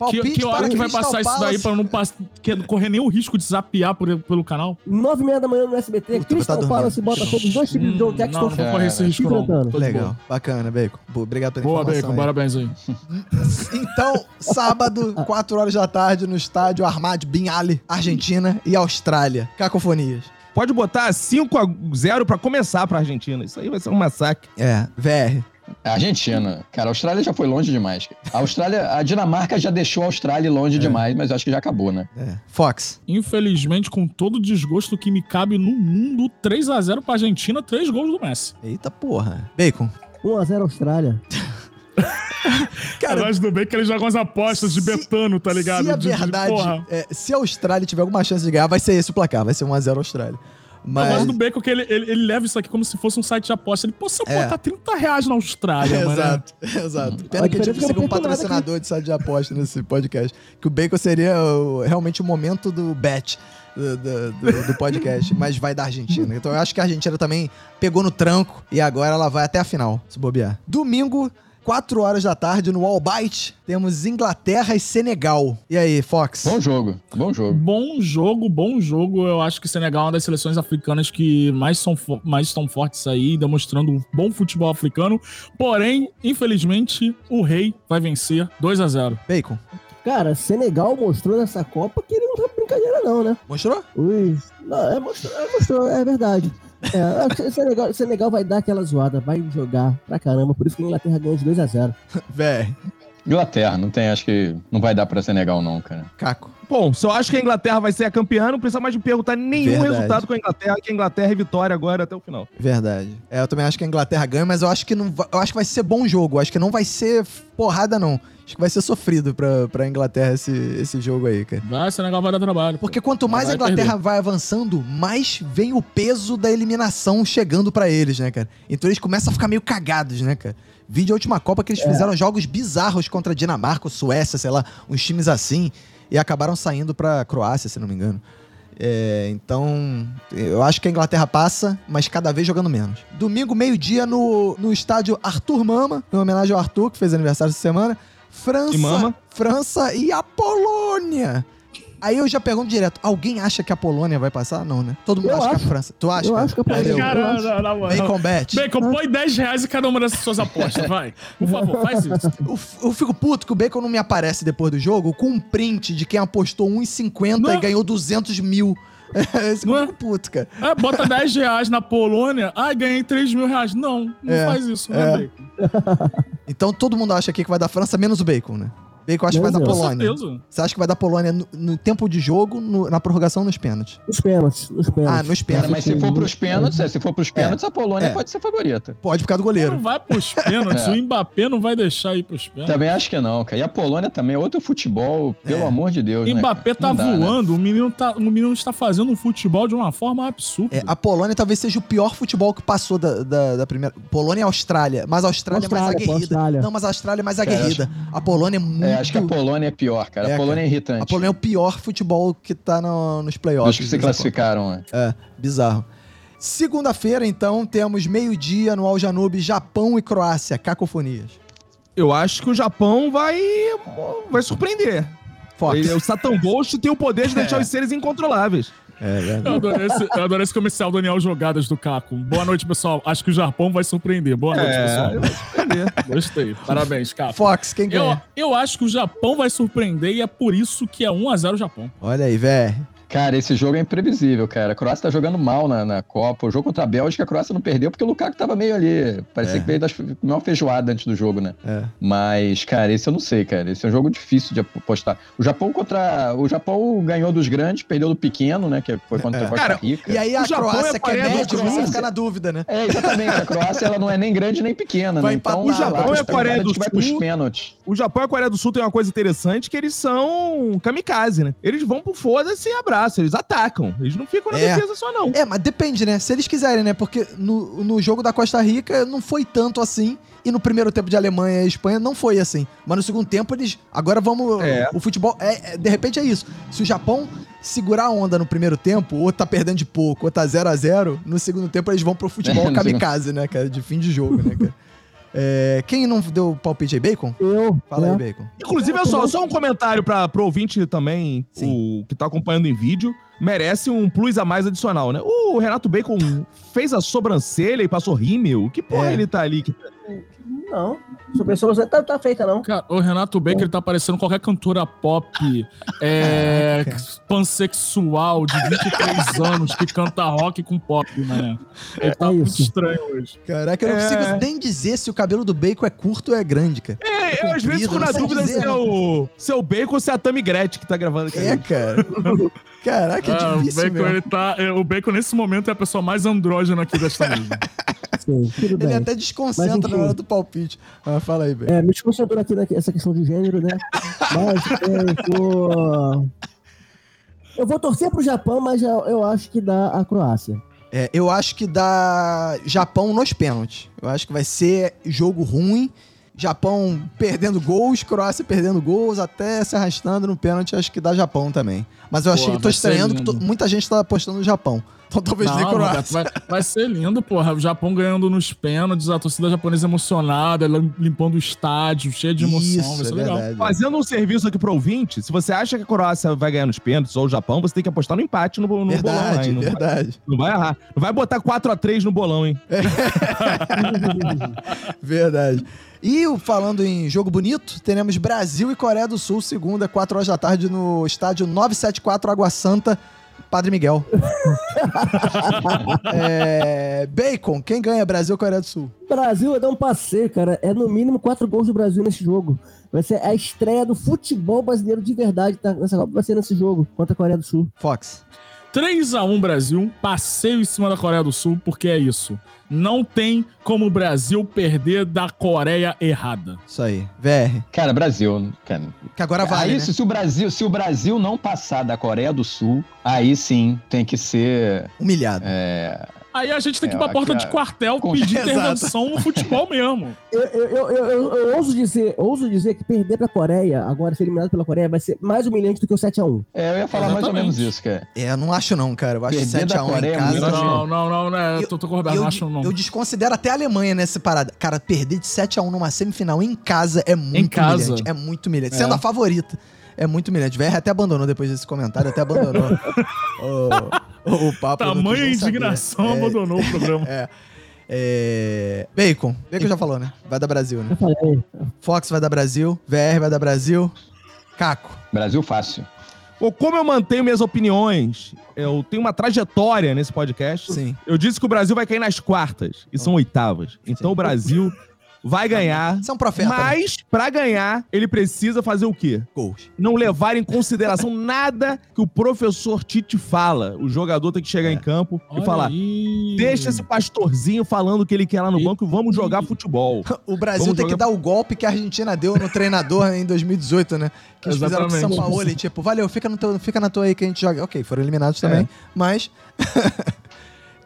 Que, Palpite que hora para que vai Crystal passar isso daí pra não pass- que- correr nenhum risco de zapear por- pelo canal? Nove e meia da manhã no SBT, Puta, Crystal tá Palace e Botafogo, os dois times de John Jack não, não vou correr esse risco não. Tô Legal, boa. bacana, Bacon. Obrigado pela Boa. Bacon, aí. parabéns aí. Então, sábado, 4 horas da tarde, no estádio Armad Bin Ali, Argentina e Austrália. Cacofonias. Pode botar 5 a 0 pra começar pra Argentina. Isso aí vai ser um massacre. É, VR. A Argentina. Cara, a Austrália já foi longe demais. A Austrália, a Dinamarca já deixou a Austrália longe demais, mas eu acho que já acabou, né? É. Fox. Infelizmente, com todo o desgosto que me cabe no mundo, 3x0 pra Argentina, 3 gols do Messi. Eita porra. Bacon. 1x0 Austrália. Cara, gosto do bem que ele joga umas apostas de se- betano, tá ligado? se a De- de- verdade, porra. é, se a Austrália tiver alguma chance de ganhar, vai ser esse o placar. Vai ser 1x0 Austrália. Eu Mas... gosto do Bacon que ele, ele, ele leva isso aqui como se fosse um site de aposta. Ele, pô, se eu É. botar 30 reais na Austrália, mano. Exato, exato. Pena A que a gente diferença é um patrocinador de site de aposta nesse podcast. Que o Bacon seria o- realmente o momento do bet do, do- do- do podcast, mas vai da Argentina. Então eu acho que a Argentina também pegou no tranco e agora ela vai até a final, se bobear. Domingo, 4 horas da tarde, no Albight, temos Inglaterra e Senegal. E aí, Fox? Bom jogo, bom jogo. Bom jogo, bom jogo. Eu acho que Senegal é uma das seleções africanas que mais, são fo- mais estão fortes aí, demonstrando um bom futebol africano. Porém, infelizmente, o rei vai vencer 2 a 0 Bacon. Cara, Senegal mostrou nessa Copa que ele não tá brincadeira, não, né? Mostrou? Ui. Não, é, mostrou, é, mostrou, é verdade. É, que Senegal, Senegal vai dar aquela zoada, vai jogar pra caramba, por isso que a Inglaterra ganhou de 2x0. VR. Inglaterra, não tem, acho que não vai dar pra Senegal, não, cara. Caco. Bom, se eu acho que a Inglaterra vai ser a campeã, não precisa mais me perguntar nenhum Verdade. resultado com a Inglaterra, que a Inglaterra é vitória agora até o final. Verdade. É, eu também acho que a Inglaterra ganha, mas eu acho que não vai, eu acho que vai ser bom jogo. Eu acho que não vai ser porrada, não. Acho que vai ser sofrido pra, pra Inglaterra esse, esse jogo aí, cara. Vai, Senegal vai dar trabalho. pô. Porque quanto mais a Inglaterra vai avançando, mais vem o peso da eliminação chegando pra eles, né, cara? Então eles começam a ficar meio cagados, né, cara? Vídeo a última Copa que eles fizeram jogos bizarros contra Dinamarca, Suécia, sei lá, uns times assim, e acabaram saindo pra Croácia, se não me engano. É, então, eu acho que a Inglaterra passa, mas cada vez jogando menos. Domingo, meio-dia, no, no estádio Arthur Mama, em homenagem ao Arthur, que fez aniversário essa semana. França, mama? França e a Polônia. Aí eu já pergunto direto, alguém acha que a Polônia vai passar? Não, né? Todo mundo Eu acha que acho. a França. Tu acha? Eu acho que a Polônia- Cara, na, moral. Bacon Bet. Bacon, põe 10 reais em cada uma dessas suas apostas, vai. Por favor, faz isso. Eu, eu fico puto que o Bacon não me aparece depois do jogo com um print de quem apostou 1,50 Não. e ganhou 200 mil. Esse que eu Não é? fico puto, cara. Ah, bota 10 reais na Polônia. Ai, ganhei 3 mil reais. Não, não É, faz isso, é. né, Bacon? Então todo mundo acha aqui que vai dar França, menos o Bacon, né? Acha que vai Meu dar Deus. Com Polônia. certeza. Você acha que vai dar Polônia no, no tempo de jogo, no- na prorrogação ou nos pênaltis? Nos pênaltis, nos pênaltis. Ah, nos Cara, pênaltis. mas se for pros pênaltis, é, se for pros pênaltis, a Polônia É. pode ser favorita. Pode ficar do goleiro. Não vai pros pênaltis. É. O Mbappé não vai deixar ir pros pênaltis. Também acho que não, cara. E a Polônia também é outro futebol, pelo É. amor de Deus. né, Mbappé tá Não dá, né? voando, o, menino tá, o menino está fazendo um futebol de uma forma absurda. É, a Polônia talvez seja o pior futebol que passou da, da, da primeira. Polônia e Austrália. Mas a Austrália, é mais Austrália, aguerrida. Austrália. Não, mas a Austrália é mais aguerrida. A Polônia é muito. É, acho que a Polônia é pior, cara. É, a Polônia é irritante. A Polônia é o pior futebol que tá no- nos playoffs. Dos que se classificaram, né? É, bizarro. Segunda-feira, então, temos meio-dia no Al Janube, Japão e Croácia. Cacofonias. Eu acho que o Japão vai, vai surpreender. Fox. Ele, o Satan Ghost tem o poder de deixar os seres incontroláveis. É, Eu adorei, esse, eu adorei esse comercial Daniel Jogadas do Caco. Boa noite, pessoal. Acho que o Japão vai surpreender. Boa noite, É, pessoal. vai surpreender. Gostei. Parabéns, Caco. Fox, quem Eu, ganha? eu acho que o Japão vai surpreender e é por isso que é 1x0 o Japão. Olha aí, velho. Cara, esse jogo é imprevisível, cara. A Croácia tá jogando mal na, na Copa. O jogo contra a Bélgica, a Croácia não perdeu porque o Lukaku tava meio ali. Parecia É. que veio das uma feijoada antes do jogo, né? É. Mas, cara, esse eu não sei, cara. Esse é um jogo difícil de apostar. O Japão contra. O Japão ganhou dos grandes, perdeu do pequeno, né? Que foi contra É. a Costa Cara, Rica. E aí a Croácia, que é Coreia do médio, você fica na dúvida, né? É, exatamente. A Croácia ela não é nem grande nem pequena, Vai né? Então. O lá, Japão os é Coreia caras do que vai pros Sul. pênaltis. O Japão e a Coreia do Sul tem uma coisa interessante que eles são kamikaze, né? Eles vão pro foda-se e abraçam, eles atacam. Eles não ficam na É. defesa só, não. É, mas depende, né? Se eles quiserem, né? Porque no, no jogo da Costa Rica não foi tanto assim. E no primeiro tempo de Alemanha e Espanha não foi assim. Mas no segundo tempo eles. Agora vamos. É. O futebol. É, é- de repente é isso. Se o Japão segurar a onda no primeiro tempo, ou tá perdendo de pouco, ou tá 0 a 0 no segundo tempo eles vão pro futebol kamikaze, né, cara? De fim de jogo, né, cara? É, quem não deu palpite aí, Bacon? Eu. Fala né? aí, Bacon. Inclusive, olha só, só um comentário pra, pro ouvinte também, o que tá acompanhando em vídeo, merece um plus a mais adicional, né? O Renato Bacon fez a sobrancelha e passou rímel. Que porra É. ele tá ali? Que- Não. Isso você tá, tá feita, não. Cara, o Renato Baker tá parecendo qualquer cantora pop é, pansexual de 23 anos que canta rock com pop, né? Ele tá É muito isso. estranho hoje. Caraca, eu não É. consigo nem dizer se o cabelo do Bacon é curto ou é grande, cara. É, eu às vezes fico Comprido, na não dúvida dizer, se é o, se é o Bacon ou se é a Tammy Gretchen que tá gravando aqui. É, cara. Caraca, é Ah, o, difícil Bacon, mesmo. ele tá, é, o Bacon, nesse momento, é a pessoa mais andrógena aqui desta mesa. Sim, Ele bem. até desconcentra Mas, enfim. na hora do palpite. Ah, fala aí, Bacon. É, me desconcentrou aqui nessa questão de gênero, né? Mas é, eu vou... Eu vou torcer pro Japão, mas eu, eu acho que dá a Croácia. É, eu acho que dá Japão nos pênaltis. Eu acho que vai ser jogo ruim. Japão perdendo gols, Croácia perdendo gols, até se arrastando no pênalti, acho que dá Japão também. Mas eu achei que tô vai estranhando que muita gente tá apostando no Japão. Então talvez nem Croácia. Vai, vai ser lindo, porra. O Japão ganhando nos pênaltis, a torcida japonesa emocionada, lim- limpando o estádio, cheio de emoção. vai Isso, ser é legal. verdade. Fazendo um serviço aqui pro ouvinte, se você acha que a Croácia vai ganhar nos pênaltis ou o Japão, você tem que apostar no empate no, no bolão. lá, Verdade, hein? Não, vai, verdade, não vai errar. Não vai botar 4x3 no bolão, hein? verdade. E falando em jogo bonito, teremos Brasil e Coreia do Sul, segunda, 4 horas da tarde, no estádio 974 Água Santa, Padre Miguel. é, Bacon, quem ganha Brasil ou Coreia do Sul? Brasil vai dar um passeio, cara. É no mínimo quatro gols do Brasil nesse jogo. Vai ser a estreia do futebol brasileiro de verdade tá? nessa. Vai ser nesse jogo contra a Coreia do Sul. Fox. 3x1 Brasil, passeio em cima da Coreia do Sul, porque é isso. Não tem como o Brasil perder da Coreia errada. Isso aí. VR. Cara, Brasil. Cara. Que agora vale, aí, né? se, se o Brasil, se o Brasil não passar da Coreia do Sul, aí sim tem que ser. Humilhado. é, Aí a gente tem que ir É, pra porta de quartel com- pedir Exato. intervenção no futebol mesmo. Eu, eu, eu, eu- eu- eu ouso, dizer, ouso dizer que perder pra Coreia, agora ser eliminado pela Coreia, vai ser mais humilhante do que o 7x1. É, eu ia falar mais ou menos isso, cara. É, eu não acho não, cara. Eu acho Perder da 7x1 em Coreia é casa. acho- Não, não, não, né? Eu- tô, tô com o Roberto, eu, não acho não. eu desconsidero até a Alemanha nessa parada. Cara, perder de 7x1 numa semifinal em casa é muito casa. humilhante. É muito humilhante. É. Sendo a favorita. É muito humilhante. VR até abandonou depois desse comentário, até abandonou o, o, o papo. do Tamanha indignação É, abandonou o programa. é... Bacon. Bacon já falou, né? Vai dar Brasil, né? Fox vai dar Brasil. VR vai dar Brasil. Caco. Brasil fácil. Bom, como eu mantenho minhas opiniões, eu tenho uma trajetória nesse podcast. Sim. Eu disse que o Brasil vai cair nas quartas e são oitavas. Então o Brasil vai ganhar. Você é um profeta. né? Mas, pra ganhar, ele precisa fazer o quê? Gols. Não levar em consideração nada que o professor Tite fala. O jogador tem que chegar em campo e Olha falar: aí. deixa esse pastorzinho falando o que ele quer lá no banco e vamos jogar futebol. O Brasil Vamos tem que jogar- dar o golpe que a Argentina deu no treinador em 2018, né? Que eles fizeram com o São. Paulo, e, tipo, valeu, fica, no teu, fica na tua aí que a gente joga. Ok, foram eliminados também, mas...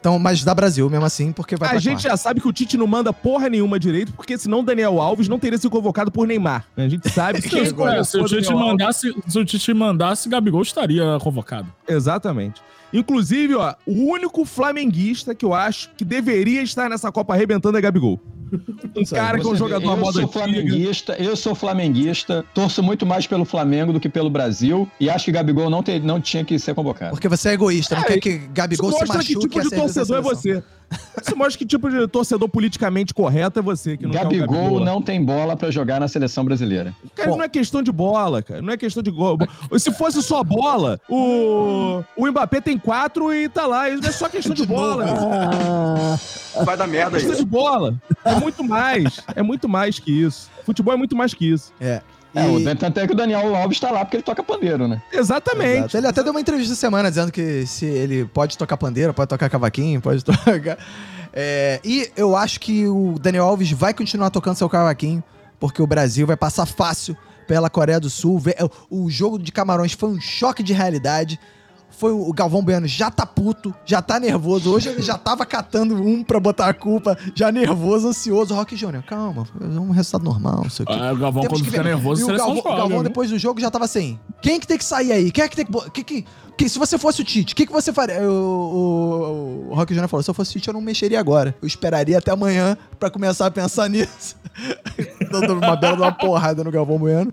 então, mas dá Brasil mesmo assim, porque vai A pra gente quarta. já sabe que o Tite não manda porra nenhuma direito, porque senão o Daniel Alves não teria sido convocado por Neymar. A gente sabe que é, se o Tite mandasse, se o Tite mandasse, Gabigol estaria convocado. Exatamente. Inclusive, ó, o único flamenguista que eu acho que deveria estar nessa Copa arrebentando é Gabigol. Um cara que é um jogador eu moda sou antiga. flamenguista, eu sou flamenguista, torço muito mais pelo Flamengo do que pelo Brasil e acho que Gabigol não, te- não tinha que ser convocado. Porque você é egoísta, não É, quer que Gabigol se mostra que machuque tipo de torcedor é você. Isso mostra que tipo de torcedor politicamente correto é você. Que não quer o Gabigol lá. não tem bola pra jogar na seleção brasileira. Cara, Bom. não é questão de bola, cara. Não é questão de gol. Se fosse só bola, o, o Mbappé tem quatro e tá lá. Isso não é só questão de, De bola. ah, Vai dar merda É questão isso. de bola. É muito mais. É muito mais que isso. Futebol é muito mais que isso. É. É, E- o, tanto é que o Daniel Alves tá lá porque ele toca pandeiro, né? Exatamente. Exato. Ele até deu uma entrevista essa semana dizendo que se ele pode tocar pandeiro, pode tocar cavaquinho, pode tocar. É, e eu acho que o Daniel Alves vai continuar tocando seu cavaquinho, porque o Brasil vai passar fácil pela Coreia do Sul. O jogo de Camarões foi um choque de realidade. Foi o Galvão Bueno já tá puto, já tá nervoso. Hoje ele já tava catando um pra botar a culpa, já nervoso, ansioso. Rock Júnior, calma, é um resultado normal, não sei o quê. Ah, o Galvão, Temos quando fica ver. nervoso, E o seleção Galvão, joga, Galvão, viu? depois do jogo, já tava assim: quem que tem que sair aí? Quem é que tem que. Que, que, que, se você fosse o Tite, o que, que você faria? O, o, o Rock Júnior falou: se eu fosse o Tite, eu não mexeria agora. Eu esperaria até amanhã pra começar a pensar nisso. Dando uma bela uma porrada no Galvão Bueno.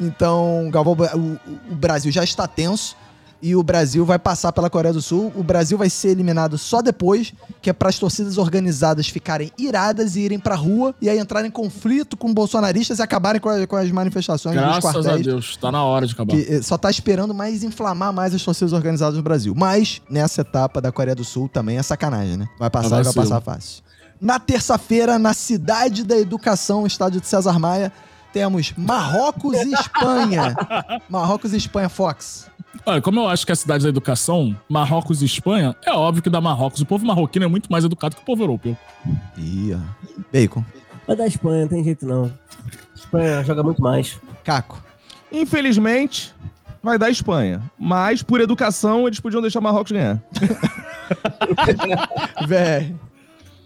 Então, Galvão, o, o Brasil já está tenso. E o Brasil vai passar pela Coreia do Sul. O Brasil vai ser eliminado só depois, que é para as torcidas organizadas ficarem iradas e irem pra rua e aí entrarem em conflito com bolsonaristas e acabarem com, a- com as manifestações Graças a quartéis. Deus, tá na hora de acabar. Que eh, só tá esperando mais inflamar mais as torcidas organizadas no Brasil. Mas, nessa etapa da Coreia do Sul, também é sacanagem, né? Vai passar Vai e vai passar fácil. Na terça-feira, na Cidade da Educação, estádio de César Maia, temos Marrocos e Espanha. Marrocos e Espanha, Fox. Olha, como eu acho que é a cidade da educação, Marrocos e Espanha, é óbvio que da Marrocos. O povo marroquino é muito mais educado que o povo europeu. Ó. Bacon. vai dar Espanha, não tem jeito não. Espanha joga muito mais. Caco. Infelizmente, vai dar Espanha. Mas, por educação, eles podiam deixar Marrocos ganhar. Véi.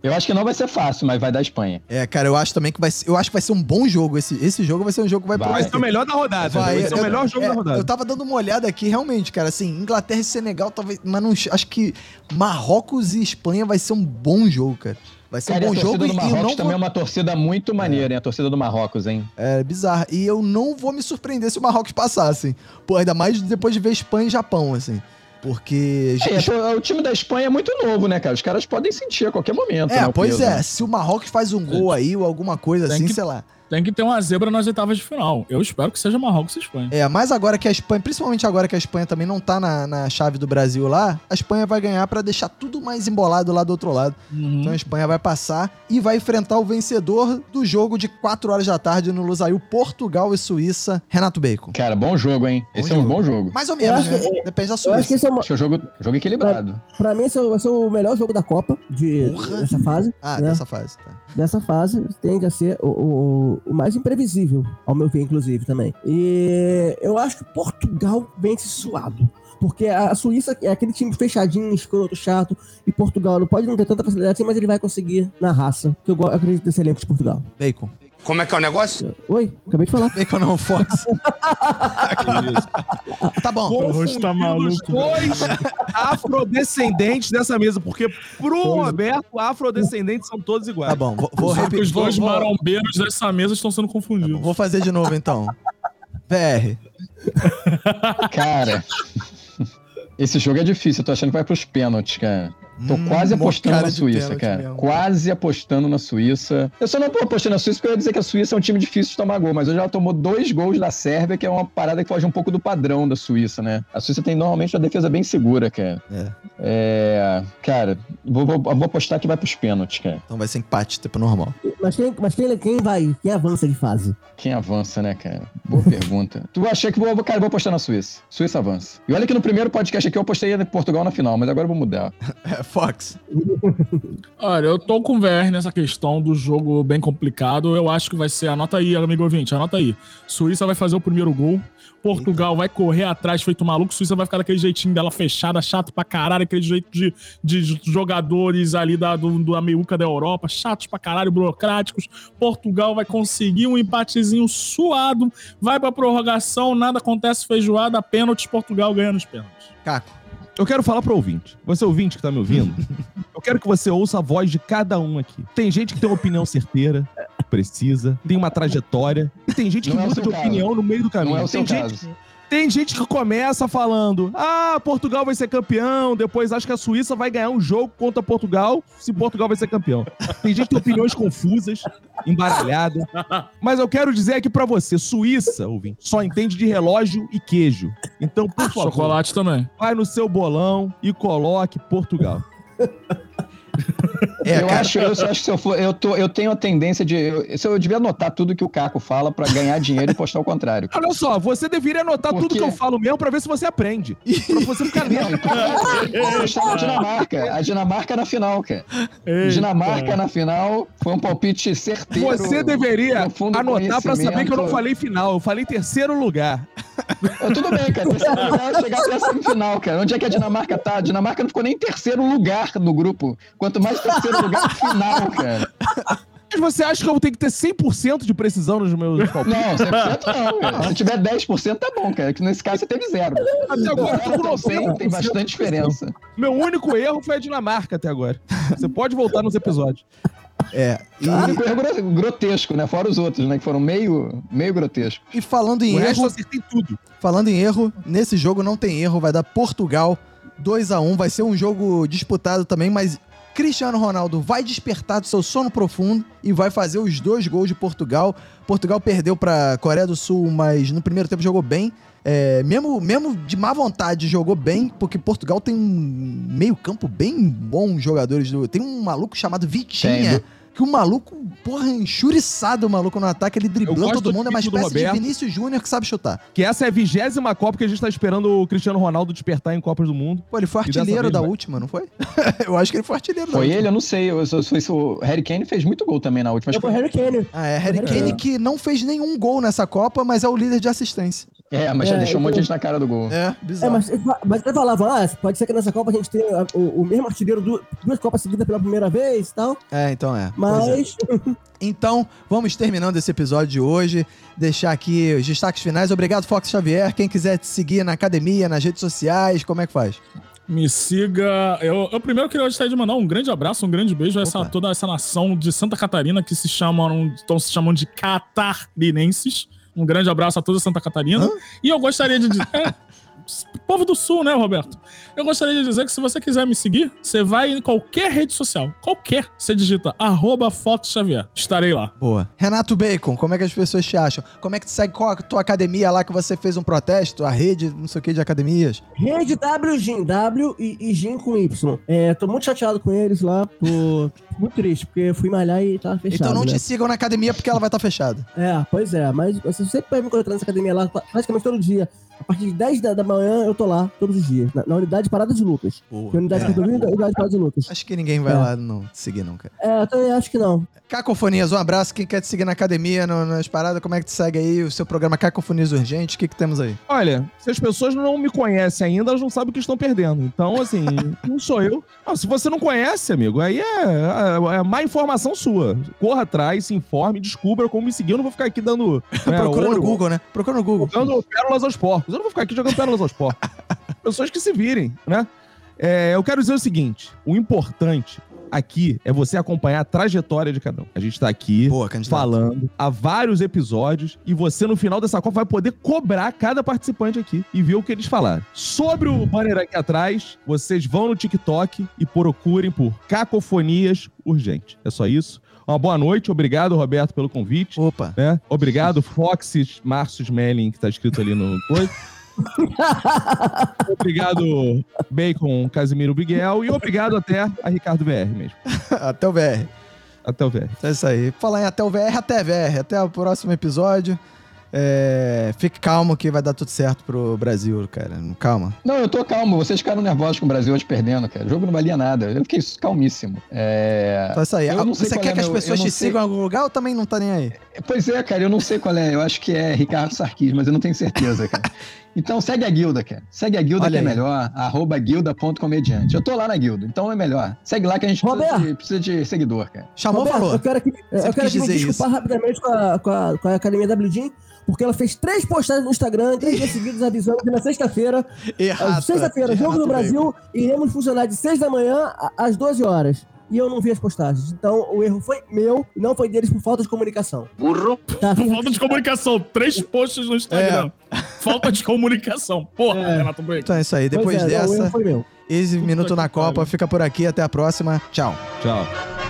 Eu acho que não vai ser fácil, mas vai dar Espanha. É, cara, eu acho também que vai ser, eu acho que vai ser um bom jogo. Esse, esse jogo vai ser um jogo que vai, Vai. Vai ser o melhor da rodada. Vai, ser o eu- melhor jogo é, da rodada. Eu tava dando uma olhada aqui, realmente, cara, assim, Inglaterra e Senegal, talvez, mas não, acho que Marrocos e Espanha vai ser um bom jogo, cara. Vai ser Cara, um a bom torcida jogo e, do e eu Marrocos não também é vou... uma torcida muito maneira, hein? A torcida do Marrocos, hein? É bizarro. E eu não vou me surpreender se o Marrocos passar, assim. Pô, ainda mais depois de ver Espanha e Japão, assim. Porque... É, é, o time da Espanha é muito novo, né, cara? Os caras podem sentir a qualquer momento. É, né, pois peso, é. né? Se o Marrocos faz um gol aí ou alguma coisa Tem assim, que- sei lá. Tem que ter uma zebra nas oitavas de final. Eu espero que seja Marrocos e Espanha. É, mas agora que a Espanha, principalmente agora que a Espanha também não tá na, na chave do Brasil lá, a Espanha vai ganhar pra deixar tudo mais embolado lá do outro lado. Uhum. Então a Espanha vai passar e vai enfrentar o vencedor do jogo de 4 horas da tarde no Lusail, Portugal e Suíça, Renato Bacon. Cara, bom jogo, hein? Bom Esse é um jogo. bom jogo. Mais ou menos, né? que- Depende da Eu acho que Suíça. esse é uma, Acho é um jogo, jogo equilibrado. pra mim esse é o- vai ser o melhor jogo da Copa de, Porra. dessa fase. Ah, né? dessa fase, tá. Dessa fase tende a ser o, o- o mais imprevisível, ao meu ver, inclusive, também. E eu acho que Portugal vence suado. porque a Suíça é aquele time fechadinho, escroto, chato, e Portugal não pode não ter tanta facilidade assim, mas ele vai conseguir na raça. Que eu acredito nesse elenco de Portugal. Bacon. Como é que é o negócio? Oi, acabei de falar. Bacon não, Fox. tá bom. rosto tá maluco, os dois afrodescendentes dessa mesa, porque pro Roberto, afrodescendentes são todos iguais. Tá bom. Vou, vou repetir. os dois vou- marombeiros dessa mesa estão sendo confundidos. vou fazer de novo, então. VR. Cara, esse jogo é difícil. Eu tô achando que vai pros pênaltis, cara. Tô Hum, quase apostando na Suíça, cara. mesmo. Quase apostando na Suíça. Eu só não tô apostando na Suíça porque eu ia dizer que a Suíça é um time difícil de tomar gol, mas hoje ela tomou dois gols da Sérvia, que é uma parada que foge um pouco do padrão da Suíça, né? A Suíça tem normalmente uma defesa bem segura, cara. É. É, cara, vou, vou- vou apostar que vai pros pênaltis, cara. Então vai ser empate, tipo normal. Mas quem, mas quem, quem vai? Quem avança de fase? Quem avança, né, cara? Boa pergunta. Tu achei que vou, cara, vou apostar na Suíça. Suíça avança. E olha que no primeiro podcast aqui eu apostei em Portugal na final, mas agora eu vou mudar. É, Fox. Olha, eu tô com o VR nessa questão do jogo bem complicado. Eu acho que vai ser. Anota aí, amigo ouvinte, anota aí. Suíça vai fazer o primeiro gol. Portugal vai correr atrás, feito maluco. Suíça vai ficar daquele jeitinho dela fechada, chato pra caralho, aquele jeito de, de jogadores ali da, do, da meiuca da Europa, chatos pra caralho, burocráticos. Portugal vai conseguir um empatezinho suado, vai pra prorrogação, nada acontece, feijoada, pênaltis, Portugal ganha nos pênaltis. Caco. Eu quero falar pro ouvinte. Você ouvinte que tá me ouvindo, eu quero que você ouça a voz de cada um aqui. Tem gente que tem uma opinião certeira, precisa, tem uma trajetória, e tem gente que Não é muda seu de caso. opinião no meio do caminho. Não é o seu tem, gente, caso. Tem gente que começa falando: ah, Portugal vai ser campeão, depois acha que a Suíça vai ganhar um jogo contra Portugal se Portugal vai ser campeão. Tem gente que tem opiniões confusas, embaralhadas. Mas eu quero dizer aqui pra você: Suíça, ouvinte, só entende de relógio e queijo. Então, por favor, Chocolate também. vai no seu bolão e coloque Portugal. É, eu, cara. acho, eu acho que se eu for. Eu, tô, eu tenho a tendência de. Eu, se eu devia anotar tudo que o Caco fala pra ganhar dinheiro e postar o contrário. Olha só, você deveria anotar Por tudo que eu falo mesmo pra ver se você aprende. Pra você ficar lendo. Eu postar na Dinamarca. A Dinamarca na final, cara. Dinamarca na final foi um palpite certeiro. Você deveria anotar pra saber que eu não falei final, eu falei terceiro lugar. Ah, Tudo bem, cara. Terceiro lugar é chegar até a semifinal, cara. Onde é que a Dinamarca tá? A Dinamarca não ficou nem em terceiro lugar no grupo. Quanto mais terceiro lugar, final, cara. Mas você acha que eu tenho que ter 100% de precisão nos meus palpites? Não, 100% não, cara. Se tiver 10%, tá bom, cara. Que nesse caso você teve zero. Até agora eu tô com 90% tem 90%. bastante diferença. Meu único erro foi a Dinamarca até agora. Você pode voltar nos episódios. É. E, O único erro gro- grotesco, né? Fora os outros, né? Que foram meio, meio grotescos. e falando em O resto eu erro, acertei tudo. falando em erro, nesse jogo não tem erro, vai dar Portugal 2 a 1 vai ser um jogo disputado também, mas Cristiano Ronaldo vai despertar do seu sono profundo e vai fazer os dois gols de Portugal. Portugal perdeu para Coreia do Sul, mas no primeiro tempo jogou bem. É, mesmo, mesmo de má vontade, jogou bem, porque Portugal tem um meio-campo bem bom jogadores. Do, tem um maluco chamado Vitinha. Tem, Que o maluco, porra, enxuriçado o maluco no ataque, ele driblando todo do mundo, é uma do espécie de. Vinícius Júnior que sabe chutar. Que essa é a vigésima Copa que a gente tá esperando o Cristiano Ronaldo despertar em Copas do Mundo. Pô, ele foi artilheiro vez da vai. última, não foi? eu acho que ele foi artilheiro da Foi última. ele? Eu não sei. Eu, eu, eu, eu, o Harry Kane fez muito gol também na última. Foi- Harry Kane. Ah, é Harry É. Kane que não fez nenhum gol nessa Copa, mas é o líder de assistência. É, mas já É, deixou um monte de eu- gente na cara do gol. É, É, bizarro. mas, mas você falava, ah, pode ser que nessa Copa a gente tenha o, o mesmo artilheiro du- duas Copas seguidas pela primeira vez e tal. É, então é. É. Mas Então, vamos terminando esse episódio de hoje. Deixar aqui os destaques finais. Obrigado, Fox Xavier. Quem quiser te seguir na academia, nas redes sociais, como é que faz? Me siga. Eu, eu primeiro queria gostaria de mandar um grande abraço, um grande beijo a essa, toda essa nação de Santa Catarina que se chamam, estão se chamando de catarinenses. Um grande abraço a toda Santa Catarina. Hã? E eu gostaria de dizer. povo do Sul, né, Roberto? Eu gostaria de dizer que se você quiser me seguir, você vai em qualquer rede social. Qualquer. Você digita arroba Fox Xavier. Estarei lá. Boa. Renato Bacon, como é que as pessoas te acham? Como é que tu segue qual a tua academia lá que você fez um protesto? A rede, não sei o que, de academias? Rede W, Gin, W e, e Gin com Y. É, tô muito chateado com eles lá, tô muito triste, porque eu fui malhar e tava fechado. então não né? te sigam na academia porque ela vai estar fechada. É, pois é, mas você sempre vai me encontrar nessa academia lá praticamente todo dia. A partir de 10 da, da manhã eu tô lá todos os dias, na, na unidade Parada de Lucas. Que é a unidade é. que eu tô vindo, a unidade Parada de Lucas. Acho que ninguém vai É. lá não te seguir, não, cara. É, eu também acho que não. Cacofonias, um abraço. Quem quer te seguir na academia, no- nas paradas, como é que te segue aí? O seu programa Cacofonias Urgente, o que, que temos aí? Olha, se as pessoas não me conhecem ainda, elas não sabem o que estão perdendo. Então, assim, não sou eu. Não, se você não conhece, amigo, aí é, é, é má informação sua. Corra atrás, se informe, descubra como me seguir. Eu não vou ficar aqui dando. né, Procura no Google, né? Procura no Google. Jogando pérolas aos porcos. Eu não vou ficar aqui jogando pérolas aos porcos. Pessoas que se virem, né? É, eu quero dizer o seguinte: o importante aqui é você acompanhar a trajetória de cada um. A gente tá aqui Boa, falando há vários episódios e você no final dessa Copa vai poder cobrar cada participante aqui e ver o que eles falaram. Sobre o banner aqui atrás, vocês vão no TikTok e procurem por Cacofonias Urgente. É só isso. Uma boa noite, obrigado Roberto pelo convite. Opa. Né? Obrigado, Fox Marcius Melling, que tá escrito ali no coisa. obrigado, Bacon Casimiro Miguel. E obrigado até a Ricardo VR mesmo. Até o VR. Até o VR. É isso aí. Falar em até o VR, até VR. Até o próximo episódio. É, Fique calmo que vai dar tudo certo pro Brasil, cara. Calma. Não, eu tô calmo. Vocês ficaram nervosos com o Brasil hoje perdendo, cara. O jogo não valia nada. Eu fiquei calmíssimo. É... Então é isso aí. Eu não sei Você quer é que as meu- pessoas te sei- sigam em algum lugar ou também não tá nem aí? Pois é, cara, eu não sei qual é. Eu acho que é Ricardo Sarquis, mas eu não tenho certeza, cara. Então segue a guilda, cara. Segue a guilda Olha que é aí. melhor. Arroba guilda.comediante. Eu tô lá na guilda, então é melhor. Segue lá que a gente precisa de, precisa de seguidor, cara. Chamou, Roberto, falou. Eu quero aqui, eu quero aqui me desculpar rapidamente com a, com, a, com a Academia WGym, porque ela fez três postagens no Instagram, três dias seguidos, avisando que na sexta-feira, Errado. sexta-feira, jogo no Brasil, iremos funcionar de 6 da manhã às 12 horas. E eu não vi as postagens. Então o erro foi meu não foi deles por falta de comunicação. Burro. Tá? Por falta de comunicação. Três posts no Instagram. Falta de comunicação. Porra, Renato Break. Então é isso aí. Pois Depois é, não, o erro dessa, foi meu. esse Minuto na Copa fica por aqui. Até a próxima. Tchau. Tchau.